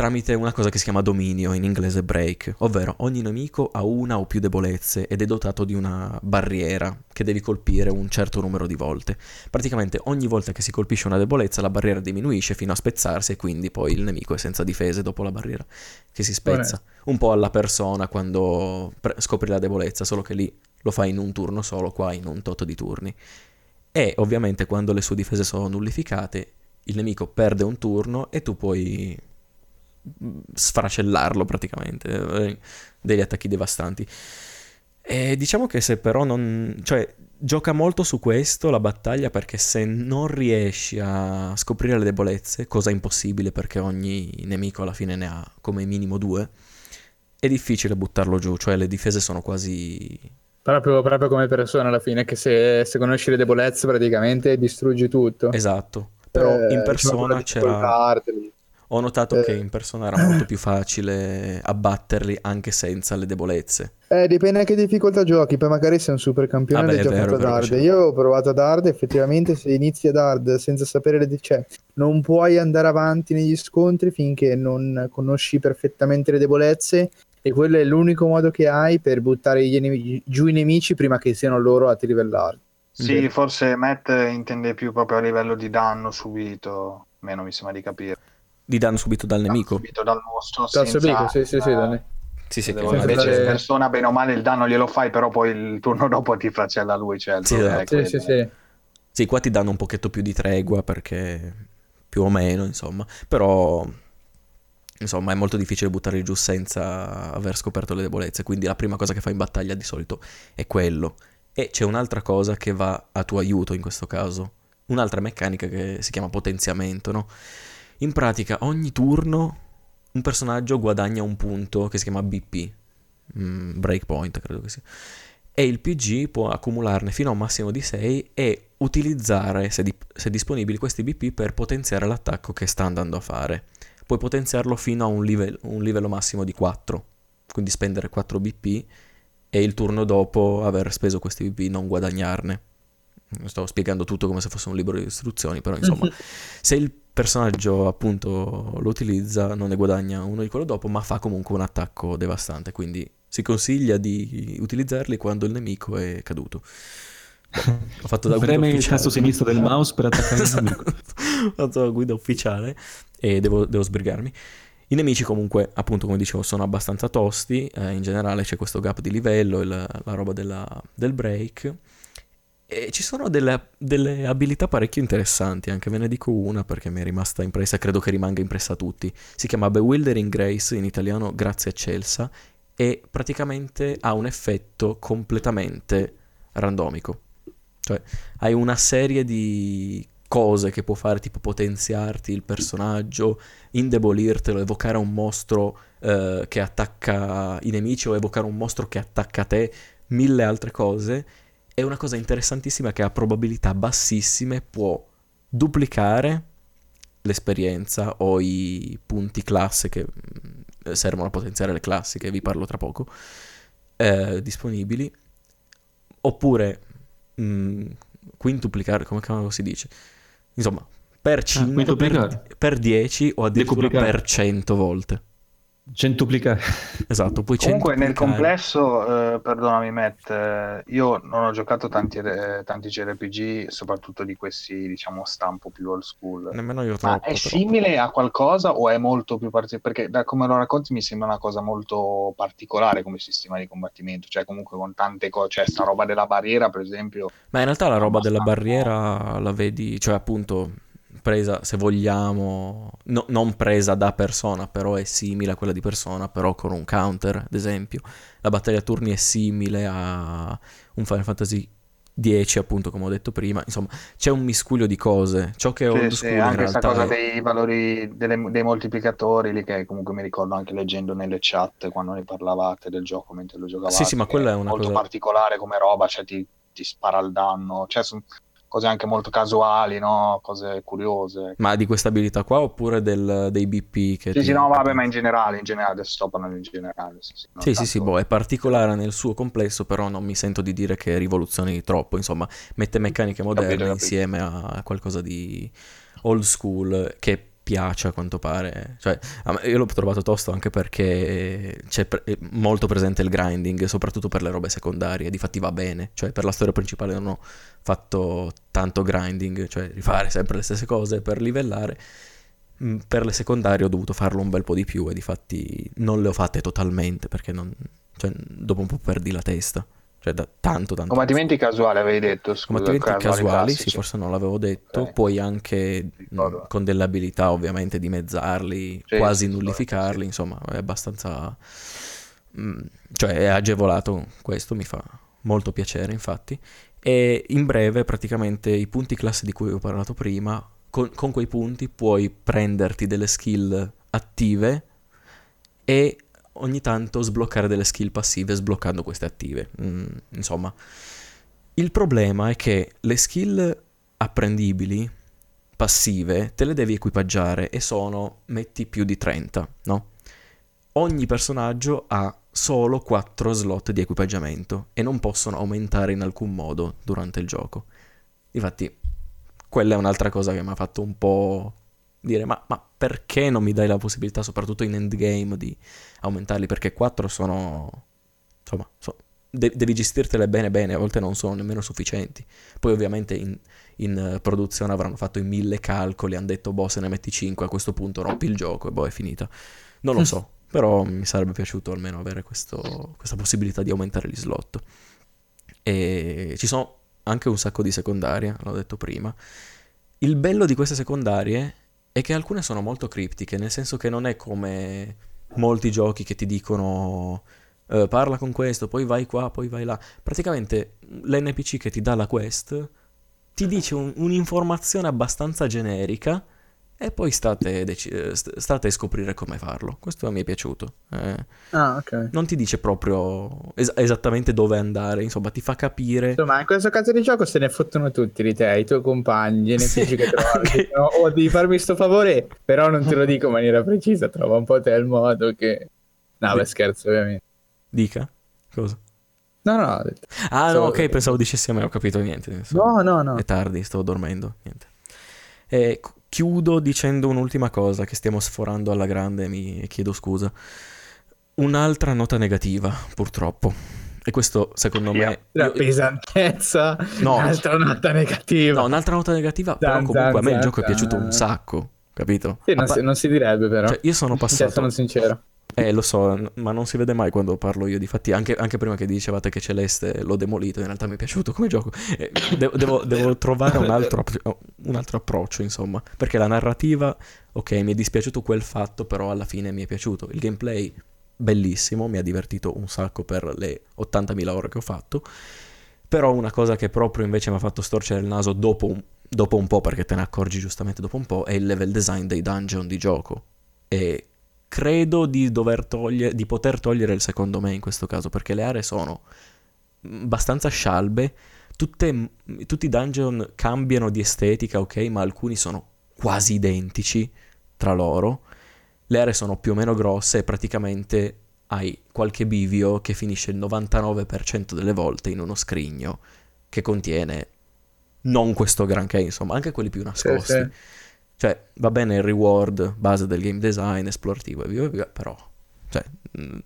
tramite una cosa che si chiama dominio, in inglese break, ovvero ogni nemico ha una o più debolezze ed è dotato di una barriera che devi colpire un certo numero di volte. Praticamente ogni volta che si colpisce una debolezza la barriera diminuisce fino a spezzarsi e quindi poi il nemico è senza difese dopo la barriera che si spezza. Un po' alla persona quando pre- scopri la debolezza, solo che lì lo fai in un turno solo, qua in un tot di turni. E ovviamente quando le sue difese sono nullificate, il nemico perde un turno e tu puoi sfracellarlo praticamente, eh, degli attacchi devastanti. E diciamo che se però non... cioè gioca molto su questo la battaglia perché se non riesci a scoprire le debolezze, cosa impossibile perché ogni nemico alla fine ne ha come minimo due, è difficile buttarlo giù, cioè le difese sono quasi... Proprio, proprio come persona alla fine, che se, se conosci le debolezze praticamente distruggi tutto. Esatto, però eh, in persona c'era... Ho notato eh. che in persona era molto più facile abbatterli anche senza le debolezze. Eh, dipende a che difficoltà giochi, poi magari sei un super campione ah, e hai giocato ad hard. Io ho provato ad hard, effettivamente se inizi ad hard senza sapere le... cioè non puoi andare avanti negli scontri finché non conosci perfettamente le debolezze E quello è l'unico modo che hai per buttare nemici, giù i nemici prima che siano loro a livellare. Sì, Beh. forse Matt intende più proprio a livello di danno subito, meno mi sembra di capire. Di danno subito dal nemico? Subito dal mostro, dal senza, sì, sì, sì, da sì, sì, invece dare... persona bene o male il danno glielo fai, però poi il turno dopo ti facella lui, cioè sì, esatto. sì, sì, sì, qua ti danno un pochetto più di tregua perché più o meno, insomma, però insomma è molto difficile buttarli giù senza aver scoperto le debolezze, quindi la prima cosa che fai in battaglia di solito è quello. E c'è un'altra cosa che va a tuo aiuto in questo caso, un'altra meccanica che si chiama potenziamento, no? In pratica ogni turno un personaggio guadagna un punto che si chiama BP, mm, breakpoint credo che sia, e il PG può accumularne fino a un massimo di 6 e utilizzare, se, di- se disponibili, questi BP per potenziare l'attacco che sta andando a fare. Puoi potenziarlo fino a un, livello, un livello massimo di 4, quindi spendere 4 BP e il turno dopo aver speso questi BP non guadagnarne. Sto spiegando tutto come se fosse un libro di istruzioni, però insomma, se il personaggio appunto lo utilizza non ne guadagna uno di quello dopo, ma fa comunque un attacco devastante, quindi si consiglia di utilizzarli quando il nemico è caduto. Ho fatto da guida Preme il tasto sinistro del mouse per attaccare il nemico. Ho fatto la guida ufficiale e devo, devo sbrigarmi. I nemici comunque, appunto come dicevo, sono abbastanza tosti, eh, in generale c'è questo gap di livello, la, la roba della, del break, e ci sono delle, delle, abilità parecchio interessanti, anche ve ne dico una perché mi è rimasta impressa, credo che rimanga impressa a tutti. Si chiama Bewildering Grace, in italiano Grazia Eccelsa, e praticamente ha un effetto completamente randomico. Cioè, hai una serie di cose che può fare, tipo potenziarti il personaggio, indebolirtelo, evocare un mostro eh, che attacca i nemici o evocare un mostro che attacca te, mille altre cose. È una cosa interessantissima che ha probabilità bassissime, può duplicare l'esperienza o i punti classe che mm, servono a potenziare le classi, che vi parlo tra poco, eh, disponibili, oppure mh, mm, quintuplicare, come si dice? Insomma, per 5, ah, per, per 10 o addirittura per 100 volte. Centuplicare. Esatto, poi Comunque nel complesso, eh, perdonami Matt, eh, io non ho giocato tanti, eh, tanti JRPG, soprattutto di questi, diciamo, stampo più old school. Nemmeno io troppo, Ma è troppo. simile a qualcosa o è molto più particolare? Perché da come lo racconti mi sembra una cosa molto particolare come sistema di combattimento, cioè comunque con tante cose, cioè sta roba della barriera per esempio. Ma in realtà la roba della barriera la vedi, cioè appunto presa, se vogliamo, no, non presa da persona, però è simile a quella di persona, però con un counter, ad esempio. La battaglia a turni è simile a un Final Fantasy 10, appunto, come ho detto prima. Insomma, c'è un miscuglio di cose. Ciò che ho sì, sì, anche questa cosa è... dei valori delle, dei moltiplicatori lì che comunque mi ricordo anche leggendo nelle chat quando ne parlavate del gioco mentre lo giocavate. Sì, sì, ma quella è una molto cosa... particolare come roba, cioè ti, ti spara il danno. Cioè, sono cose anche molto casuali, no? cose curiose. Ma di questa abilità qua oppure del, dei BP che... Sì, ti... sì, no, vabbè, ma in generale, in generale, adesso sto parlando in generale. Sì, sì, sì, tanto... sì, boh, è particolare nel suo complesso, però non mi sento di dire che rivoluzioni troppo, insomma, mette meccaniche moderne capito, capito. insieme a qualcosa di old school che piace a quanto pare. Cioè, io l'ho trovato tosto anche perché c'è pre- molto presente il grinding, soprattutto per le robe secondarie, difatti va bene. Cioè, per la storia principale non ho fatto tanto grinding, cioè rifare sempre le stesse cose per livellare. Mm, per le secondarie ho dovuto farlo un bel po' di più e difatti non le ho fatte totalmente perché non, cioè, dopo un po' perdi la testa. Cioè, da tanto, tanto. Combattimenti casuali avevi detto, scusa. Combattimenti casuali, sì, forse non l'avevo detto. Okay. Puoi anche, mh, con delle abilità ovviamente, dimezzarli, sì, quasi sì, nullificarli, sì. insomma, è abbastanza... Mh, cioè, è agevolato questo, mi fa molto piacere, infatti. E in breve, praticamente, i punti classe di cui ho parlato prima, con, con quei punti puoi prenderti delle skill attive e ogni tanto sbloccare delle skill passive sbloccando queste attive. Mm, insomma, il problema è che le skill apprendibili passive te le devi equipaggiare e sono metti più di 30, no? Ogni personaggio ha solo 4 slot di equipaggiamento e non possono aumentare in alcun modo durante il gioco. Infatti, quella è un'altra cosa che mi ha fatto un po' dire ma, ma, perché non mi dai la possibilità, soprattutto in endgame, di aumentarli? Perché 4 sono... insomma, so, de- devi gestirtele bene bene, a volte non sono nemmeno sufficienti. Poi ovviamente in, in produzione avranno fatto i mille calcoli, hanno detto boh se ne metti 5 a questo punto rompi il gioco e boh è finita. Non lo so, però mi sarebbe piaciuto almeno avere questo, questa possibilità di aumentare gli slot. E ci sono anche un sacco di secondarie, l'ho detto prima. Il bello di queste secondarie è che alcune sono molto criptiche, nel senso che non è come molti giochi che ti dicono uh, parla con questo, poi vai qua, poi vai là. Praticamente l'NPC che ti dà la quest ti dice un, un'informazione abbastanza generica e poi state, dec- state a scoprire come farlo. Questo mi è piaciuto. Eh, ah, ok. Non ti dice proprio es- esattamente dove andare, insomma, ti fa capire. Insomma, in questo caso di gioco se ne fottono tutti di te, i tuoi compagni, sì, che trovi. Okay. No, oh, devi farmi sto favore, però non te lo dico in maniera precisa, trova un po' te il modo che... No, beh, scherzo, ovviamente. Dica? Cosa? No, no, ho detto. Ah, no, ok, pensavo dicessi a me, ho capito niente. Insomma. No, no, no. È tardi, sto dormendo, niente. E chiudo dicendo un'ultima cosa che stiamo sforando alla grande, mi chiedo scusa. Un'altra nota negativa, purtroppo. E questo secondo yeah. me... La io... pesantezza, no. un'altra nota negativa. No, un'altra nota negativa, zan, però comunque zan, a me zan, il gioco è piaciuto un sacco, capito? Sì, non, pa- si, non si, direbbe però. Cioè, io sono passato... Cioè, sono sincero. Eh, lo so, ma non si vede mai quando parlo io. Difatti, anche, anche prima che dicevate che Celeste l'ho demolito, in realtà mi è piaciuto come gioco. Eh, devo, devo, devo, trovare un altro, un altro, approccio, insomma. Perché la narrativa, ok, mi è dispiaciuto quel fatto, però alla fine mi è piaciuto. Il gameplay, bellissimo, mi ha divertito un sacco per le 80.000 ore che ho fatto. Però una cosa che proprio invece mi ha fatto storcere il naso dopo un, dopo un po', perché te ne accorgi giustamente dopo un po', è il level design dei dungeon di gioco. E credo di, togliere, di poter togliere il secondo me in questo caso, perché le aree sono abbastanza scialbe, tutte, tutti i dungeon cambiano di estetica, ok, ma alcuni sono quasi identici tra loro. Le aree sono più o meno grosse e praticamente hai qualche bivio che finisce il 99% delle volte in uno scrigno che contiene non questo granché, insomma, anche quelli più nascosti. Sì, sì. Cioè, va bene il reward base del game design, esplorativo e via via, però, cioè, mh,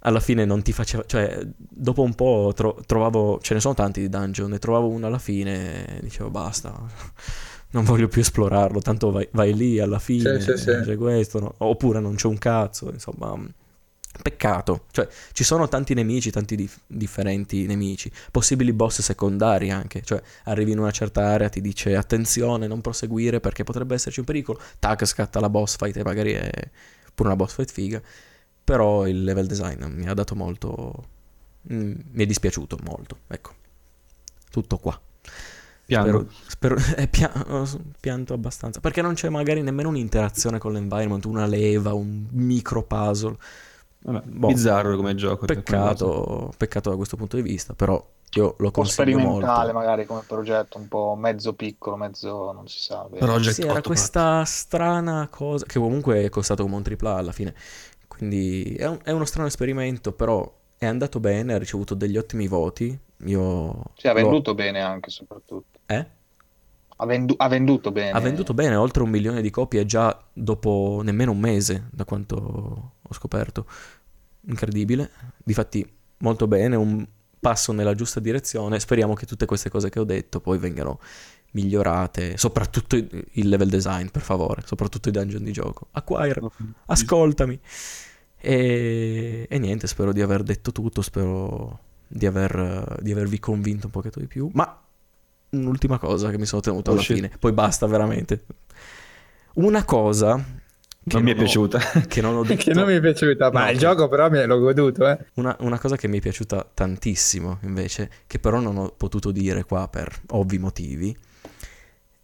alla fine non ti faceva... Cioè, dopo un po' tro- trovavo... Ce ne sono tanti di dungeon, ne trovavo uno alla fine e dicevo basta, non voglio più esplorarlo, tanto vai, vai lì alla fine, sì, sì, sì. c'è questo, no? oppure non c'è un cazzo, insomma Peccato, cioè ci sono tanti nemici, tanti dif- differenti nemici, possibili boss secondari anche, cioè arrivi in una certa area, ti dice attenzione, non proseguire perché potrebbe esserci un pericolo, tac, scatta la boss fight e magari è pure una boss fight figa, però il level design mi ha dato molto, mm, mi è dispiaciuto molto, ecco, tutto qua. Piano. Spero, spero eh, pia- pianto abbastanza, perché non c'è magari nemmeno un'interazione con l'environment, una leva, un micro puzzle Vabbè, boh, bizzarro come gioco. Peccato, peccato da questo punto di vista, però io lo consiglio molto. sperimentale magari come progetto, un po' mezzo piccolo, mezzo non si sa. Project sì, era questa parti. strana cosa che comunque è costato come un tripla alla fine. Quindi è, un, è, uno strano esperimento, però è andato bene, ha ricevuto degli ottimi voti. Io sì, ha venduto bene anche soprattutto. Eh? Ha, vendu- ha, venduto bene. Ha venduto bene, oltre un milione di copie già dopo nemmeno un mese, da quanto ho scoperto. Incredibile. Difatti, molto bene, un passo nella giusta direzione. Speriamo che tutte queste cose che ho detto poi vengano migliorate, soprattutto il level design, per favore, soprattutto i dungeon di gioco. Acquire, ascoltami. E, e niente, spero di aver detto tutto, spero di, aver, di avervi convinto un pochetto di più. Ma un'ultima cosa che mi sono tenuto alla fine, poi basta veramente. Una cosa non mi è piaciuta. Che non ho detto. che non mi è piaciuta, ma no, il che... gioco però me l'ho goduto. Eh. Una, una, cosa che mi è piaciuta tantissimo, invece, che però non ho potuto dire qua per ovvi motivi,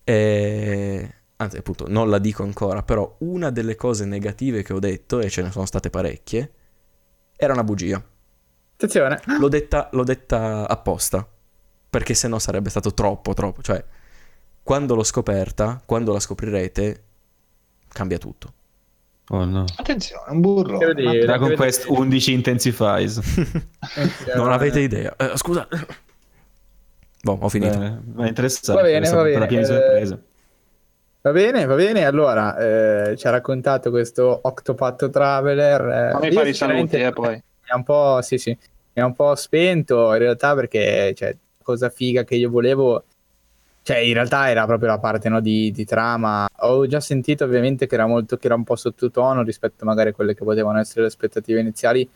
è... anzi appunto non la dico ancora, però una delle cose negative che ho detto, e ce ne sono state parecchie, era una bugia. Attenzione. L'ho detta, l'ho detta apposta, perché se no sarebbe stato troppo, troppo. Cioè, quando l'ho scoperta, quando la scoprirete, cambia tutto. Oh no. Attenzione, un burro. Dragon Quest 11 Intensifies. non avete idea. Uh, scusa. Boh, ho finito. Beh, ma è interessante. Va bene, va bene. La piena sorprese. Va bene, va bene. Allora, eh, ci ha raccontato questo Octopath Traveler. Fammi fare i saluti, eh, poi. È un po', sì, sì, è un po' spento in realtà perché, cioè, cosa figa che io volevo cioè, in realtà era proprio la parte no, di, di, trama. Ho già sentito ovviamente che era, molto, che era un po' sottotono rispetto magari a quelle che potevano essere le aspettative iniziali.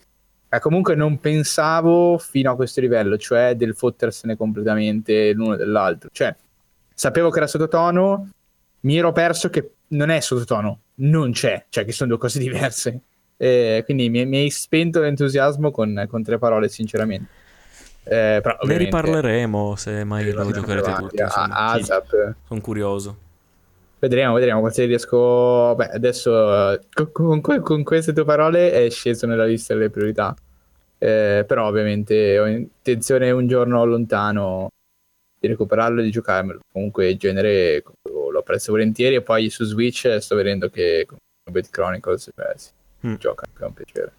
Ma comunque non pensavo fino a questo livello, cioè del fottersene completamente l'uno dell'altro. Cioè, sapevo che era sottotono, mi ero perso che non è sottotono, non c'è, cioè che sono due cose diverse. E quindi mi, mi hai spento l'entusiasmo con, con tre parole, sinceramente. Eh, però, ne riparleremo se mai lo giocherete tutti. ASAP. Sono curioso. Vedremo, vedremo. Se riesco. Beh, adesso con, con, con, queste tue parole è sceso nella lista delle priorità. Eh, però, ovviamente, ho intenzione un giorno lontano di recuperarlo e di giocarmelo. Comunque, il genere lo apprezzo volentieri. E poi su Switch sto vedendo che con Bad Chronicles beh, si mm. gioca anche un piacere.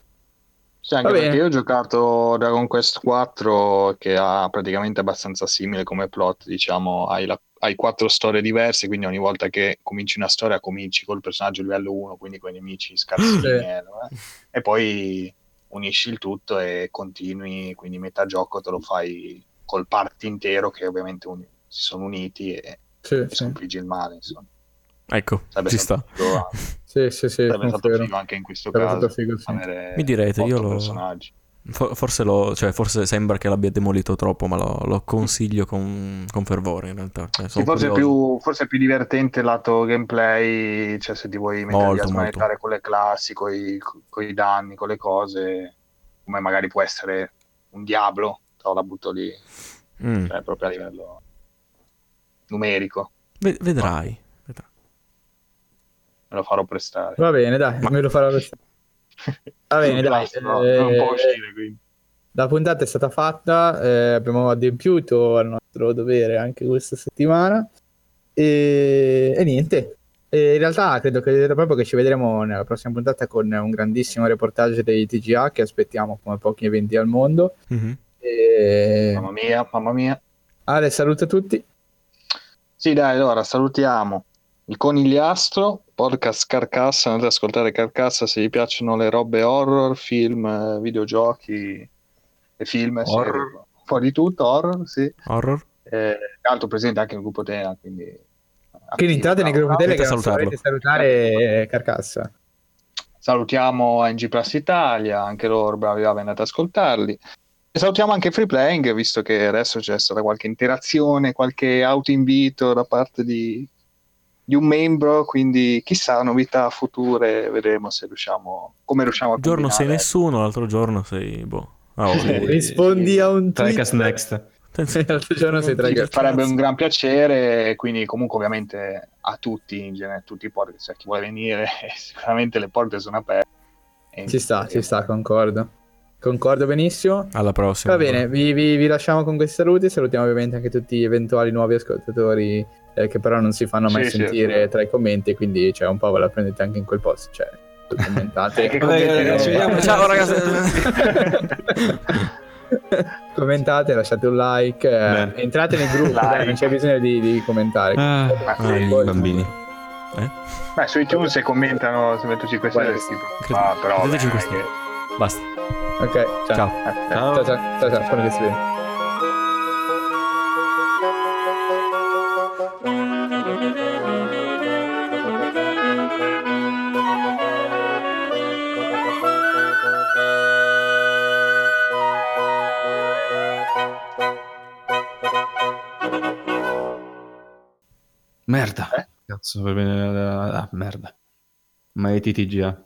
Sì, anche perché io ho giocato Dragon Quest 4 che ha praticamente abbastanza simile come plot, diciamo, hai, la, hai, quattro storie diverse, quindi ogni volta che cominci una storia cominci col personaggio livello 1, quindi con i nemici scarsini, eh. e poi unisci il tutto e continui, quindi metà gioco te lo fai col party intero che ovviamente un, si sono uniti e, sì, e sì. sconfiggi il male, insomma. Ecco, Sarebbe ci sta. A... Sì, sì, sì. Sarebbe stato figo anche in questo Sarebbe caso. Figo, sì. Mi direte, io lo... Forse, lo, cioè, forse sembra che l'abbia demolito troppo, ma lo, lo consiglio con, con, fervore in realtà. Cioè, sì, forse, è più, forse, è più, divertente lato gameplay, cioè se ti vuoi mettere molto, a smanettare con le classi, con i danni, con le cose, come magari può essere un Diablo, la butto lì, mm. cioè proprio a livello numerico. vedrai me lo farò prestare. Va bene, dai, Ma... me lo farò prestare. Va bene, dai. No, eh, non può uscire, quindi. La puntata è stata fatta, eh, abbiamo adempiuto al nostro dovere anche questa settimana e, e niente. E in realtà credo che proprio che ci vedremo nella prossima puntata con un grandissimo reportage dei TGA che aspettiamo come pochi eventi al mondo. Mm-hmm. E... Mamma mia, mamma mia. Ale, saluta tutti. Sì, dai, allora salutiamo il conigliastro, podcast Carcassa, andate ad ascoltare Carcassa se vi piacciono le robe horror, film, videogiochi e film, horror. un po' di tutto, horror, sì. Horror. Eh, altro presente anche nel gruppo Tena, quindi... Quindi entrate nel gruppo Tena che salutarlo. salutare Carcassa. Salutiamo NG Plus Italia, anche loro bravi, bravi, andate ad ascoltarli. E salutiamo anche Free Playing, visto che adesso c'è stata qualche interazione, qualche autoinvito da parte di di un membro, quindi chissà, novità future, vedremo se riusciamo, come riusciamo a Un giorno sei nessuno, l'altro giorno sei, boh. Ah, oh, Rispondi a un tweet. Tricast next. L'altro giorno sei Tricast Farebbe un gran piacere, quindi comunque ovviamente a tutti, in genere, tutti i podcast, cioè chi vuole venire, sicuramente le porte sono aperte. Ci sta, ci sta, concordo. Concordo benissimo. Alla prossima. Va bene, vi, vi, vi lasciamo con questi saluti. Salutiamo ovviamente anche tutti gli eventuali nuovi ascoltatori eh, che però non si fanno mai sì, sentire sì. tra i commenti, quindi cioè, un po' ve la prendete anche in quel posto. Cioè, commentate. commentate Ciao ragazzi. commentate, lasciate un like, eh, entrate nel gruppo, dai, non c'è bisogno di, di commentare. Ah, ah, i bambini. Eh? Beh, su iTunes se commentano, se metto 5 stelle, tipo. Ah, però. Beh, 5 stelle. Basta. Ok, ciao. Ciao. Ciao, ciao, ciao, ciao, ciao. Merda. Eh? Cazzo, per bene... Ah, merda. Ma è TTGA.